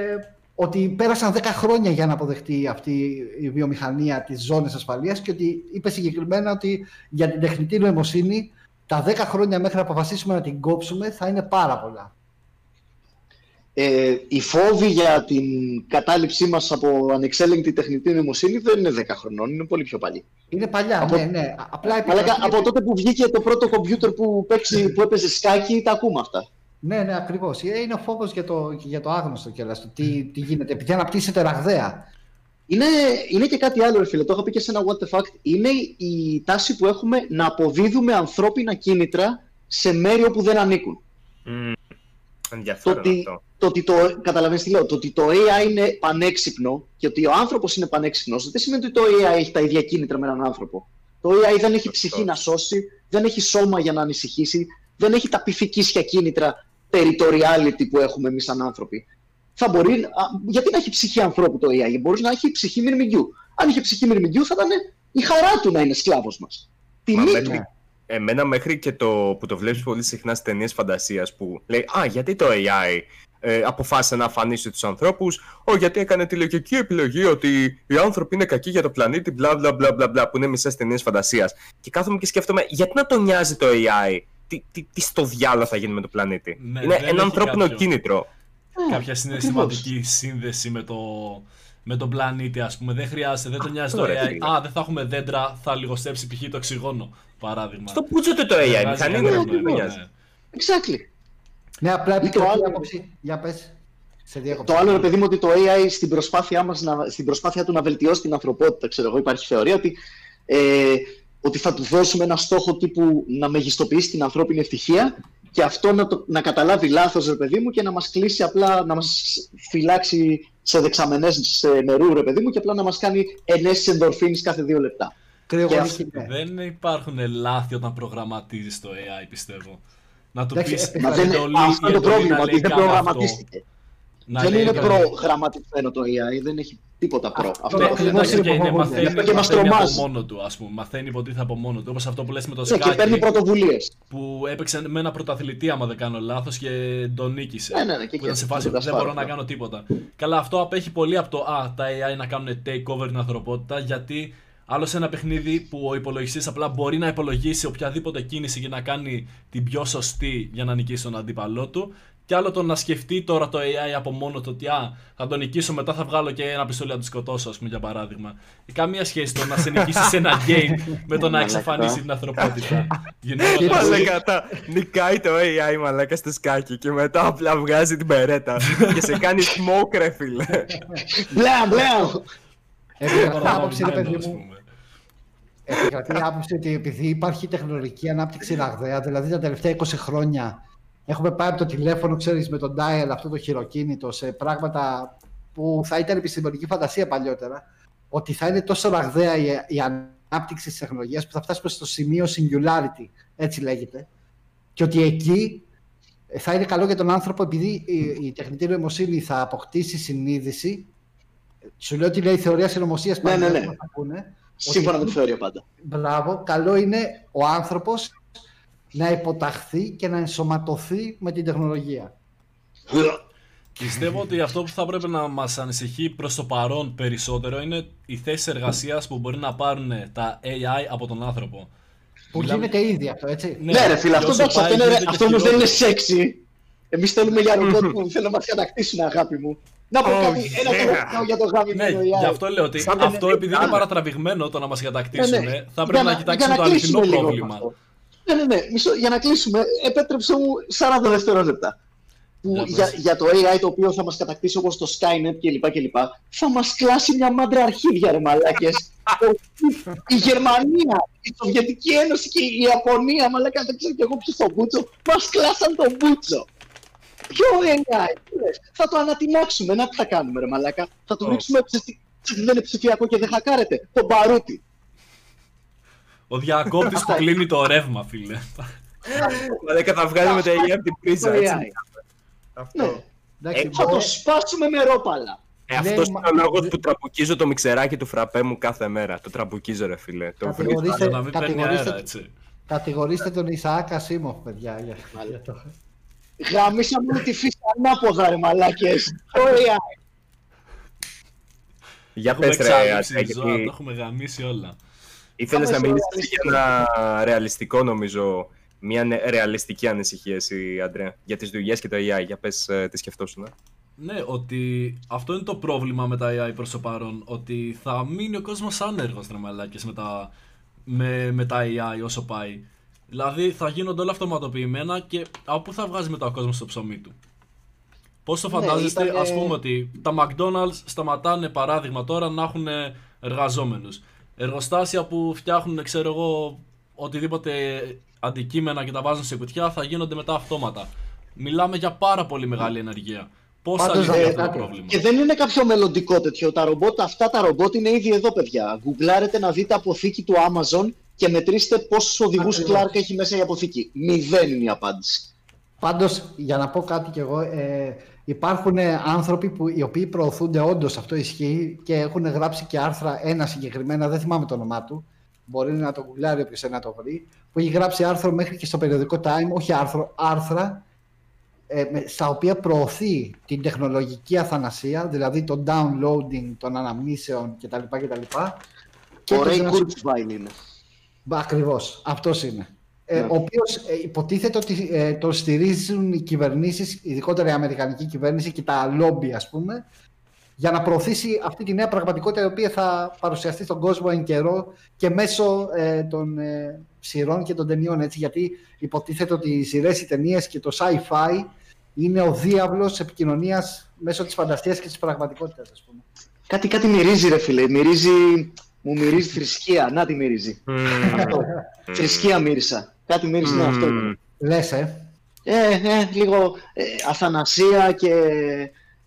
ότι πέρασαν 10 χρόνια για να αποδεχτεί αυτή η βιομηχανία τις ζώνες ασφαλείας και ότι είπε συγκεκριμένα ότι για την τεχνητή νοημοσύνη τα 10 χρόνια μέχρι να αποφασίσουμε να την κόψουμε θα είναι πάρα πολλά. Ε, οι φόβοι για την κατάληψή μας από ανεξέλεγκτη τεχνητή νοημοσύνη δεν είναι 10 χρονών, είναι πολύ πιο παλιοί. Είναι παλιά, Από- ναι, ναι. Απλά Αλλά επικρατεί- από τότε που βγήκε το πρώτο κομπιούτερ που, παίξει, που έπαιζε σκάκι, τα ακούμε αυτά. Ναι, ναι, ακριβώς. Ε, Είναι ο φόβος για το, για το άγνωστο κιόλας, το τι, τι γίνεται, επειδή αναπτύσσεται ραγδαία. Είναι, είναι και κάτι άλλο, ρε φίλε. Το είχα πει και σε ένα What the Fact. Είναι η τάση που έχουμε να αποδίδουμε ανθρώπινα κίνητρα σε μέρη όπου δεν ανήκουν. Mm, Το ενδιαφέρον ότι, αυτό. το ότι το, καταλαβαίνεις τι λέω, το ότι το AI είναι πανέξυπνο και ότι ο άνθρωπος είναι πανέξυπνος δεν σημαίνει ότι το AI έχει τα ίδια κίνητρα με έναν άνθρωπο. Το AI δεν έχει Σωστό. ψυχή να σώσει, δεν έχει σώμα για να ανησυχήσει, δεν έχει τα πυθικίσια κίνητρα territoriality που έχουμε εμείς σαν άνθρωποι. θα μπορεί. α, γιατί να έχει ψυχή ανθρώπου το AI, μπορείς να έχει ψυχή μυρμηγκιού. Αν είχε ψυχή μυρμηγκιού, θα ήταν η χαρά του να είναι σκλάβος μας. Τιμή Μα του. εμένα, εμένα μέχρι και το που το βλέπεις πολύ συχνά στις ταινίες φαντασίας που λέει «Α, γιατί το AI ε, αποφάσισε να αφανίσει τους ανθρώπους, «Ω, γιατί έκανε τη λογική επιλογή ότι οι άνθρωποι είναι κακοί για το πλανήτη, μπλα μπλα μπλα μπλα, μπλα που είναι μισές ταινίες φαντασίας». Και κάθομαι και σκέφτομαι γιατί να τον νοιάζει το AI, τι, τι, τι στο διάλογο θα γίνει με το πλανήτη; Ναι, είναι δεν ένα έχει ανθρώπινο κάποιο. κίνητρο. κάποια συναισθηματική σύνδεση με, το, με τον πλανήτη, ας πούμε. Δεν χρειάζεται, δεν τον νοιάζει το Αυτό, ρε AI. φίλε. Α, δεν θα έχουμε δέντρα, θα λιγοστέψει π.χ. το οξυγόνο. Παράδειγμα. Στο πούτσο του το AI, Δεν μηχανή βγάζει είναι, κανένα δεν νόημα, νοιάζει. ναι. Exactly. Ναι, απλά Ή το επικρατεί άλλο- η άποψη. Για πες. Σε διέκοψα. Το άλλο, ρε παιδί μου, ότι το AI στην προσπάθειά, μας να, στην προσπάθεια του να βελτιώσει την ανθρωπότητα, ξέρω εγώ, υπάρχει θεωρία ότι, ε, ότι θα του δώσουμε ένα στόχο τύπου να μεγιστοποιήσει την ανθρώπινη ευτυχία και αυτό να, το, να καταλάβει λάθος, ρε παιδί μου, και να μας κλείσει απλά, να μας φυλάξει σε δεξαμενές σε νερού, ρε παιδί μου, και απλά να μας κάνει ενέσεις ενδορφίνης κάθε δύο λεπτά. Κρυογονική, Και ναι. Δεν υπάρχουν λάθη όταν προγραμματίζεις το AI, πιστεύω. Να του Εντάξει, πεις ε, Μα δεν είναι, αυτό είναι το πρόβλημα, ότι δεν προγραμματίστηκε. δεν είναι προγραμματισμένο το AI, δεν έχει τίποτα προ. αυτό Ναι, το θέμα. εντάξει, είναι και είναι, που μαθαίνει, φοβούνται. Και μας μαθαίνει από τρομάζει. μόνο του, ας πούμε. Μαθαίνει υποτίθεται από μόνο του. Όπως αυτό που λες με το Ναι, και παίρνει σκάκι, πρωτοβουλίες. που έπαιξε με ένα πρωταθλητή, άμα δεν κάνω λάθος, και τον νίκησε. Ναι, ναι, ναι, και που ήταν και σε φάση τον δεν μπορώ να Κασπάροφ, κάνω τίποτα. Καλά, αυτό απέχει πολύ από το Α, τα AI να κάνουν takeover την ανθρωπότητα, γιατί άλλο σε ένα παιχνίδι που ο υπολογιστής απλά μπορεί να υπολογίσει οποιαδήποτε κίνηση και να κάνει την πιο σωστή για να νικήσει τον αντίπαλό του. Και άλλο το να σκεφτεί τώρα το AI από μόνο του ότι α, θα τον νικήσω, μετά θα βγάλω και ένα πιστόλι να τον σκοτώσω, ας πούμε, για παράδειγμα. Καμία σχέση το να σε νικήσει σε ένα game με το να εξαφανίσει την ανθρωπότητα. You know what I mean? Μαλάκα, τα- νικάει το AI μαλάκα στο σκάκι και μετά απλά βγάζει την περέτα και σε κάνει smoke ρε φίλε. Μπλέαν, μπλέαν. Επικρατεί η άποψη, ρε Παραλαμβανμένο, παιδί ας μου, πούμε. Επικρατεί η άποψη ότι επειδή υπάρχει τεχνολογική ανάπτυξη ραγδαία, δηλαδή τα τελευταία 20 χρόνια έχουμε πάει από το τηλέφωνο, ξέρεις, με τον dial, αυτό το χειροκίνητο, σε πράγματα που θα ήταν επιστημονική φαντασία παλιότερα, ότι θα είναι τόσο ραγδαία η, η ανάπτυξη της τεχνολογίας που θα φτάσουμε στο σημείο singularity, έτσι λέγεται, και ότι εκεί θα είναι καλό για τον άνθρωπο επειδή η, η τεχνητή νοημοσύνη θα αποκτήσει συνείδηση. Σου λέω ότι λέει η θεωρία συνωμοσίας Ναι, ναι, ναι. θα πούνε. Σύμφωνα με τη θεωρία πάντα. Μπράβο, καλό είναι ο άνθρωπος να υποταχθεί και να ενσωματωθεί με την τεχνολογία. Πιστεύω ότι αυτό που θα πρέπει να μας ανησυχεί προς το παρόν περισσότερο είναι οι θέσεις εργασίας που μπορεί να πάρουν τα AI από τον άνθρωπο. Που Μιλάμε- γίνεται ήδη αυτό, έτσι. Ναι, ρε φίλε, και αυτό, όσο εντάξει, πάει, αυτό, είναι, γίνεται και αυτό όμως δεν είναι χειρότερο. σεξι. Εμείς θέλουμε για ρομπότ που θέλουν να μα κατακτήσουν, αγάπη μου. Να πω Oh, κάτι, ένα yeah. τελευταίο για το γάμι Ναι, με το γι' AI. αυτό λέω ότι Σαν αυτό να- επειδή είναι παρατραβηγμένο το να μας κατακτήσουν, Ναι, ναι. θα Για πρέπει να για κοιτάξουμε το κλείσουμε αληθινό λίγο πρόβλημα. αυτό. Ναι, ναι, ναι. Μισό, για να κλείσουμε, επέτρεψε μου 40 δευτερόλεπτα. Που Για για, πες. για το AI το οποίο θα μας κατακτήσει όπως το Skynet κλπ. κλπ θα μας κλάσει μια μάντρα αρχίδια ρε μαλάκες. Ο- η Γερμανία, η Σοβιετική Ένωση και η Ιαπωνία, μαλάκα δεν ξέρω κι εγώ ποιος το μπούτσο, μας κλάσαν τον μπούτσο. Ποιο AI, τι λες. Θα το ανατινάξουμε, να τι θα κάνουμε ρε μαλάκα. Θα του Ω. ρίξουμε ψηφι- δεν είναι ψηφιακό και δεν χακάρεται. Τον παρούτι. Ο διακόπτης που κλείνει το ρεύμα, φίλε. Μαλάκα θα βγάλουμε το AI από την πρίζα, Το έτσι. AI. Αυτό. Ναι. Εντάξει, Ε, Θα μπορεί- το σπάσουμε με ρόπαλα. Ε, Ναι, αυτός μα- είναι ο λόγος που τραμπουκίζω το μιξεράκι του φραπέ μου κάθε μέρα. Το τραμπουκίζω ρε φίλε. Το Κατηγορείς- βρίζω. Για να μην παίρνει κατηγορήστε- αέρα, έτσι. Κατηγορήστε τον Ισαάκα Σίμοφ, παιδιά. Για, για το... Γαμίσαμε όλη τη φύση ανάποδα, ρε μαλάκες. Το AI. Για Έχουμε πες ρε εξαλείψει Άντρα, ζώα, το γιατί έχουμε γαμίσει όλα. ήθελες να Πάμε στο μιλήσεις για ένα ρεαλιστικό νομίζω, μια νε- ρεαλιστική ανησυχία εσύ Άντρια, για τις δουλειές και το AI. Για πες ε, τι σκεφτόσουν. Ναι, ότι αυτό είναι το πρόβλημα με τα AI προς το παρόν. Ότι θα μείνει ο κόσμος άνεργος, ρε μαλάκες, με τα, με, με τα AI όσο πάει. Δηλαδή θα γίνονται όλα αυτοματοποιημένα και από πού θα βγάζει μετά ο κόσμος το ψωμί του; Πώς το Ναι, φαντάζεστε, ήτανε- ας πούμε ότι τα McDonald's σταματάνε παράδειγμα τώρα να έχουν εργαζόμενους; Εργοστάσια που φτιάχνουν, ξέρω εγώ, οτιδήποτε αντικείμενα και τα βάζουν σε κουτιά θα γίνονται μετά αυτόματα. Μιλάμε για πάρα πολύ μεγάλη ενεργεία. Πώς θα Πάντως, λυθεί ε, αυτό το κάτι- πρόβλημα; Και δεν είναι κάποιο μελλοντικό τέτοιο. Τα ρομπότ, αυτά τα ρομπότ είναι ήδη εδώ, παιδιά. Γκουγκλάρετε να δείτε αποθήκη του Amazon και μετρήστε πόσους οδηγούς Ακριβώς. Clark έχει μέσα η αποθήκη. Μηδέν είναι η απάντηση. Πάντως, για να πω κάτι κι εγώ, ε, υπάρχουν ε, άνθρωποι που, οι οποίοι προωθούνται, όντως αυτό ισχύει και έχουν γράψει και άρθρα, ένα συγκεκριμένα, δεν θυμάμαι το όνομά του, μπορεί να το γκουλάρει όποιος να το βρει, που έχει γράψει άρθρο μέχρι και στο περιοδικό Time, όχι άρθρο, άρθρα, ε, με- στα οποία προωθεί την τεχνολογική αθανασία, δηλαδή το downloading των αναμνήσεων κτλ. κτλ. Και Ο το Ray γενεσιο- Kurzweil είναι. Ακριβώς, αυτός είναι. Ε, Ναι. Ο οποίος υποτίθεται ότι ε, το στηρίζουν οι κυβερνήσεις, ειδικότερα η Αμερικανική κυβέρνηση και τα λόμπι, ας πούμε, για να προωθήσει αυτή τη νέα πραγματικότητα η οποία θα παρουσιαστεί στον κόσμο εν καιρό και μέσω ε, των ε, σειρών και των ταινιών. Έτσι, γιατί υποτίθεται ότι οι σειρές, οι ταινίες και το sci-fi είναι ο διάβλος επικοινωνίας μέσω της φανταστίας και της πραγματικότητας, ας πούμε. Κάτι, κάτι μυρίζει ρε φίλε, μυρίζει, μου μυρίζει θρησκεία, να τη μυρίζει. Αυτό. θρησκεία μύρισα. Κάτι μύριζε με αυτό. Μμμ. Λες, ε. Ε, ε, λίγο ε, αθανασία και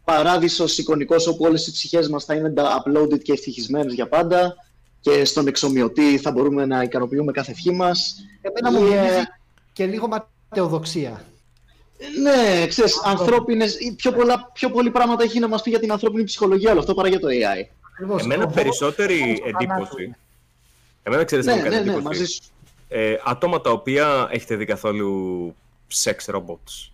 παράδεισος εικονικός όπου όλες οι ψυχές μας θα είναι uploaded και ευτυχισμένες για πάντα και στον εξομοιωτή θα μπορούμε να ικανοποιούμε κάθε ευχή μας. Εμένα μου Ε, μυρίζει και λίγο ματαιοδοξία. Ναι, ξέρεις, ανθρώπινες, ή πιο, πολλά, πιο πολλοί πράγματα έχει να μας πει για την ανθρώπινη ψυχολογία όλο αυτό παρά για το AI. Ακριβώς. Εμένα Ο περισσότερη φόβος του θανάτου εντύπωση. είναι. Εμένα ξέρεις τι Ναι, μου κάνει ναι, ναι, εντύπωση; μαζί σου. Ε, άτομα τα οποία έχετε δει καθόλου sex robots.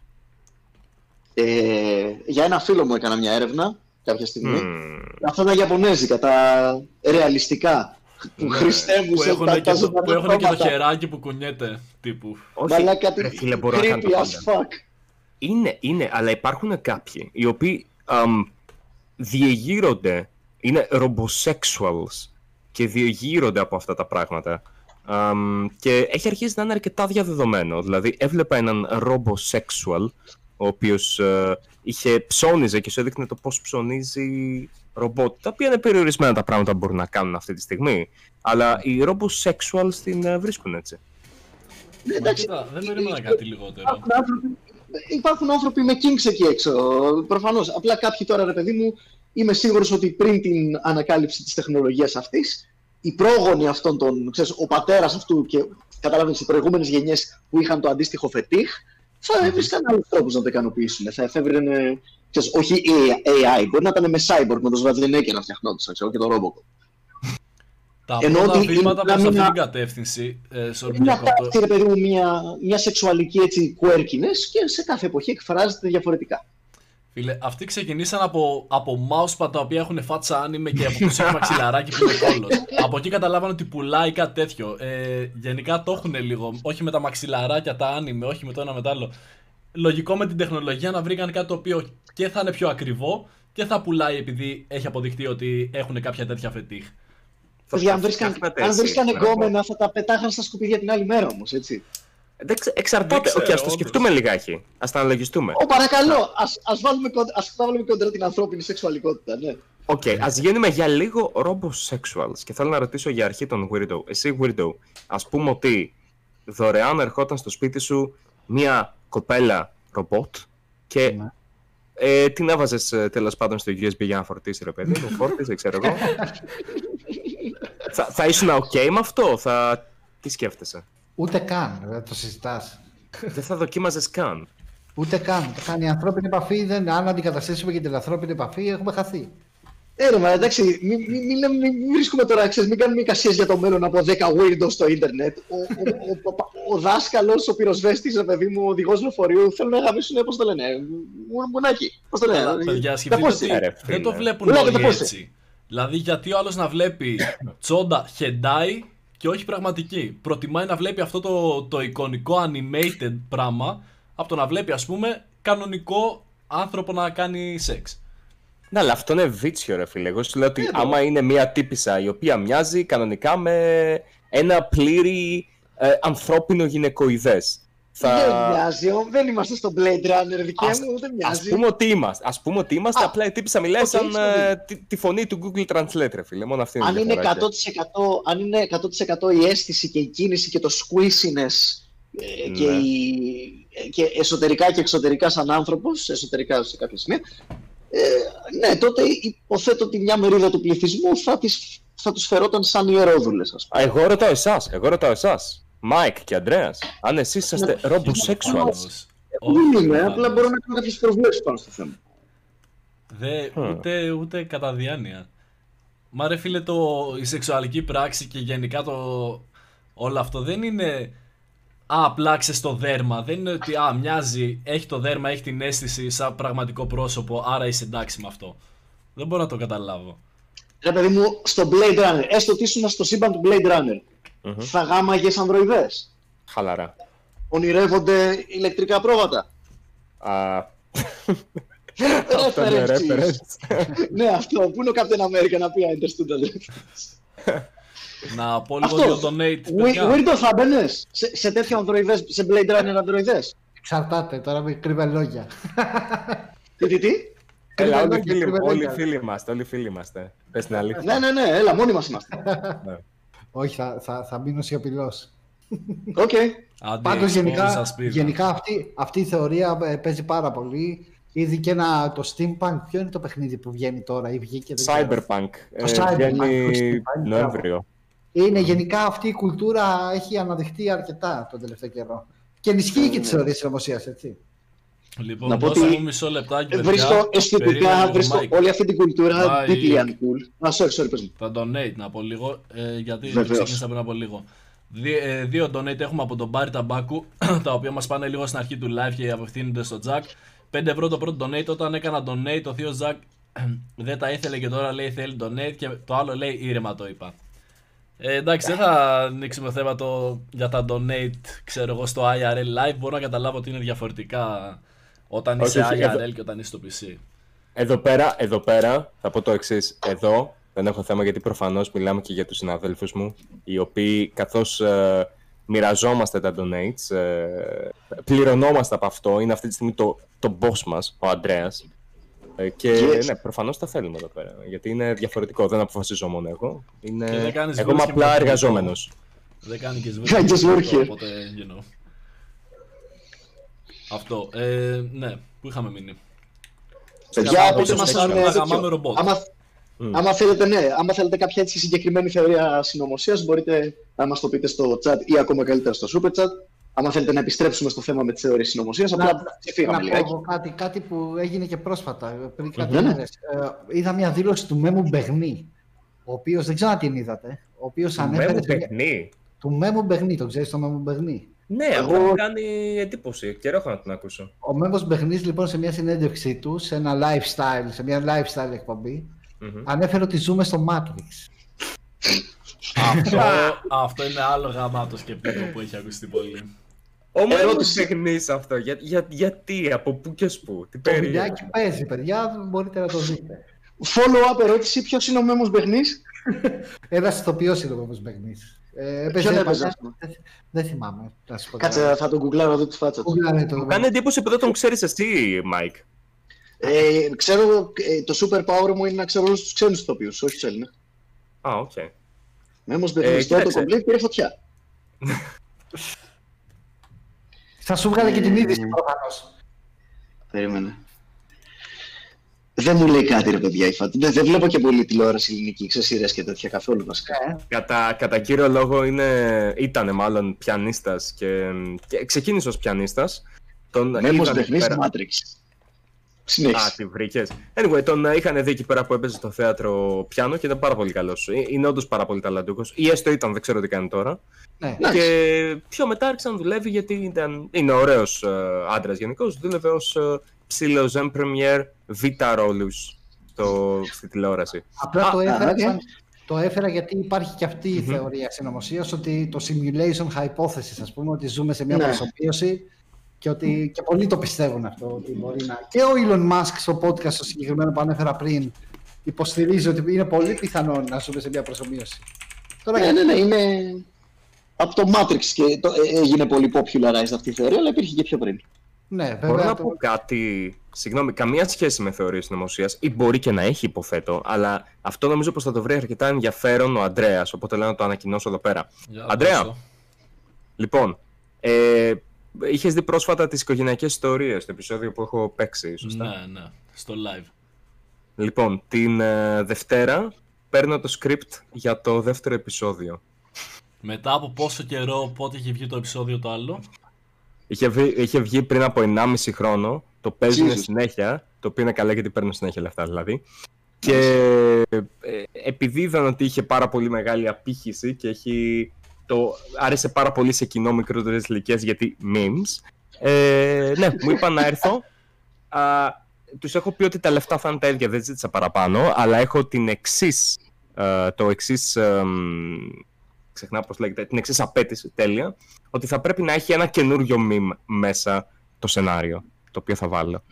Ε, για ένα φίλο μου έκανα μια έρευνα κάποια στιγμή. Μμμ. Αυτά τα Ιαπωνέζικα, τα ρεαλιστικά. Που Ναι, χρηστεύουν που σε έχουν τα, και, τα το, ζωντανά που έχουν και το χρώματα. χεράκι που κουνιέται τύπου. Όχι, Μαλάκα, ρε φίλε, μπορώ να κάνω creepy τα as πάντα. fuck. Είναι, είναι, αλλά υπάρχουν κάποιοι οι οποίοι αμ, διεγείρονται, είναι robosexuals και διεγείρονται από αυτά τα πράγματα. Αμ, και έχει αρχίσει να είναι αρκετά διαδεδομένο. Δηλαδή, έβλεπα έναν robosexual, ο οποίος ε, είχε ψώνιζε και σου έδειχνε το πώς ψωνίζει ρομπότ, τα οποία είναι περιορισμένα τα πράγματα που μπορούν να κάνουν αυτή τη στιγμή. Αλλά οι robosexuals την ε, βρίσκουν έτσι. Ναι, Μα εντάξει, κοίτα, δεν περίμενα κάτι λιγότερο. Υπάρχουν άνθρωποι- Υπάρχουν άνθρωποι με kinks εκεί έξω, προφανώς. Απλά κάποιοι τώρα, ρε παιδί μου, είμαι σίγουρος ότι πριν την ανακάλυψη της τεχνολογίας αυτής, οι πρόγονοι αυτών των, ξέρεις, ο πατέρας αυτού και καταλάβαινες οι προηγούμενες γενιές που είχαν το αντίστοιχο φετίχ, θα έβρισκαν άλλους τρόπους να το ικανοποιήσουν. Θα εφεύρουν, ξέρεις, όχι AI, μπορεί να ήταν με cyborg, με το Σβαρδινέκερ να φτιαχνόντουσαν, ξέρω, και το Robocop. Τα Ενώ πρώτα ότι βήματα είναι προς αυτή μια- την κατεύθυνση, ε, sorry, Είναι διακόπτω. αυτά, ρε παιδί μου, μια, μια σεξουαλική έτσι quirkiness και σε κάθε εποχή εκφράζεται διαφορετικά. Φίλε, αυτοί ξεκινήσαν από, από mousepad τα οποία έχουν φάτσα άνιμε και από τους έχει μαξιλαράκι που είναι κόλλος. από εκεί καταλάβανε ότι πουλάει κάτι τέτοιο. Ε, γενικά το έχουν λίγο, όχι με τα μαξιλαράκια, τα άνιμε, όχι με το ένα με το άλλο. Λογικό με την τεχνολογία να βρήκαν κάτι το οποίο και θα είναι πιο ακριβό και θα πουλάει επειδή έχει αποδειχτεί ότι έχουν κάποια τέτοια φετίχ. Θα- Παιδιά, αν θα βρίσκαν, φτιάχνετε αν έτσι, βρίσκαν με ρομπότ. γκόμενα θα τα πετάχαν στα σκουπίδια την άλλη μέρα όμως, έτσι. Εντάξει, εξαρτάται. Δεν ξέρω, Οκ, ας το όντως. σκεφτούμε λιγάκι. Ας τα αναλογιστούμε. Ω, παρακαλώ, ας, ας, βάλουμε, κον- ας βάλουμε κόντρα την ανθρώπινη σεξουαλικότητα, ναι. Οκ, ας γίνουμε για λίγο robosexuals και θέλω να ρωτήσω για αρχή τον Weirdo. Εσύ Weirdo, ας πούμε ότι δωρεάν ερχόταν στο σπίτι σου μία κοπέλα ρομπότ και Ναι. ε, την έβαζες ε, τέλος πάντων στο USB για να φορτίσει ρε παιδί μου, φόρτιζε ξέρω εγώ. θα, θα ήσουν ok με αυτό, θα... τι σκέφτεσαι; Ούτε καν, δεν το συζητάς. Δεν θα δοκίμαζες καν. Ούτε καν. Το κάνει η ανθρώπινη επαφή. Δεν, αν αντικαταστήσουμε και την ανθρώπινη επαφή, έχουμε χαθεί. Ε, ρε, μα εντάξει, μην μη, μη, λέμε- μη, μη βρίσκουμε τώρα, ξέρεις, μην κάνουμε εικασίες για το μέλλον από 10 weirdos στο ίντερνετ. Ο, ο, ο, ο, ο δάσκαλος, ο πυροσβέστης, ρε παιδί μου, ο οδηγός λεωφορείου, θέλουν να γαμίσουν, πώς το λένε, μου- μουνάκι, πώς το λένε. Παιδιά, Τα σκεφτείτε πόστια. ότι Ε, ρε, φίλε. δεν το βλέπουν Πουλάτε τα όλοι πόστια. έτσι. Δηλαδή, γιατί ο άλλος να βλέπει τσόντα χεντάι και όχι πραγματική. Προτιμάει να βλέπει αυτό το, το εικονικό animated πράγμα από το να βλέπει, ας πούμε, κανονικό άνθρωπο να κάνει σεξ. Ναι, αλλά αυτό είναι βίτσιο, ρε φίλε. Εγώ σου λέω ότι άμα είναι μια τύπισσα η οποία μοιάζει κανονικά με ένα πλήρη ε, ανθρώπινο γυναικοειδές. Θα... Δεν μοιάζει, ο- δεν είμαστε στο Blade Runner, δικέ Ας- μου, δεν Ας μοιάζει. πούμε ότι είμαστε. Ας πούμε ότι είμαστε, Α, απλά η τύπισσα μιλάει οκ, σαν είσαι ε, δίκιο. τη, τη φωνή του Google Translate, ρε φίλε. Μόνο αυτή είναι η αν είναι, 100%, διαφορά. αν είναι 100% η αίσθηση και η κίνηση και το squeeziness ε, και, Ναι. η- ε, και εσωτερικά και εξωτερικά σαν άνθρωπος, εσωτερικά σε κάποια σημεία, ε, ναι, τότε υποθέτω ότι μια μερίδα του πληθυσμού θα, τις, θα τους φερόταν σαν ιερόδουλες, ας πούμε. Α, Εγώ ρωτάω εσάς, εγώ ρωτάω εσάς. Μάικ και Αντρέας, αν εσείς είσαστε Ναι. robosexuals. Όχι, Δεν είμαι, προφανώς. απλά μπορώ να κάνω κάποιες προβλέψεις πάνω στο θέμα. Δε, Hm. ούτε, ούτε κατά διάνοια. Μα ρε φίλε, το, η σεξουαλική πράξη και γενικά το όλο αυτό δεν είναι Α, απλά το δέρμα. Δεν είναι ότι α, μοιάζει, έχει το δέρμα, έχει την αίσθηση σαν πραγματικό πρόσωπο, άρα είσαι εντάξει με αυτό. Δεν μπορώ να το καταλάβω. Ρε παιδί μου, στο Blade Runner, έστω ότι ήσουν στο σύμπαν του Blade Runner, Μμμ. θα γάμαγες ανδροειδές. Χαλαρά. Ονειρεύονται ηλεκτρικά πρόβατα. Α, αυτό είναι References. reference. ναι, αυτό. Πού είναι ο Captain America να πει I understood that. Να πω λίγο Αυτό. δύο donate. Win- παιδιά. Weirdo θα μπαίνες σε, σε τέτοια ανδροειδές, σε Blade Runner ανδροειδές. Εξαρτάται, τώρα με κρύβε λόγια. Τι, τι, τι; Έλα, όλοι λόγια, φίλοι, κρύβε όλοι λόγια. φίλοι είμαστε, όλοι φίλοι είμαστε. Πες την αλήθεια. Ναι, ναι, ναι, έλα, μόνοι μας είμαστε. Όχι, θα, θα, θα μείνω σιωπηλός. Οκ. Άντε, Πάντως πώς γενικά, σας πήρα. γενικά αυτή, αυτή η θεωρία ε, παίζει πάρα πολύ. Ήδη και ένα, το Steampunk, ποιο είναι το παιχνίδι που βγαίνει τώρα ή βγήκε. δεν ξέρω. Cyberpunk. ε, Το Cyberpunk, Βγαίνει το Steampunk, Νοέμβριο. Είναι γενικά αυτή η κουλτούρα έχει αναδειχθεί αρκετά τον τελευταίο καιρό. Και ενισχύει και τις θεωρίες συνωμοσίας, έτσι. Λοιπόν, Να πω δώστε ότι μου μισό λεπτάκι, Ε, παιδιά. Βρίσκω Περίμενε αισθητικά, λίγο, βρίσκω Mike. όλη αυτή την κουλτούρα Mike. deeply uncool. Α, sorry, sorry, πες μου. Τα donate να πω λίγο, ε, γιατί Βεβαίως. ξεκίνησα πριν από λίγο. Δι- ε, δύο donate έχουμε από τον Μπάρι Ταμπάκου, τα οποία μας πάνε λίγο στην αρχή του live και απευθύνονται στο Jack. 5 ευρώ το πρώτο donate, όταν έκανα donate ο θείος Jack δεν τα ήθελε και τώρα λέει θέλει donate και το άλλο λέει ήρεμα το είπα. Ε, εντάξει, δεν θα ανοίξουμε θέμα το, για τα donate, ξέρω εγώ, στο IRL live. Μπορώ να καταλάβω ότι είναι διαφορετικά όταν Όχι, είσαι όχι, IRL εδώ- και όταν είσαι στο PC. Εδώ πέρα, εδώ πέρα θα πω το εξής. Εδώ δεν έχω θέμα γιατί προφανώς μιλάμε και για τους συναδέλφους μου, οι οποίοι καθώς ε, μοιραζόμαστε τα donates, ε, πληρωνόμαστε από αυτό, είναι αυτή τη στιγμή το, το boss μας, ο Αντρέας. Ε, και Yes. ναι, προφανώς τα θέλουμε εδώ πέρα, γιατί είναι διαφορετικό, δεν αποφασίζω μόνο εγώ. Είναι... Και δεν κάνεις Εγώ είμαι views και απλά με το εργαζόμενος. Δεν κάνει και I just work σβήμα. here. Οπότε, you know. Αυτό. Ε, ναι, πού είχαμε μείνει. Παιδιά, Σκαφά- πείτε πίσω μας στο αν σκαφά, ε, τέτοιο. γαμάμε ρομπότ. Άμα, Μμ. άμα θέλετε, ναι, άμα θέλετε κάποια έτσι συγκεκριμένη θεωρία συνωμοσίας, μπορείτε να μας το πείτε στο chat ή ακόμα καλύτερα στο super chat. Άμα θέλετε να επιστρέψουμε στο θέμα με τις θεωρίες συνωμοσίας, απλά ξεφύγαμε να λιγάκι. πω κάτι, κάτι που έγινε και πρόσφατα, πριν κάτι Ναι, ναι. μέρες. Ε, είδα μια δήλωση του Μέμου Μπεγνή, ο οποίος, δεν ξέρω αν την είδατε, ο οποίος ανέφερε... Μέμου σε μια- παιχνί. Του Μέμου Μπεγνή, τον ξέρεις το Μέμου Μπεγνή; Ναι, Εγώ- αυτό μου κάνει εντύπωση. Καιρό έχω να την ακούσω. Ο Μέμος Μπεγνής λοιπόν σε μια συνέντευξή του, σε ένα lifestyle, σε μια lifestyle εκπομπή, Μμμ. ανέφερε ότι ζούμε στο Matrix. αυτό, αυτό είναι άλλο γαμάτο σκεπτικό που έχει ακουστεί πολύ. Ο Μέμος Ερώτηση. Μπεγνής αυτό. Για, για, γιατί, από πού κι ως πού, τι Το περίεργο. βιντεάκι παίζει, παιδιά, μπορείτε να το δείτε. Follow-up ερώτηση, ποιος είναι ο Μέμος Μπεγνής; Ένα ηθοποιός είναι ο Μέμος Μπεγνής. Ε, έπαιζε Ποιον παλιά- έπαιζε, ας πούμε. δεν- Δεν θυμάμαι. Να σου πω Κάτσε, θα τον γκουγκλάρω εδώ τη φάτσα του. Google το. Μου κάνει εντύπωση που δεν τον ξέρεις εσύ, Μάικ. Ε, ξέρω, ε, το super power μου είναι να ξέρω όλους τους ξένους ηθοποιούς, όχι τους Έλληνες. Α, οκ. Μέμος Μπεγνής, το κοίταξε. complete πήρε φωτιά. Θα σου βγάλε και την Ε, είδηση προφανώς. Περίμενε. Δεν μου λέει κάτι ρε παιδιά η φάτσα. Δεν, δεν βλέπω και πολύ τηλεόραση ελληνική, ξέρεις σειρές και τέτοια καθόλου βασικά. Κατά, κατά κύριο λόγο είναι, ήταν μάλλον πιανίστας και, και ξεκίνησε ως πιανίστας. Τον Μέμος είδαν εκεί Μπεγνής πέρα- Matrix. Α, Συνέχισε. τη βρήκες. Anyway, τον ε, είχαν δει εκεί πέρα που έπαιζε στο θέατρο πιάνο και ήταν πάρα πολύ καλός. Ε, Είναι όντως πάρα πολύ ταλαντούχος. Ή έστω ήταν, δεν ξέρω τι κάνει τώρα. Ναι. Εντάξει. Και πιο μετά άρχισε να δουλεύει γιατί ήταν, είναι ωραίος ε, άντρας γενικώς. Δούλευε ως ε, ζεν πρεμιέ β' ρόλους στο, στη τηλεόραση. Απλά το α, έφερα, οκ. σαν- το έφερα γιατί υπάρχει και αυτή η Μμμ. θεωρία συνωμοσίας ότι το simulation hypothesis, ας πούμε, ότι ζούμε σε μια Ναι. προσομοίωση και ότι και πολλοί το πιστεύουν αυτό. Ότι μπορεί να... Και ο Elon Musk στο podcast το συγκεκριμένο που ανέφερα πριν υποστηρίζει ότι είναι πολύ πιθανό να ζούμε σε μια προσωπίωση. Τώρα Ναι, γιατί- ναι, ναι, είναι από το Matrix και το, ε, έγινε πολύ popularized αυτή η θεωρία, αλλά υπήρχε και πιο πριν. Ναι, βέβαια. Μπορώ να το- πω κάτι. Συγγνώμη, καμία σχέση με θεωρίες συνωμοσία ή μπορεί και να έχει, υποθέτω, αλλά αυτό νομίζω πως θα το βρει αρκετά ενδιαφέρον ο Αντρέας. Οπότε λέω να το ανακοινώσω εδώ πέρα. Για Αντρέα. δώσω. Λοιπόν, ε, είχες δει πρόσφατα τις οικογενειακές ιστορίες, το επεισόδιο που έχω παίξει, σωστά; Ναι, ναι, στο live. Λοιπόν, την ε, Δευτέρα παίρνω το script για το δεύτερο επεισόδιο. Μετά από πόσο καιρό, πότε είχε βγει το επεισόδιο το άλλο; Είχε, βγει- είχε βγει πριν από 1,5 χρόνο, το παίζουν Jesus. συνέχεια το οποίο είναι καλά γιατί παίρνω συνέχεια λεφτά δηλαδή. Και ε, επειδή είδαν ότι είχε πάρα πολύ μεγάλη απήχηση και έχει, το άρεσε πάρα πολύ σε κοινό μικρότερες ηλικίες γιατί memes, ε, ναι, μου είπαν να έρθω. Α, τους έχω πει ότι τα λεφτά θα είναι τα ίδια, δεν ζήτησα παραπάνω, αλλά έχω την εξής, ε, το εξής, ε, ξεχνάω πώς λέγεται, την εξής απέτηση, τέλεια, ότι θα πρέπει να έχει ένα καινούριο meme μέσα το σενάριο, το οποίο θα βάλω.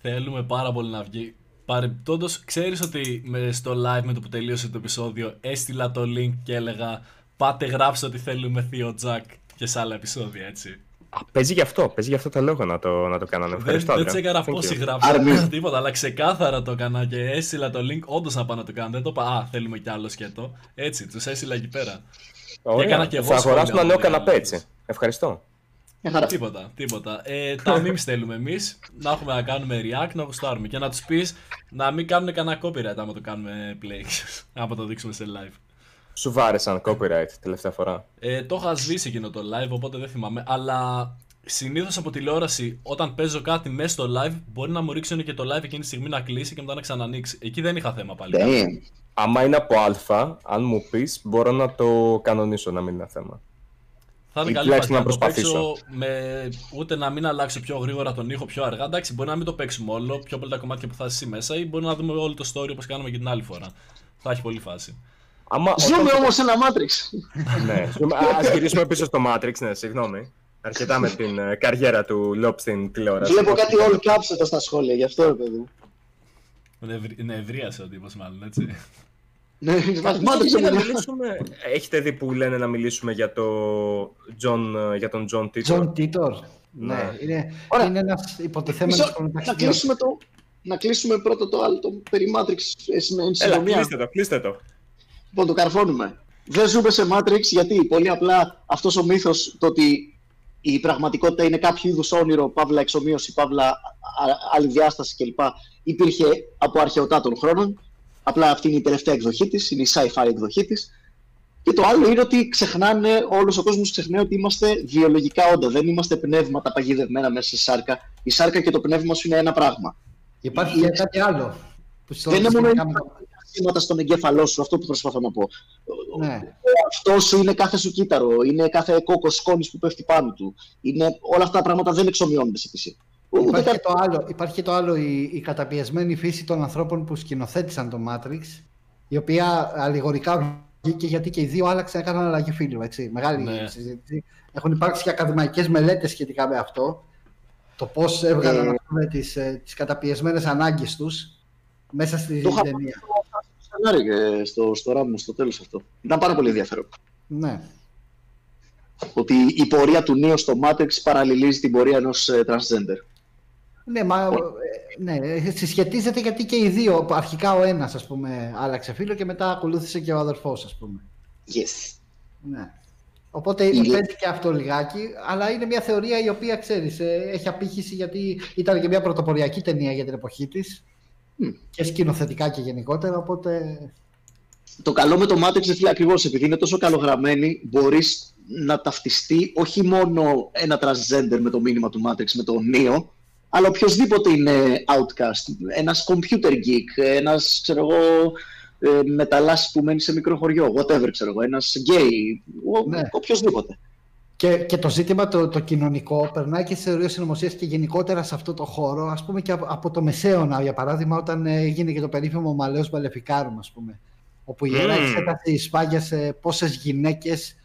Θέλουμε πάρα πολύ να βγει. Παρεμπιπτόντως, ξέρεις ότι με, στο live με το που τελείωσε το επεισόδιο έστειλα το link και έλεγα Πάτε γράψτε ότι θέλουμε Θείο Τζακ και σε άλλα επεισόδια, έτσι. Α, παίζει γι' αυτό, παίζει γι' αυτό το λόγο να το, να το κάνανε. Δεν, Ευχαριστώ. δεν Άντρια. τσέκαρα Thank πόσοι you. γράψαν τίποτα, αλλά ξεκάθαρα το έκανα και έστειλα το link. Όντως να πάω να το κάνω. Δεν το είπα, Α, θέλουμε κι άλλο σκέτο. Έτσι, τους έστειλα εκεί πέρα. Ωραία. έκανα και εγώ θα σχόλια αγοράσω ένα νέο πολύ καναπέ άλλα, έτσι. Ευχαριστώ. Μια χαρά. Τίποτα, τίποτα. Ε, τα memes θέλουμε εμείς να έχουμε να κάνουμε react, να γουστάρουμε και να τους πεις να μην κάνουν κανένα copyright άμα το κάνουμε play. άμα το δείξουμε σε live. Σου βάρεσαν copyright τελευταία φορά. Ε, το είχα σβήσει εκείνο το live, οπότε δεν θυμάμαι. Αλλά συνήθως από τηλεόραση, όταν παίζω κάτι μέσα στο live, μπορεί να μου ρίξουν και το live εκείνη τη στιγμή να κλείσει και μετά να ξανανοίξει. Εκεί δεν είχα θέμα πάλι. Damn. Άμα είναι από Α, αν μου πεις, μπορώ να το κανονίσω να μην είναι θέμα. Θα είναι Ή καλή τουλάχιστον φάση να να το παίξω προσπαθήσω. με ούτε να μην αλλάξω πιο γρήγορα τον ήχο πιο αργά. Εντάξει, μπορεί να μην το παίξουμε όλο, πιο πολλά τα κομμάτια που θα είσαι εσύ μέσα, ή μπορεί να δούμε όλο το story όπως κάναμε και την άλλη φορά. Θα έχει πολύ φάση. Άμα, Ζούμε όμως ένα Matrix. ναι, α γυρίσουμε πίσω στο Matrix, ναι, συγγνώμη. Αρκετά με την ε, καριέρα του Λόπ στην τηλεόραση. Βλέπω κάτι all caps εδώ στα σχόλια, γι' αυτό ρε παιδί μου. Είναι ευρύ- Είναι ευρύασε ο τύπος, μάλλον έτσι. Ναι, μας Έχετε Matrix δει να εμένα. μιλήσουμε- Έχετε δει που λένε να μιλήσουμε για, το John, ε, για τον John Titor; John Titor. Ναι. Ναι, είναι, Ωραία. είναι ένας υποτιθέμενος Μισό, να χρονοταξιδιώτης. κλείσουμε το... Να κλείσουμε πρώτο το άλλο, το περί Matrix ε, με εν Έλα, συντομία. κλείστε το, κλείστε το. Λοιπόν, το καρφώνουμε. Δεν ζούμε σε Matrix γιατί πολύ απλά αυτός ο μύθος το ότι η πραγματικότητα είναι κάποιο είδους όνειρο, παύλα εξομοίωση, παύλα α- α- άλλη διάσταση κλπ. υπήρχε από αρχαιοτά των χρόνων. Απλά αυτή είναι η τελευταία εκδοχή της, είναι η sci-fi εκδοχή της. Και το άλλο είναι ότι ξεχνάνε, όλος ο κόσμος ξεχνάει ότι είμαστε βιολογικά όντα. Δεν είμαστε πνεύματα παγιδευμένα μέσα σε σάρκα. Η σάρκα και το πνεύμα σου είναι ένα πράγμα. Υπάρχει και κάτι άλλο. Που στο Δεν είναι μόνο σχετικά με- σήματα στον εγκέφαλό σου, αυτό που προσπαθώ να πω. Ναι. Αυτό σου είναι κάθε σου κύτταρο, είναι κάθε κόκκο σκόνης που πέφτει πάνω του. Είναι, όλα αυτά τα πράγματα δεν εξομοιώνονται σε PC. Ούτε Υπάρχει κα- και, το άλλο, υπάρχει και το άλλο, η, η καταπιεσμένη φύση των ανθρώπων που σκηνοθέτησαν το Matrix, η οποία αλληγορικά βγήκε γιατί και οι δύο άλλαξαν, έκαναν αλλαγή φίλου, έτσι. Μεγάλη Ναι. συζήτηση. Έχουν υπάρξει και ακαδημαϊκές μελέτες σχετικά με αυτό. Το πώς έβγαλαν Ε. ας πούμε, τις, ε, τις καταπιεσμένες ανάγκες τους μέσα στη Το είχα ταινία. Σενάριο και στο, στο RAM μου στο τέλος αυτό. Ήταν πάρα πολύ ενδιαφέρον. Ναι. Ότι η πορεία του Νίο στο Matrix παραλληλίζει την πορεία ενός ε, transgender. Ναι, μα, ε, ναι, ε, συσχετίζεται γιατί και οι δύο, αρχικά ο ένας ας πούμε άλλαξε φίλο και μετά ακολούθησε και ο αδερφός ας πούμε. Yes. Ναι. Οπότε Η- παίζει και αυτό λιγάκι, αλλά είναι μια θεωρία η οποία ξέρεις, ε, έχει απήχηση γιατί ήταν και μια πρωτοποριακή ταινία για την εποχή της Μμ. και σκηνοθετικά και γενικότερα, οπότε Το καλό με το Matrix είναι ακριβώς επειδή είναι τόσο καλογραμμένη, μπορείς να ταυτιστεί όχι μόνο ένα transgender με το μήνυμα του Matrix, με το Neo, αλλά οποιοδήποτε είναι outcast. Ένας computer geek, ένας, ξέρω εγώ, ε, μεταλλάσσης που μένει σε μικρό χωριό, whatever, ξέρω εγώ, ένας gay, ο, Ναι. οποιοδήποτε. Και, και το ζήτημα το, το κοινωνικό περνάει και στις θεωρίες συνωμοσίας και γενικότερα σε αυτό το χώρο, ας πούμε και από, από το Μεσαίωνα, για παράδειγμα, όταν ε, έγινε και το περίφημο Μαλαίος Μαλεφικάρουμ, ας πούμε, όπου η Ιερά Μμμ. Εξέταση σφάγιασε πόσες γυναίκες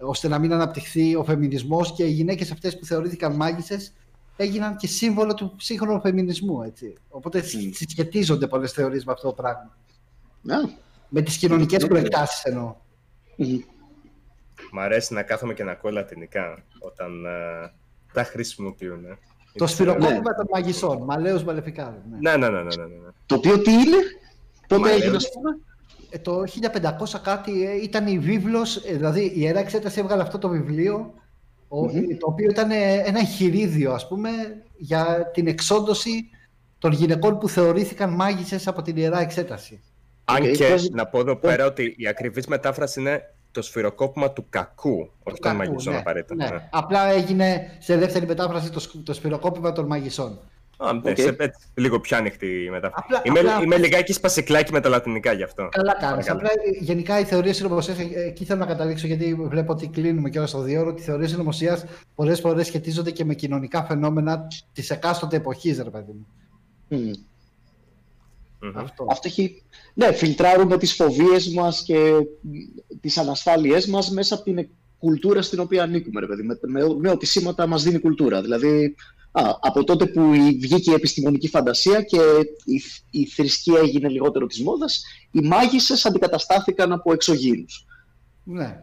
ώστε να μην αναπτυχθεί ο φεμινισμός και οι γυναίκες αυτές που θεωρήθηκαν μάγισσες έγιναν και σύμβολο του σύγχρονου φεμινισμού. Έτσι. Οπότε Μμ. συσχετίζονται πολλές θεωρίες με αυτό το πράγμα. Ναι. Με τις κοινωνικές προεκτάσεις εννοώ. Μμμ. Μ' αρέσει να κάθομαι και να ακούω λατινικά όταν ε, τα χρησιμοποιούν. ε. Το Είναι- σφυροκόπημα Ναι. των μαγισσών, Μαλαίος Μαλεφικάρουμ. Ναι. Ναι, ναι, ναι, ναι, ναι, ναι. Το οποίο τι είναι, πότε Μα έγινε, λέω. ας πούμε; Ε, το 1500 κάτι ε, ήταν η βίβλος, ε, δηλαδή η Ιερά Εξέταση έβγαλε αυτό το βιβλίο, ο- Μμμ. το οποίο ήταν ε, ένα εγχειρίδιο, ας πούμε, για την εξόντωση των γυναικών που θεωρήθηκαν μάγισσες από την Ιερά Εξέταση. Αν Οκ, και πες- να πω εδώ πέρα ότι η ακριβής μετάφραση είναι το σφυροκόπημα του κακού, όχι των Κακού, μαγισσών ναι, απαραίτητα. ναι. ναι. Απλά έγινε σε δεύτερη μετάφραση το, σκ- το σφυροκόπημα των μαγισσών. Α, ναι, Οκ. σε, έτσι, λίγο πιο ανοιχτή μετά. Απλά- είμαι, απλά- είμαι λιγάκι σπασικλάκι με τα λατινικά γι' αυτό. Καλά κάνεις. Παρακαλώ. Απλά ε, γενικά οι θεωρίες συνωμοσίας, εκεί θέλω να καταλήξω γιατί βλέπω ότι κλείνουμε κιόλας στο δίωρο. ότι Οι θεωρίες συνωμοσίας πολλές φορές σχετίζονται και με κοινωνικά φαινόμενα της εκάστοτε εποχής, ρε παιδί μου. Μμ. Μμμ. Αυτό. Αυτό έχει... Ναι, φιλτράρουμε τις φοβίες μας και μ, τις ανασφάλειές μας μέσα από την κουλτούρα στην οποία ανήκουμε, ρε παιδί, με, με, με ό,τι σήματα μας δίνει η κουλτούρα. Δηλαδή, α, από τότε που η- βγήκε η επιστημονική φαντασία και η, η θρησκεία έγινε λιγότερο της μόδας, οι μάγισσες αντικαταστάθηκαν από εξωγήινους. Ναι.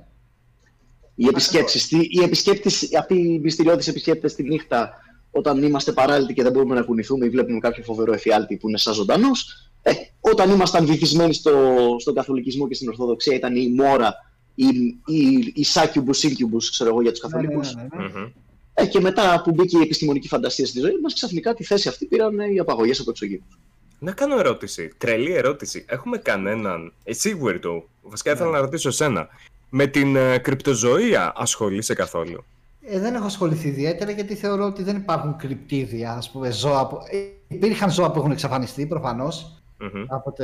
Οι επισκέψεις, τι- οι επισκέπτες, αυτοί οι μυστηριώδεις επισκέπτες τη νύχτα όταν είμαστε παράλυτοι και δεν μπορούμε να κουνηθούμε ή βλέπουμε κάποιο φοβερό εφιάλτη που είναι σαν ζωντανός. Ε, όταν ήμασταν βυθισμένοι στο, στον καθολικισμό και στην Ορθοδοξία ήταν η Μόρα, η, η, η Succubus, Incubus, ξέρω εγώ για τους Ναι, ναι, καθολικούς. ναι, ναι, ναι. Μμμ. Ε, και μετά που μπήκε η επιστημονική φαντασία στη ζωή μας, ξαφνικά τη θέση αυτή πήραν ε, οι απαγωγές από εξωγήινους. Να κάνω ερώτηση. Τρελή ερώτηση. Έχουμε κανέναν. Εσύ, Weirdo. Βασικά ήθελα να ρωτήσω εσένα. Με την ε, κρυπτοζωία ασχολείσαι καθόλου; Ε, δεν έχω ασχοληθεί ιδιαίτερα γιατί θεωρώ ότι δεν υπάρχουν κρυπτίδια, ας πούμε, ζώα. Που... Ε, υπήρχαν ζώα που έχουν εξαφανιστεί προφανώς Μμμ. από, το,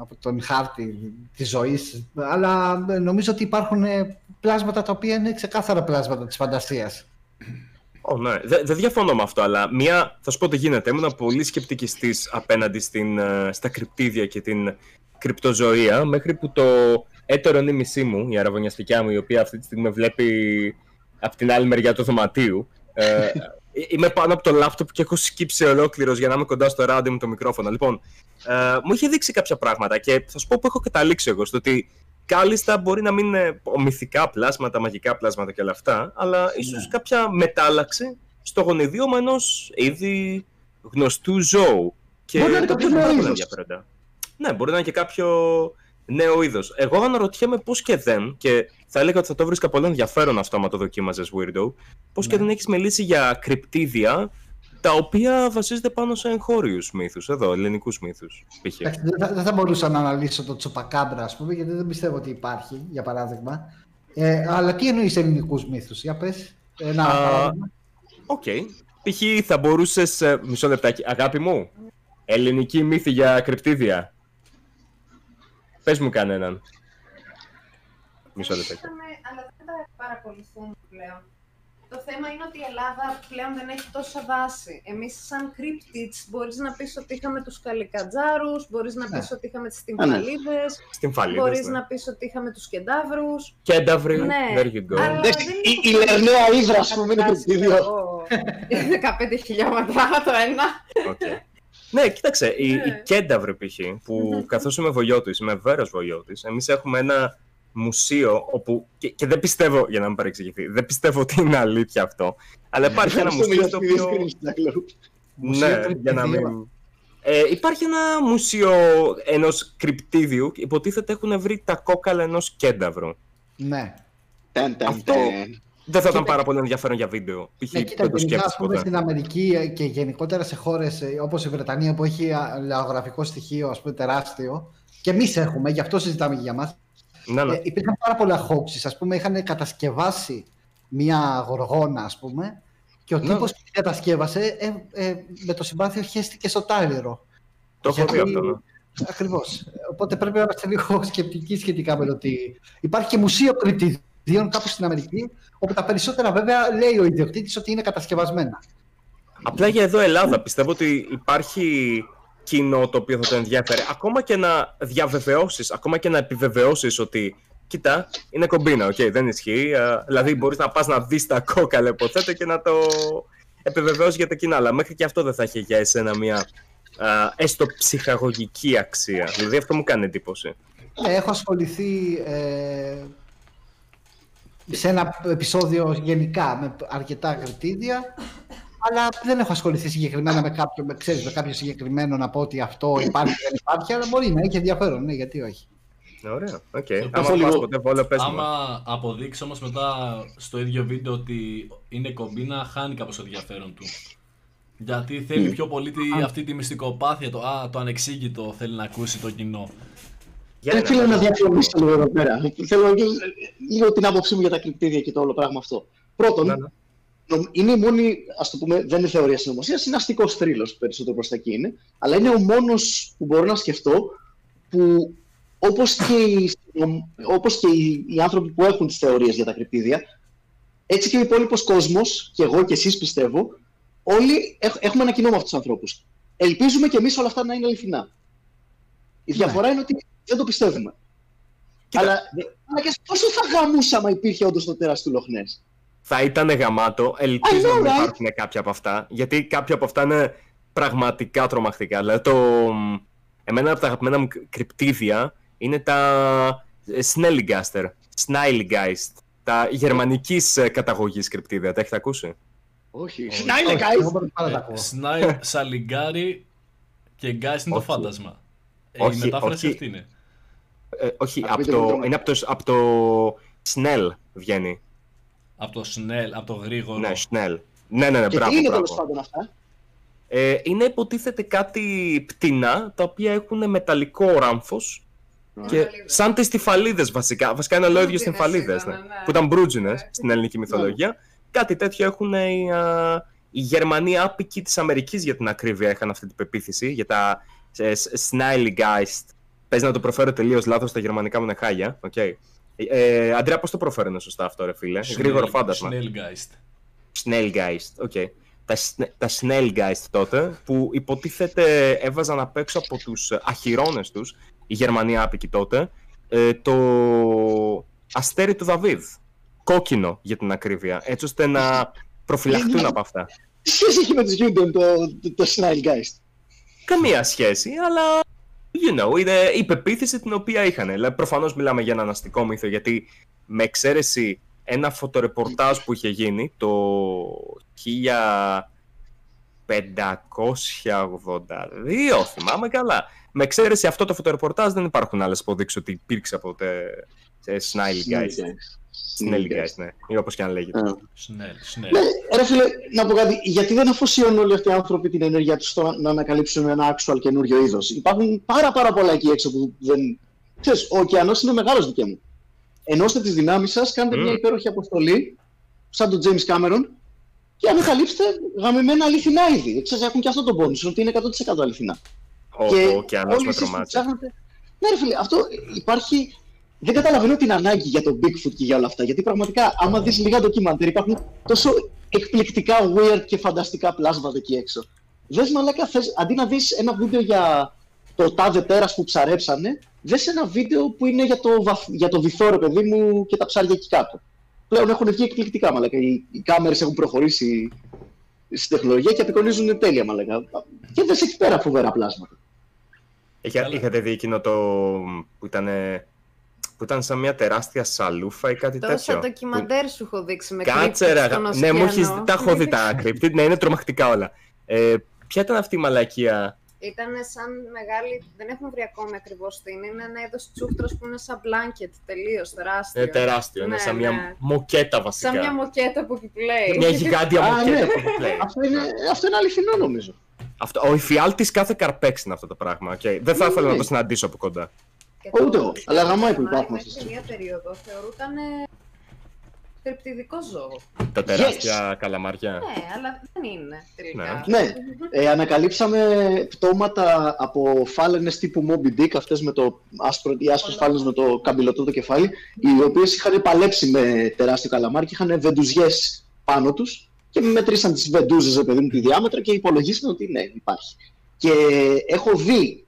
από τον χάρτη της ζωής, αλλά ε, νομίζω ότι υπάρχουν ε, πλάσματα τα οποία είναι ξεκάθαρα πλάσματα της φαντασίας. Ω, ναι. Δεν δεν διαφωνώ με αυτό, αλλά μία. Θα σου πω τι γίνεται. Ήμουν πολύ σκεπτικιστής απέναντι στην, ε, στα κρυπτίδια και την κρυπτοζωία, μέχρι που το έτερο νήμισή μου, η αραβωνιαστικιά μου, η οποία αυτή τη στιγμή με βλέπει από την άλλη μεριά του δωματίου. Ε, είμαι πάνω από το λάπτοπ και έχω σκύψει ολόκληρος για να είμαι κοντά στο ράδι μου το μικρόφωνο. Λοιπόν, ε, μου είχε δείξει κάποια πράγματα και θα σου πω που έχω καταλήξει εγώ. Στο ότι κάλλιστα μπορεί να μην είναι μυθικά πλάσματα, μαγικά πλάσματα και όλα αυτά, αλλά ίσως κάποια μετάλλαξη στο γονιδίωμα ενός ήδη γνωστού ζώου. Και Μπορεί να είναι το κάποιο οποίο νέο πάρα πολύ είδος. ενδιαφέροντα. Ναι, μπορεί να είναι και κάποιο νέο είδος. Εγώ αναρωτιέμαι πώς και δεν, και θα έλεγα ότι θα το βρίσκα πολύ ενδιαφέρον αυτό άμα το δοκίμαζες, Weirdo, πώς και Ναι. δεν έχεις μιλήσει για κρυπτίδια τα οποία βασίζονται πάνω σε εγχώριους μύθους, εδώ, ελληνικούς μύθους. π.χ. Εντάξει, Δεν θα, δεν θα μπορούσα να αναλύσω το τσουπακάμπρα, ας πούμε, γιατί δεν πιστεύω ότι υπάρχει, για παράδειγμα. Ε, αλλά τι εννοείς ελληνικούς μύθους, για πες. Ένα Α, παράδειγμα. Οκ. Π.χ. θα μπορούσες. Μισό λεπτάκι. Αγάπη μου, ελληνική μύθη για κρυπτίδια. Πες μου κανέναν. Μισό λεπτάκι. Είχαμε, αλλά δεν τα παρακολουθούμε πλέον. Το θέμα είναι ότι η Ελλάδα πλέον δεν έχει τόσα βάση. Εμείς σαν cryptids μπορείς να πεις ότι είχαμε τους καλικατζάρους, μπορείς να πεις Ναι. ότι είχαμε τις ναι. τυμφαλίδες, Στην φαλή. μπορείς να πεις ότι είχαμε τους κεντάβρους. Κένταβρη. Ναι. There you go. Αλλά Εντάξει, δεν η- έχω η Λερναία Ήδρα, ας πούμε, είναι καταστάσει, κρυπτίδιο. ξέρω εγώ, 15 χιλιόμετρα το ένα. Οκ. Ναι, κοίταξε, η, Ναι. η Κένταβρη π.χ. που καθώς είμαι βοιώτης, είμαι βέρος βοιώτης, εμείς έχουμε ένα μουσείο όπου, και, και δεν πιστεύω, για να μην παρεξηγηθεί, δεν πιστεύω ότι είναι αλήθεια αυτό, αλλά υπάρχει ένα Ευχαριστούμε μουσείο για στο τη οποίο... διευκρίνηση, Τζάκλο. Μουσείο Ναι, για να κρυπτιδίων. μην... Ε, υπάρχει ένα μουσείο ενός κρυπτίδιου, υποτίθεται έχουν βρει τα κόκαλα ενός κένταβρου. Ναι. Ταν, ταν, Αυτό- ταν. Δεν θα ήταν Κοίτα- πάρα πολύ ενδιαφέρον για βίντεο. Π.χ. Ναι, κοίτα, δεν το γενικά, ας σκέφτεσαι πούμε, ποτέ. στην Αμερική ε, και γενικότερα σε χώρες ε, όπως η Βρετανία που έχει α, λαογραφικό στοιχείο ας πούμε, τεράστιο και εμείς έχουμε, γι' αυτό συζητάμε και για μας, Ναι, ναι. Ε, υπήρχαν πάρα πολλά hoaxes. Ας πούμε, είχαν κατασκευάσει μια γοργόνα, ας πούμε, και ο Ναι. τύπος που την κατασκεύασε ε, ε, με το συμπάθειο χέστηκε στο τάλιρο. Το έχω δει γιατί- αυτό. ναι. Ακριβώς. Οπότε πρέπει να είμαστε λίγο σκεπτικοί σχετικά με το ότι υπάρχει και μουσείο κρυπτιδίων κάπου στην Αμερική, όπου τα περισσότερα βέβαια λέει ο ιδιοκτήτης ότι είναι κατασκευασμένα. Απλά για εδώ Ελλάδα πιστεύω ότι υπάρχει κοινό το οποίο θα το ενδιαφέρει. Ακόμα και να διαβεβαιώσεις, ακόμα και να επιβεβαιώσεις ότι. Κοίτα, είναι κομπίνα, οκ, δεν ισχύει. α, Δηλαδή, μπορείς να πας να δεις τα κόκαλα, υποθέτω, και να το επιβεβαιώσεις για τα κοινά. Αλλά μέχρι και αυτό δεν θα έχει για εσένα μια α, έστω ψυχαγωγική αξία. Δηλαδή, αυτό μου κάνει εντύπωση. Ναι, έχω ασχοληθεί ε, σε ένα επεισόδιο γενικά με αρκετά κρυπτίδια, αλλά δεν έχω ασχοληθεί συγκεκριμένα με κάποιο, με, ξέρεις, με κάποιο συγκεκριμένο να πω ότι αυτό υπάρχει ή δεν υπάρχει, αλλά μπορεί να έχει ενδιαφέρον, ναι, γιατί όχι. Ωραία, οκ. πω Άμα λίγο- πας ποτέ Βόλο, πες μου. Άμα αποδείξει όμως μετά στο ίδιο βίντεο ότι είναι κομπίνα, χάνει κάπως το ενδιαφέρον του. Γιατί θέλει πιο πολύ τη, αυτή τη μυστικοπάθεια, το, α, το ανεξήγητο θέλει να ακούσει το κοινό. Για Δεν ένα, θέλω να πες. διαφωνήσω λίγο εδώ πέρα. Θέλω λίγο- λίγο την άποψή μου για τα κρυπτίδια και το όλο πράγμα αυτό. Πρώτον, Ναι, ναι. νομ- είναι η μόνη, ας το πούμε, δεν είναι θεωρία συνωμοσίας, είναι αστικός θρύλος περισσότερο προς τα εκεί είναι, αλλά είναι ο μόνος που μπορώ να σκεφτώ που όπως και, οι, συνωμ- όπως και οι, οι άνθρωποι που έχουν τις θεωρίες για τα κρυπτίδια, έτσι και ο υπόλοιπος κόσμος, και εγώ και εσείς πιστεύω, όλοι έχ- έχουμε ένα κοινό με αυτούς τους ανθρώπους. Ελπίζουμε και εμείς όλα αυτά να είναι αληθινά. Η διαφορά είναι ότι δεν το πιστεύουμε. Κοίτα, Αλλά, αλλά και πόσο θα γαμούσαμε υπήρχε όντως το τέρας του Λοχνές. Θα ήταν γαμάτο. Ελπίζω I know, να μην right? υπάρχουν κάποια από αυτά. Γιατί κάποια από αυτά είναι πραγματικά τρομακτικά. Δηλαδή, το... εμένα από τα αγαπημένα μου κρυπτίδια είναι τα ε, Snellgaster, Snillgeist. Τα γερμανικής καταγωγής κρυπτίδια. Τα έχετε ακούσει; Όχι. Όχι. Να είναι Όχι, guys. εγώ πρώτη φορά τα ακούω. Σνάιλ, Σαλιγκάρι και Γκάις είναι το Όχι. φάντασμα. Ε, Όχι, η μετάφραση όχι. αυτή είναι. Ε, όχι, Α, από πείτε μου το, το- είναι από το, από το Snell βγαίνει. Από το Σνέλ, από το γρήγορο. Ναι, Snell. Ναι, ναι, ναι, Και μπράβο, τι είναι μπράβο. τέλος πάντων αυτά; Ε, είναι υποτίθεται κάτι πτηνά τα οποία έχουν μεταλλικό ράμφος και σαν τις τυφαλίδες βασικά. Βασικά είναι ολόιδιο Μπρούτζινες τυφαλίδες, ναι. ήταν, ναι. που ήταν μπρούτζινες Ναι. στην ελληνική μυθολογία. Κάτι τέτοιο έχουν οι, α, οι Γερμανοί άποικοι της Αμερικής για την ακρίβεια είχαν αυτή την πεποίθηση για τα ε, Schnellgeist. Πες να το προφέρω τελείως λάθος, τα γερμανικά μου είναι χάλια. Okay. Ε, Αντρέα, πώς το προφέρουν σωστά αυτό, ρε φίλε; Γρήγορο φάντασμα. Schnellgeist. Schnellgeist, OK. Τα, σνε- τα Schnellgeist τότε, που υποτίθεται έβαζαν απ' έξω από τους ε, αχυρώνες τους, οι Γερμανοί άποικοι τότε, ε, το αστέρι του Δαβίδ. Κόκκινο για την ακρίβεια, έτσι ώστε να προφυλαχτούν από αυτά. Τι σχέση έχει με τους Γιούντεν το, το, το Snillgeist. Καμία σχέση, αλλά you know, είναι η πεποίθηση την οποία είχαν. Δηλαδή, προφανώς μιλάμε για έναν αστικό μύθο, γιατί με εξαίρεση ένα φωτορεπορτάζ που είχε γίνει το 1582, θυμάμαι καλά. Με εξαίρεση αυτό το φωτορεπορτάζ δεν υπάρχουν άλλες αποδείξεις ότι υπήρξε από τότε σε Snillgeist. Snillgeist, ναι, ή όπως και αν λέγεται. Α. Σνέλ, Σνέλ. Ναι, ρε φίλε, να πω κάτι. Γιατί δεν αφοσιώνουν όλοι αυτοί οι άνθρωποι την ενέργειά τους στο να ανακαλύψουν ένα actual καινούριο είδος. Υπάρχουν πάρα, πάρα πολλά εκεί έξω που δεν. Ξέρεις, ο ωκεανός είναι μεγάλος δικαί μου. Ενώστε τις δυνάμεις σας, κάντε Μμ. μια υπέροχη αποστολή, σαν τον James Cameron, και ανακαλύψτε γαμημένα αληθινά είδη. Ξέρεις, έχουν και αυτό το bonus, ότι είναι 100% αληθινά. Ο, ο ωκεανός όλοι με εσείς που τρομάζει. ψάχνετε- Ναι, ρε φίλε, αυτό υπάρχει. Δεν καταλαβαίνω την ανάγκη για τον Bigfoot και για όλα αυτά. Γιατί πραγματικά, άμα δεις λίγα ντοκιμαντέρ, υπάρχουν τόσο εκπληκτικά weird και φανταστικά πλάσματα εκεί έξω. Δες μαλάκα, θες, αντί να δεις ένα βίντεο για το τάδε τέρας που ψαρέψανε, δες ένα βίντεο που είναι για το, βαθ- για το βυθό, ρε παιδί μου, και τα ψάρια εκεί κάτω. Πλέον έχουν βγει εκπληκτικά, μαλάκα. Οι, οι κάμερες έχουν προχωρήσει στην τεχνολογία και απεικονίζουν τέλεια, μαλάκα. Και δες εκεί πέρα φοβερά πλάσματα. Είχα, Καλά. είχατε δει εκείνο το που ήταν, που ήταν σαν μια τεράστια σαλούφα ή κάτι Τόσα τέτοιο. ντοκιμαντέρ σου έχω δείξει με Κάτσε κρύπτες ρε, στον αγα- ναι, μου έχεις, ωκεανό. τα έχω δει τα cryptid, ναι, είναι τρομακτικά όλα. Ε, ποια ήταν αυτή η μαλακία, Ήταν σαν μεγάλη, δεν έχουμε βρει ακόμη ακριβώς τι είναι, είναι ένα είδος τσούχτρος που είναι σαν blanket τελείως τεράστιο. είναι τεράστιο, είναι Ναι, σαν μια ναι. μοκέτα βασικά. Σαν μια μοκέτα που επιπλέει. Μια γιγάντια Α, μοκέτα ναι. που επιπλέει. Αυτό είναι, αυτό είναι αληθινό νομίζω. Αυτό, ο εφιάλτης κάθε Carpex είναι αυτό το πράγμα. οκ. Δεν θα ήθελα Ναι. να το συναντήσω από κοντά. Και Ούτε το- εγώ, αλλά γαμάει που το υπάρχουν μέχρι αυτές τις μια περίοδο θεωρούταν κρυπτιδικό ζώο. Τα τεράστια καλαμάρια. Ναι, αλλά δεν είναι τελικά. Ναι, ε, ανακαλύψαμε πτώματα από φάλαινες τύπου Moby Dick, αυτές με το άσπρο, οι άσπρες φάλαινες με το καμπυλωτό το κεφάλι, οι οποίες είχαν παλέψει με τεράστιο καλαμάρι και είχαν βεντουζιές πάνω τους και μετρήσαν τις βεντούζες, ρε παιδί μου, τη διάμετρο και υπολογίσαν ότι ναι, υπάρχει. Και έχω δει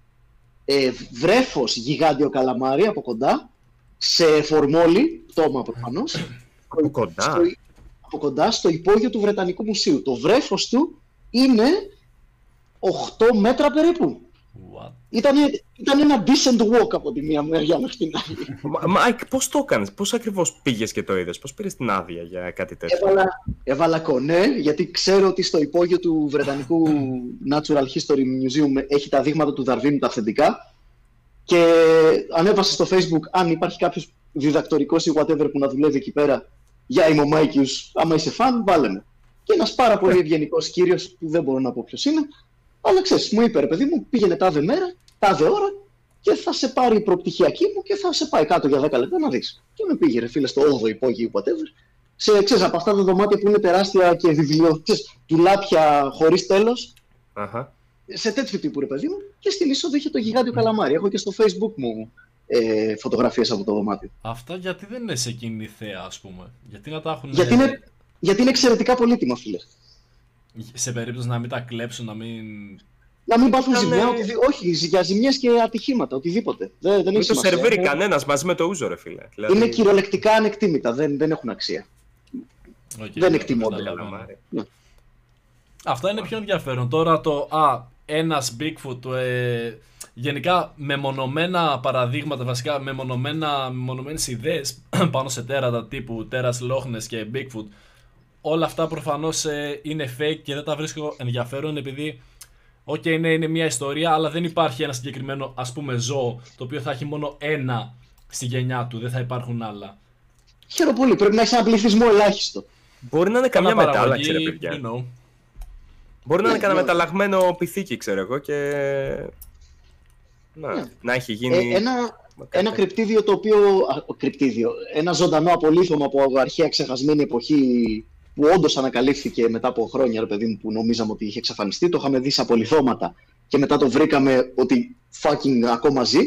ε, βρέφος γιγάντιο καλαμάρι από κοντά, σε φορμόλι, πτώμα προφανώς, Από κοντά. στο, από κοντά στο υπόγειο του Βρετανικού Μουσείου. Το βρέφος του είναι 8 μέτρα περίπου. What? Ήταν, ήταν ένα decent walk από τη μία μεριά μέχρι την άλλη. Μα- Μάικ, πώς το έκανες, πώς ακριβώς πήγες και το είδες, πώς πήρες την άδεια για κάτι τέτοιο; έβαλα, έβαλα κονέ, γιατί ξέρω ότι στο υπόγειο του Βρετανικού Natural History Museum έχει τα δείγματα του Δαρβίνου τα αυθεντικά και ανέβασα στο facebook αν υπάρχει κάποιος διδακτορικός ή whatever που να δουλεύει εκεί πέρα για ημομάικιους, άμα είσαι φαν, βάλε με. Και ένας πάρα πολύ ευγενικός κύριος που δεν μπορώ να πω ποιος είναι, αλλά ξέρεις, μου είπε ρε παιδί μου, πήγαινε τάδε μέρα, τάδε ώρα και θα σε πάρει η προπτυχιακή μου και θα σε πάει κάτω για 10 λεπτά να δεις. Και με πήγε ρε φίλε στο 8ο υπόγειο ή whatever σε, ξέρεις, από αυτά τα δωμάτια που είναι τεράστια και βιβλιοθήκες, τουλάπια χωρίς τέλος, Αχα. σε τέτοιο τύπου ρε παιδί μου, και στη είσοδο είχε το γιγάντιο καλαμάρι. Έχω και στο facebook μου ε, φωτογραφίες από το δωμάτιο. Αυτά γιατί δεν είναι σε κοινή θέα, ας πούμε. Γιατί να τα έχουν. Γιατί είναι, γιατί είναι εξαιρετικά πολύτιμα, φίλε. Σε περίπτωση να μην τα κλέψουν, να μην. Να μην πάθουν Ήταν, ζημιά, ε, οτιδη... όχι, για ζημιές και ατυχήματα, οτιδήποτε. Δεν, δεν Μην έχει το σημασία. σερβίρει Είναι- κανένας μαζί με το ούζο, ρε φίλε. Δηλαδή, Είναι κυριολεκτικά ανεκτίμητα, δεν, δεν έχουν αξία. Οκ, Δεν ναι, εκτιμώνται. καταλαβαίνω. καλαμάρι. Αυτά είναι πιο ενδιαφέρον. Τώρα το α, ένας Bigfoot, ε, γενικά μεμονωμένα παραδείγματα, βασικά μεμονωμένα, μεμονωμένες ιδέες πάνω σε τέρατα τύπου τέρας Λοχ Νες και Bigfoot, όλα αυτά προφανώς ε, είναι fake και δεν τα βρίσκω ενδιαφέρον επειδή Οκ, ναι, είναι μια ιστορία, αλλά δεν υπάρχει ένα συγκεκριμένο ας πούμε ζώο το οποίο θα έχει μόνο ένα στη γενιά του, δεν θα υπάρχουν άλλα. Χαίρομαι πολύ, πρέπει να έχει ένα πληθυσμό ελάχιστο. Μπορεί να είναι καμιά Αναπαραγωγή, μετάλλαξη, ρε παιδιά. you know. Μπορεί να είναι Ναι, κανένα ναι. μεταλλαγμένο πυθίκι, ξέρω εγώ, και. Να, Ναι. να έχει γίνει. Ε, ένα, κάτι. ένα κρυπτίδιο το οποίο. Α, ο κρυπτίδιο. Ένα ζωντανό απολύθωμα από αρχαία ξεχασμένη εποχή που όντως ανακαλύφθηκε μετά από χρόνια, ρε παιδί μου, που νομίζαμε ότι είχε εξαφανιστεί. Το είχαμε δει σε απολυθώματα και μετά το βρήκαμε ότι fucking ακόμα ζει.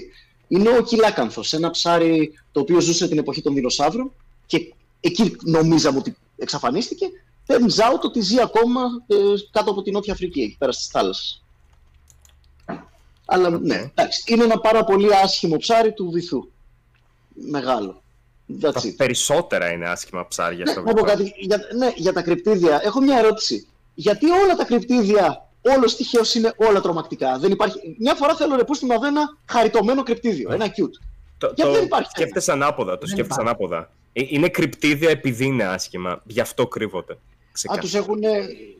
Είναι ο Κυλάκανθος, ένα ψάρι το οποίο ζούσε την εποχή των δεινοσαύρων και εκεί νομίζαμε ότι εξαφανίστηκε. Turns out ότι ζει ακόμα ε, κάτω από την Νότια Αφρική, εκεί πέρα στις θάλασσες. Αλλά ναι, εντάξει. Είναι ένα πάρα πολύ άσχημο ψάρι του βυθού. Μεγάλο. That's Τα it. περισσότερα είναι άσχημα ψάρια στο Ναι, να πω βυθό. κάτι, για, ναι, για τα κρυπτίδια. Έχω μια ερώτηση. Γιατί όλα τα κρυπτίδια, όλος τυχαίως είναι όλα τρομακτικά. Δεν υπάρχει... Μια φορά θέλω να πω στην ένα χαριτωμένο κρυπτίδιο, ένα cute. Το, Γιατί το δεν υπάρχει σκέφτεσαι ανάποδα. Το Δεν σκέφτεσαι υπάρχει. ανάποδα. Ε, Είναι κρυπτίδια επειδή είναι άσχημα. Γι' αυτό κρύβονται. Α, Ξεκάθαρα. τους έχουν,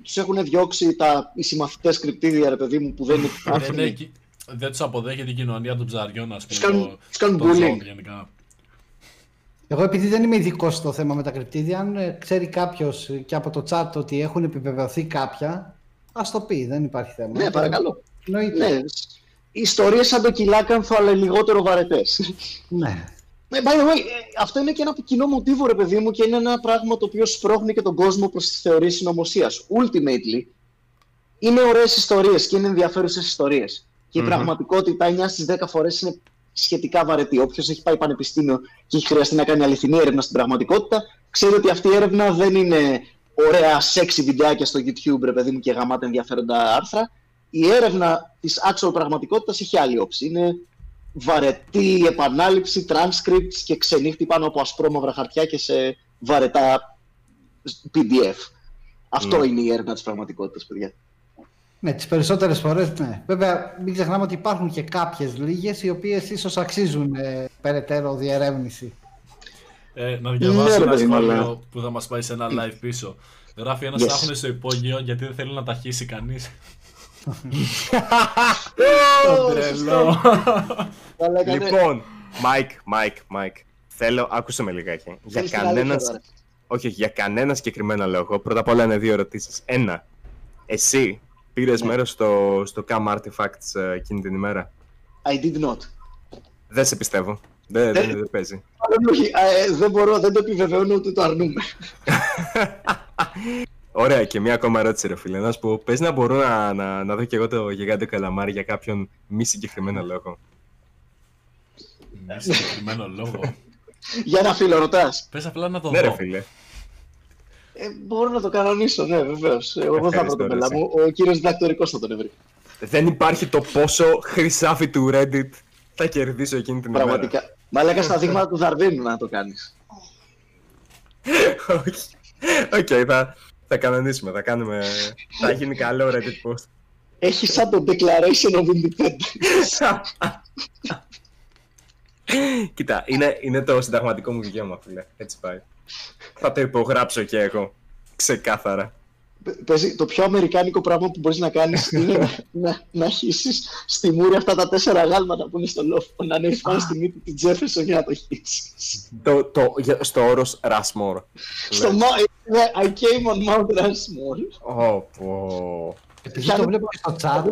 τους έχουν διώξει τα, οι συμμαθητές κρυπτίδια, ρε παιδί μου, που δεν είναι δεν, άνθρωποι. έχει- δεν τους αποδέχεται η κοινωνία των ψαριών, ας Τους πούμε. κάνουν, το- τους κάνουν των ζώων bullying. γενικά. Εγώ επειδή δεν είμαι ειδικό στο θέμα με τα κρυπτίδια, αν ε, ξέρει κάποιος και από το chat ότι έχουν επιβεβαιωθεί κάποια, ας το πει, δεν υπάρχει θέμα. Ναι, παρακαλώ. Εννοείται. Ναι, ιστορίες σαν το κυλάκανθο, αλλά λιγότερο βαρετές. Ναι. Ναι, by the way, ε, αυτό είναι και ένα κοινό μοτίβο, ρε παιδί μου, και είναι ένα πράγμα το οποίο σπρώχνει και τον κόσμο προς τις θεωρίες συνωμοσίας. Ultimately, είναι ωραίες ιστορίες και είναι ενδιαφέρουσες ιστορίες. Και η Μμμ. πραγματικότητα 9 στις 10 φορές είναι σχετικά βαρετή. Όποιος έχει πάει πανεπιστήμιο και έχει χρειαστεί να κάνει αληθινή έρευνα στην πραγματικότητα, ξέρει ότι αυτή η έρευνα δεν είναι ωραία σεξι βιντεάκια στο YouTube, ρε παιδί μου, και γαμάτα ενδιαφέροντα άρθρα. Η έρευνα της actual πραγματικότητας έχει άλλη όψη. Είναι βαρετή επανάληψη, transcripts και ξενύχτη πάνω από ασπρόμαυρα χαρτιά και σε βαρετά PDF. Αυτό Ναι. είναι η έρευνα της πραγματικότητας, παιδιά. Ναι, τις περισσότερες φορές ναι. Βέβαια, μην ξεχνάμε ότι υπάρχουν και κάποιες λίγες οι οποίες ίσως αξίζουν ε, περαιτέρω διερεύνηση. Ε, να Ναι, διαβάσω ρε ένα παιδί μου, αλλά- σχόλιο που θα μας πάει σε ένα live πίσω. Γράφει ένας Yes. yes. στο υπόγειο γιατί δεν θέλει να τα χύσει κανείς. Ω, Τρελό. Καλά έκανε. Λοιπόν, Μάικ, Μάικ, Μάικ. Θέλω, άκουσε με λιγάκι. Για Θέλεις την κανένα. αλήθεια τώρα. Όχι, για κανένα συγκεκριμένο λόγο. Πρώτα απ' όλα είναι δύο ερωτήσεις. Ένα. Εσύ πήρες Ναι. μέρος στο, στο Cam Artifacts ε, εκείνη την ημέρα; I did not. Δεν σε πιστεύω. Δεν, δεν, δεν παίζει. Αλλά όχι, ε, δεν μπορώ, δεν το επιβεβαιώνω ούτε το αρνούμε. Ωραία, και μία ακόμα ερώτηση, ρε φίλε. Να σου πω, πες να μπορώ να, να, να δω και εγώ το γιγάντιο καλαμάρι για κάποιον μη συγκεκριμένο λόγο. Με συγκεκριμένο λόγο. Για ένα φίλο ρωτάς. Πες απλά να το ναι, ρε δω. φίλε. Ε, μπορώ να το κανονίσω, ναι, βεβαίως. Εγώ δεν θα βρω Ευχαριστώ, το ρε, πελά εσύ. μου. Ο κύριος διδακτορικός θα τον έβρει. Δεν υπάρχει το πόσο χρυσάφι του Reddit θα κερδίσω εκείνη την ημέρα. Πραγματικά. Μαλάκα στα δείγματα του Δαρβίνου να το κάνεις. Όχι. Οκ, θα, θα κανονίσουμε, θα κάνουμε... θα γίνει καλό Reddit post. Έχει σαν το Declaration of Independence. Κοίτα, είναι, είναι το συνταγματικό μου δικαίωμα, φίλε. Έτσι πάει. Θα το υπογράψω και εγώ. Ξεκάθαρα. Παίζει, το πιο αμερικάνικο πράγμα που μπορείς να κάνεις είναι να, να, να χύσεις στη μούρη αυτά τα τέσσερα γάλματα που είναι στο λόφο. Να ανέβεις πάνω στη μύτη την Jefferson για να το χύσεις. το, το, για- στο όρος Rushmore. στο Mount- ναι, I came on Mount Rushmore. Ω, πω. Επειδή το βλέπω και στο chat,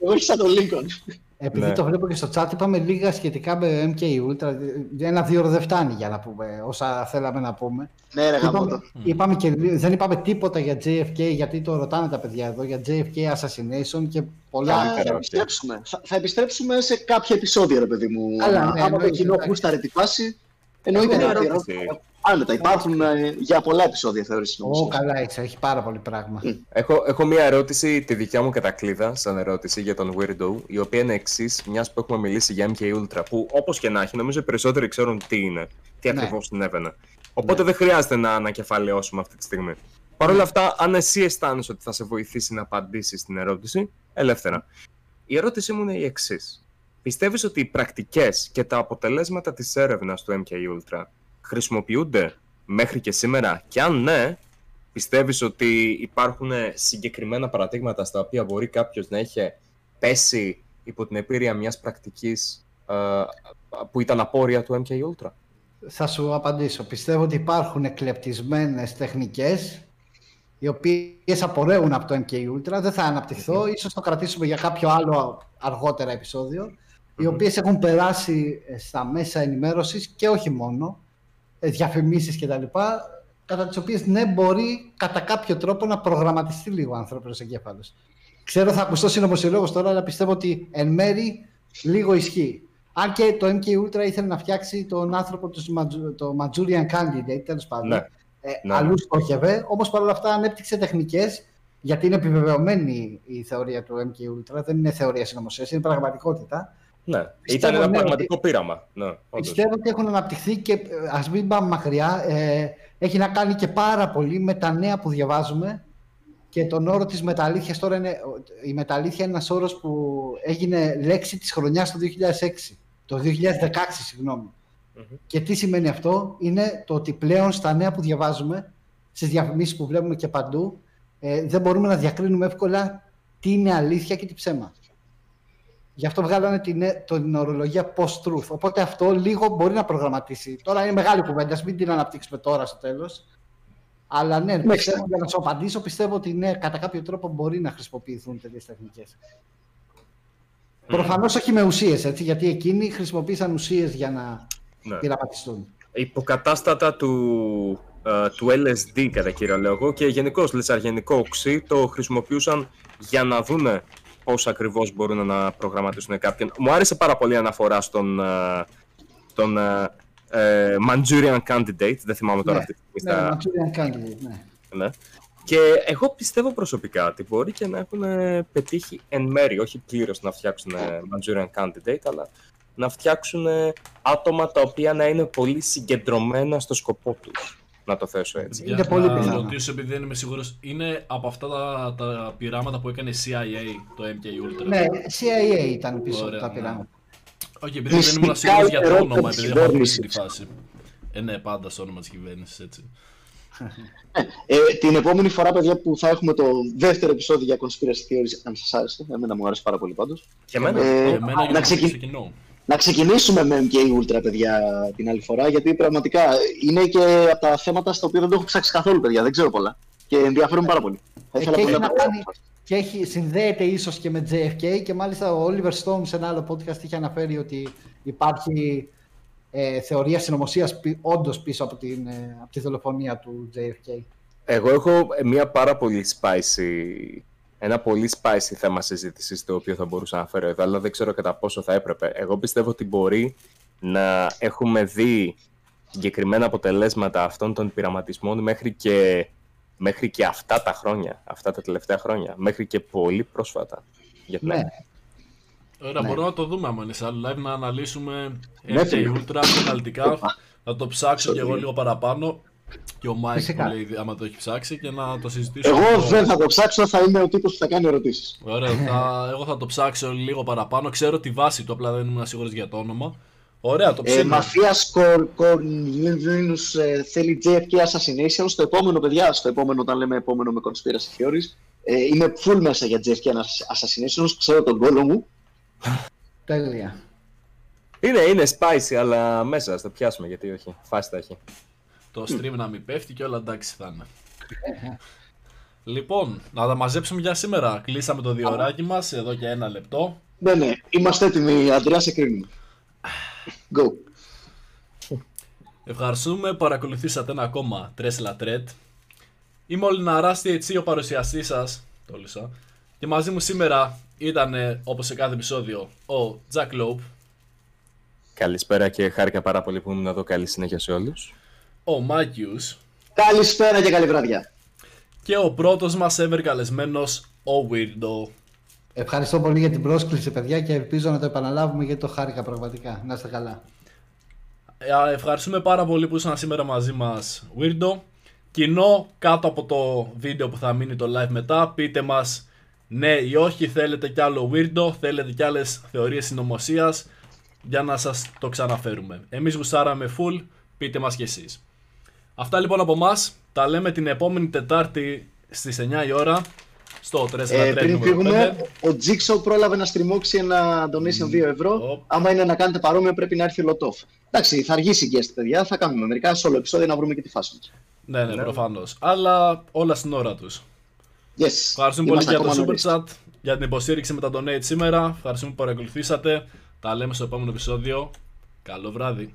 Εγώ όχι σαν τον Lincoln. Επειδή Ναι. το βλέπω και στο chat, είπαμε λίγα σχετικά με MK Ultra. Ένα-δύο ώρα δεν φτάνει για να πούμε όσα θέλαμε να πούμε. Ναι, ρε γάμο Είπαμε, είπαμε και, λί- δεν είπαμε τίποτα για JFK, γιατί το ρωτάνε τα παιδιά εδώ, για JFK Assassination και πολλά. Θα, Καλύτερα, θα όχι. επιστρέψουμε. Θα, θα επιστρέψουμε σε κάποια επεισόδια, ρε παιδί μου. Καλά, Άμα- ναι, Άμα το εννοείται, κοινό εντάξει. γούσταρε τη φάση, εννοείται Έχω να μια αφιερώσουμε. ερώτηση. Άνετα, υπάρχουν ε, για πολλά επεισόδια θεωρήσει Ω, καλά έτσι, έχει πάρα πολύ πράγμα. Έχω, έχω μία ερώτηση, τη δικιά μου κατακλείδα, σαν ερώτηση για τον Weirdo, η οποία είναι εξής, μιας που έχουμε μιλήσει για MK Ultra, που όπως και να έχει, νομίζω οι περισσότεροι ξέρουν τι είναι, τι Ναι. ακριβώς συνέβαινε. Οπότε δεν χρειάζεται να ανακεφαλαιώσουμε αυτή τη στιγμή. Παρ' όλα αυτά, αν εσύ αισθάνεσαι ότι θα σε βοηθήσει να απαντήσεις στην ερώτηση, ελεύθερα. Η ερώτησή μου είναι η εξής. Πιστεύεις ότι οι πρακτικές και τα αποτελέσματα της έρευνας του MK Ultra χρησιμοποιούνται μέχρι και σήμερα, και αν ναι, Πιστεύεις ότι υπάρχουν συγκεκριμένα παραδείγματα στα οποία μπορεί κάποιος να είχε πέσει υπό την επίρρεια μιας πρακτικής ε, που ήταν απόρρια του MK Ultra; Θα σου απαντήσω. Πιστεύω ότι υπάρχουν εκλεπτισμένες τεχνικές οι οποίες απορρέουν από το MK Ultra. Δεν θα αναπτυχθώ, ίσως το κρατήσουμε για κάποιο άλλο αργότερα επεισόδιο, οι οποίες έχουν περάσει ε, στα μέσα ενημέρωσης και όχι μόνο, ε, διαφημίσεις κτλ. Κατά τις οποίες ναι μπορεί κατά κάποιο τρόπο να προγραμματιστεί λίγο ο ανθρώπινος εγκέφαλος. Ξέρω θα ακουστώ συνωμοσιολόγος τώρα, αλλά πιστεύω ότι εν μέρη λίγο ισχύει. Αν και το MK Ultra ήθελε να φτιάξει τον άνθρωπο τους Ματζου- το Manchurian Candidate, τέλος πάντων. Ναι. Ε, Ναι. Αλλού στόχευε, όμως παρόλα αυτά ανέπτυξε τεχνικές, γιατί είναι επιβεβαιωμένη η θεωρία του MK Ultra. Δεν είναι θεωρία συνωμοσίας, είναι πραγματικότητα. Ναι, Πιστεύω, ήταν ένα ναι, πραγματικό πείραμα. Ναι, όντως. Πιστεύω ότι έχουν αναπτυχθεί και ας μην πάμε μακριά. Ε, έχει να κάνει και πάρα πολύ με τα νέα που διαβάζουμε και τον όρο της μεταλήθειας τώρα είναι, η μεταλήθεια είναι ένας όρος που έγινε λέξη της χρονιάς το 2006, το 2016 συγγνώμη. Μμμ. Και τι σημαίνει αυτό, είναι το ότι πλέον στα νέα που διαβάζουμε, στις διαφημίσεις που βλέπουμε και παντού, ε, δεν μπορούμε να διακρίνουμε εύκολα τι είναι αλήθεια και τι ψέμα. Γι' αυτό βγάλανε την, ε, την ορολογία post-truth. Οπότε αυτό λίγο μπορεί να προγραμματίσει. Τώρα είναι μεγάλη κουβέντα, ας μην την αναπτύξουμε τώρα στο τέλος. Αλλά ναι, πιστεύω, για να σου απαντήσω, πιστεύω ότι ναι, κατά κάποιο τρόπο μπορεί να χρησιμοποιηθούν τέτοιες τεχνικές. Προφανώς όχι με ουσίες, έτσι, γιατί εκείνοι χρησιμοποίησαν ουσίες για να Ναι. πειραματιστούν. Υποκατάστατα του, ε, του LSD κατά κύριο λόγο και γενικώς λεσαργενικό οξύ το χρησιμοποιούσαν για να δούνε πώς ακριβώς μπορούν να προγραμματίσουν κάποιον. Μου άρεσε πάρα πολύ η αναφορά στον, ε, στον ε, ε, Manchurian Candidate, δεν θυμάμαι τώρα Ναι, αυτή τη Ναι, στιγμή. στα- Manchurian Candidate, ναι. ναι. Και εγώ πιστεύω προσωπικά ότι μπορεί και να έχουν ε, πετύχει εν μέρη, όχι πλήρως να φτιάξουν ε, Manchurian Candidate, αλλά να φτιάξουν ε, άτομα τα οποία να είναι πολύ συγκεντρωμένα στο σκοπό τους. Να το θέσω έτσι. Είναι πολύ να πιθανό. ρωτήσω επειδή δεν είμαι σίγουρος, είναι από αυτά τα, τα πειράματα που έκανε η CIA, το MK Ultra; Ναι, CIA ήταν πίσω Ωραία, από τα ναι. πειράματα. Όχι, επειδή δεν Μυστικά ήμουν σίγουρος για το ερώτημα όνομα, της επειδή έχω ακούσει κυβέρνησης. τη φάση. Ε, ναι, πάντα στο όνομα της κυβέρνησης, έτσι. Ε, την επόμενη φορά, παιδιά, που θα έχουμε το δεύτερο επεισόδιο για conspiracy theories, αν σας άρεσε, εμένα μου άρεσε πάρα πολύ πάντως, Και εμένα. Ε, Για μένα για να να ξεκι- ξεκινώ. Να ξεκινήσουμε με MK Ultra, παιδιά, την άλλη φορά, γιατί πραγματικά είναι και από τα θέματα στα οποία δεν το έχω ψάξει καθόλου, παιδιά, δεν ξέρω πολλά. Και ενδιαφέρουν πάρα πολύ. Θα Ε, ήθελα και πολύ έχει να να το κάνει και έχει, συνδέεται ίσως και με JFK και μάλιστα ο Oliver Stone σε ένα άλλο podcast είχε αναφέρει ότι υπάρχει ε, θεωρία συνωμοσίας όντως πίσω από, την, ε, από τη δολοφονία του JFK. Εγώ έχω μια πάρα πολύ spicy, ένα πολύ spicy θέμα συζήτησης το οποίο θα μπορούσα να φέρω εδώ, αλλά δεν ξέρω κατά πόσο θα έπρεπε. Εγώ πιστεύω ότι μπορεί να έχουμε δει συγκεκριμένα αποτελέσματα αυτών των πειραματισμών μέχρι και, μέχρι και αυτά τα χρόνια, αυτά τα τελευταία χρόνια, μέχρι και πολύ πρόσφατα. Για Ναι, πλέον. Ωραία, Ναι. μπορούμε να το δούμε άμα είναι σε άλλο live, να αναλύσουμε Ναι, MK φίλε. Ultra αναλυτικά. Να το ψάξω κι εγώ λίγο παραπάνω. Και ο Μάικ Φυσικά. που λέει άμα το έχει ψάξει και να το συζητήσουμε. Εγώ λίγο. δεν θα το ψάξω, θα είμαι ο τύπος που θα κάνει ερωτήσεις. Ωραία, θα, εγώ θα το ψάξω λίγο παραπάνω. Ξέρω τη βάση του, απλά δεν ήμουν σίγουρος για το όνομα. Ωραία, το Ε, ψήνω. Μαφίας Κορνίλινους ε, θέλει JFK Assassination. Στο επόμενο, παιδιά, στο επόμενο, όταν λέμε επόμενο με conspiracy theories, ε, είμαι full μέσα για JFK Assassination. Ξέρω τον κόλλο μου. τέλεια. Είναι, είναι spicy, αλλά μέσα, θα το πιάσουμε γιατί όχι. Φάση τα έχει. Το stream να μην πέφτει και όλα εντάξει θα είναι. λοιπόν, να τα μαζέψουμε για σήμερα. Κλείσαμε το διωράκι μας εδώ και ένα λεπτό. Ναι, ναι. Είμαστε έτοιμοι, Αντρέα, σε κρίνουμε. Go. Ευχαριστούμε που παρακολουθήσατε ένα ακόμα Τρέσλα Τρέτ. Είμαι ο Λιναράς έτσι ο παρουσιαστής σας, το λύσα. Και μαζί μου σήμερα ήταν, όπως σε κάθε επεισόδιο, ο Τζακ Λόπ, Καλησπέρα και χάρηκα πάρα πολύ που ήμουν εδώ. Καλή συνέχεια σε όλους. Ο Μάκιους Καλησπέρα και καλή βραδιά. και ο πρώτος μας ever καλεσμένος, ο Weirdo. Ευχαριστώ πολύ για την πρόσκληση, παιδιά, και ελπίζω να το επαναλάβουμε γιατί το χάρηκα πραγματικά. Να είστε καλά. Ε, Ευχαριστούμε πάρα πολύ που ήσασταν σήμερα μαζί μας, Weirdo. Κοινό κάτω από το βίντεο που θα μείνει το live μετά, πείτε μας ναι ή όχι, θέλετε κι άλλο Weirdo, θέλετε κι άλλες θεωρίες συνωμοσίας για να σας το ξαναφέρουμε. Εμείς γουστάραμε full, πείτε μας κι εσείς. Αυτά λοιπόν από μας, τα λέμε την επόμενη Τετάρτη στις 9 η ώρα στο 3 Ε, πριν φύγουμε, ο Jigsaw πρόλαβε να στριμώξει ένα donation 2 ευρώ. Οπ. Άμα είναι να κάνετε παρόμοιο, πρέπει να έρθει ο Λοτόφ. Εντάξει, θα αργήσει και guest, παιδιά. Θα κάνουμε μερικά solo επεισόδια να βρούμε και τη φάση μας. Ναι, ναι, προφανώς. Αλλά όλα στην ώρα τους. Yes. Ευχαριστούμε πολύ Είμαστε για το ακόμα Super νωρίς. Chat, για την υποστήριξη με τα donate σήμερα. Ευχαριστούμε που παρακολουθήσατε. Τα λέμε στο επόμενο επεισόδιο. Καλό βράδυ.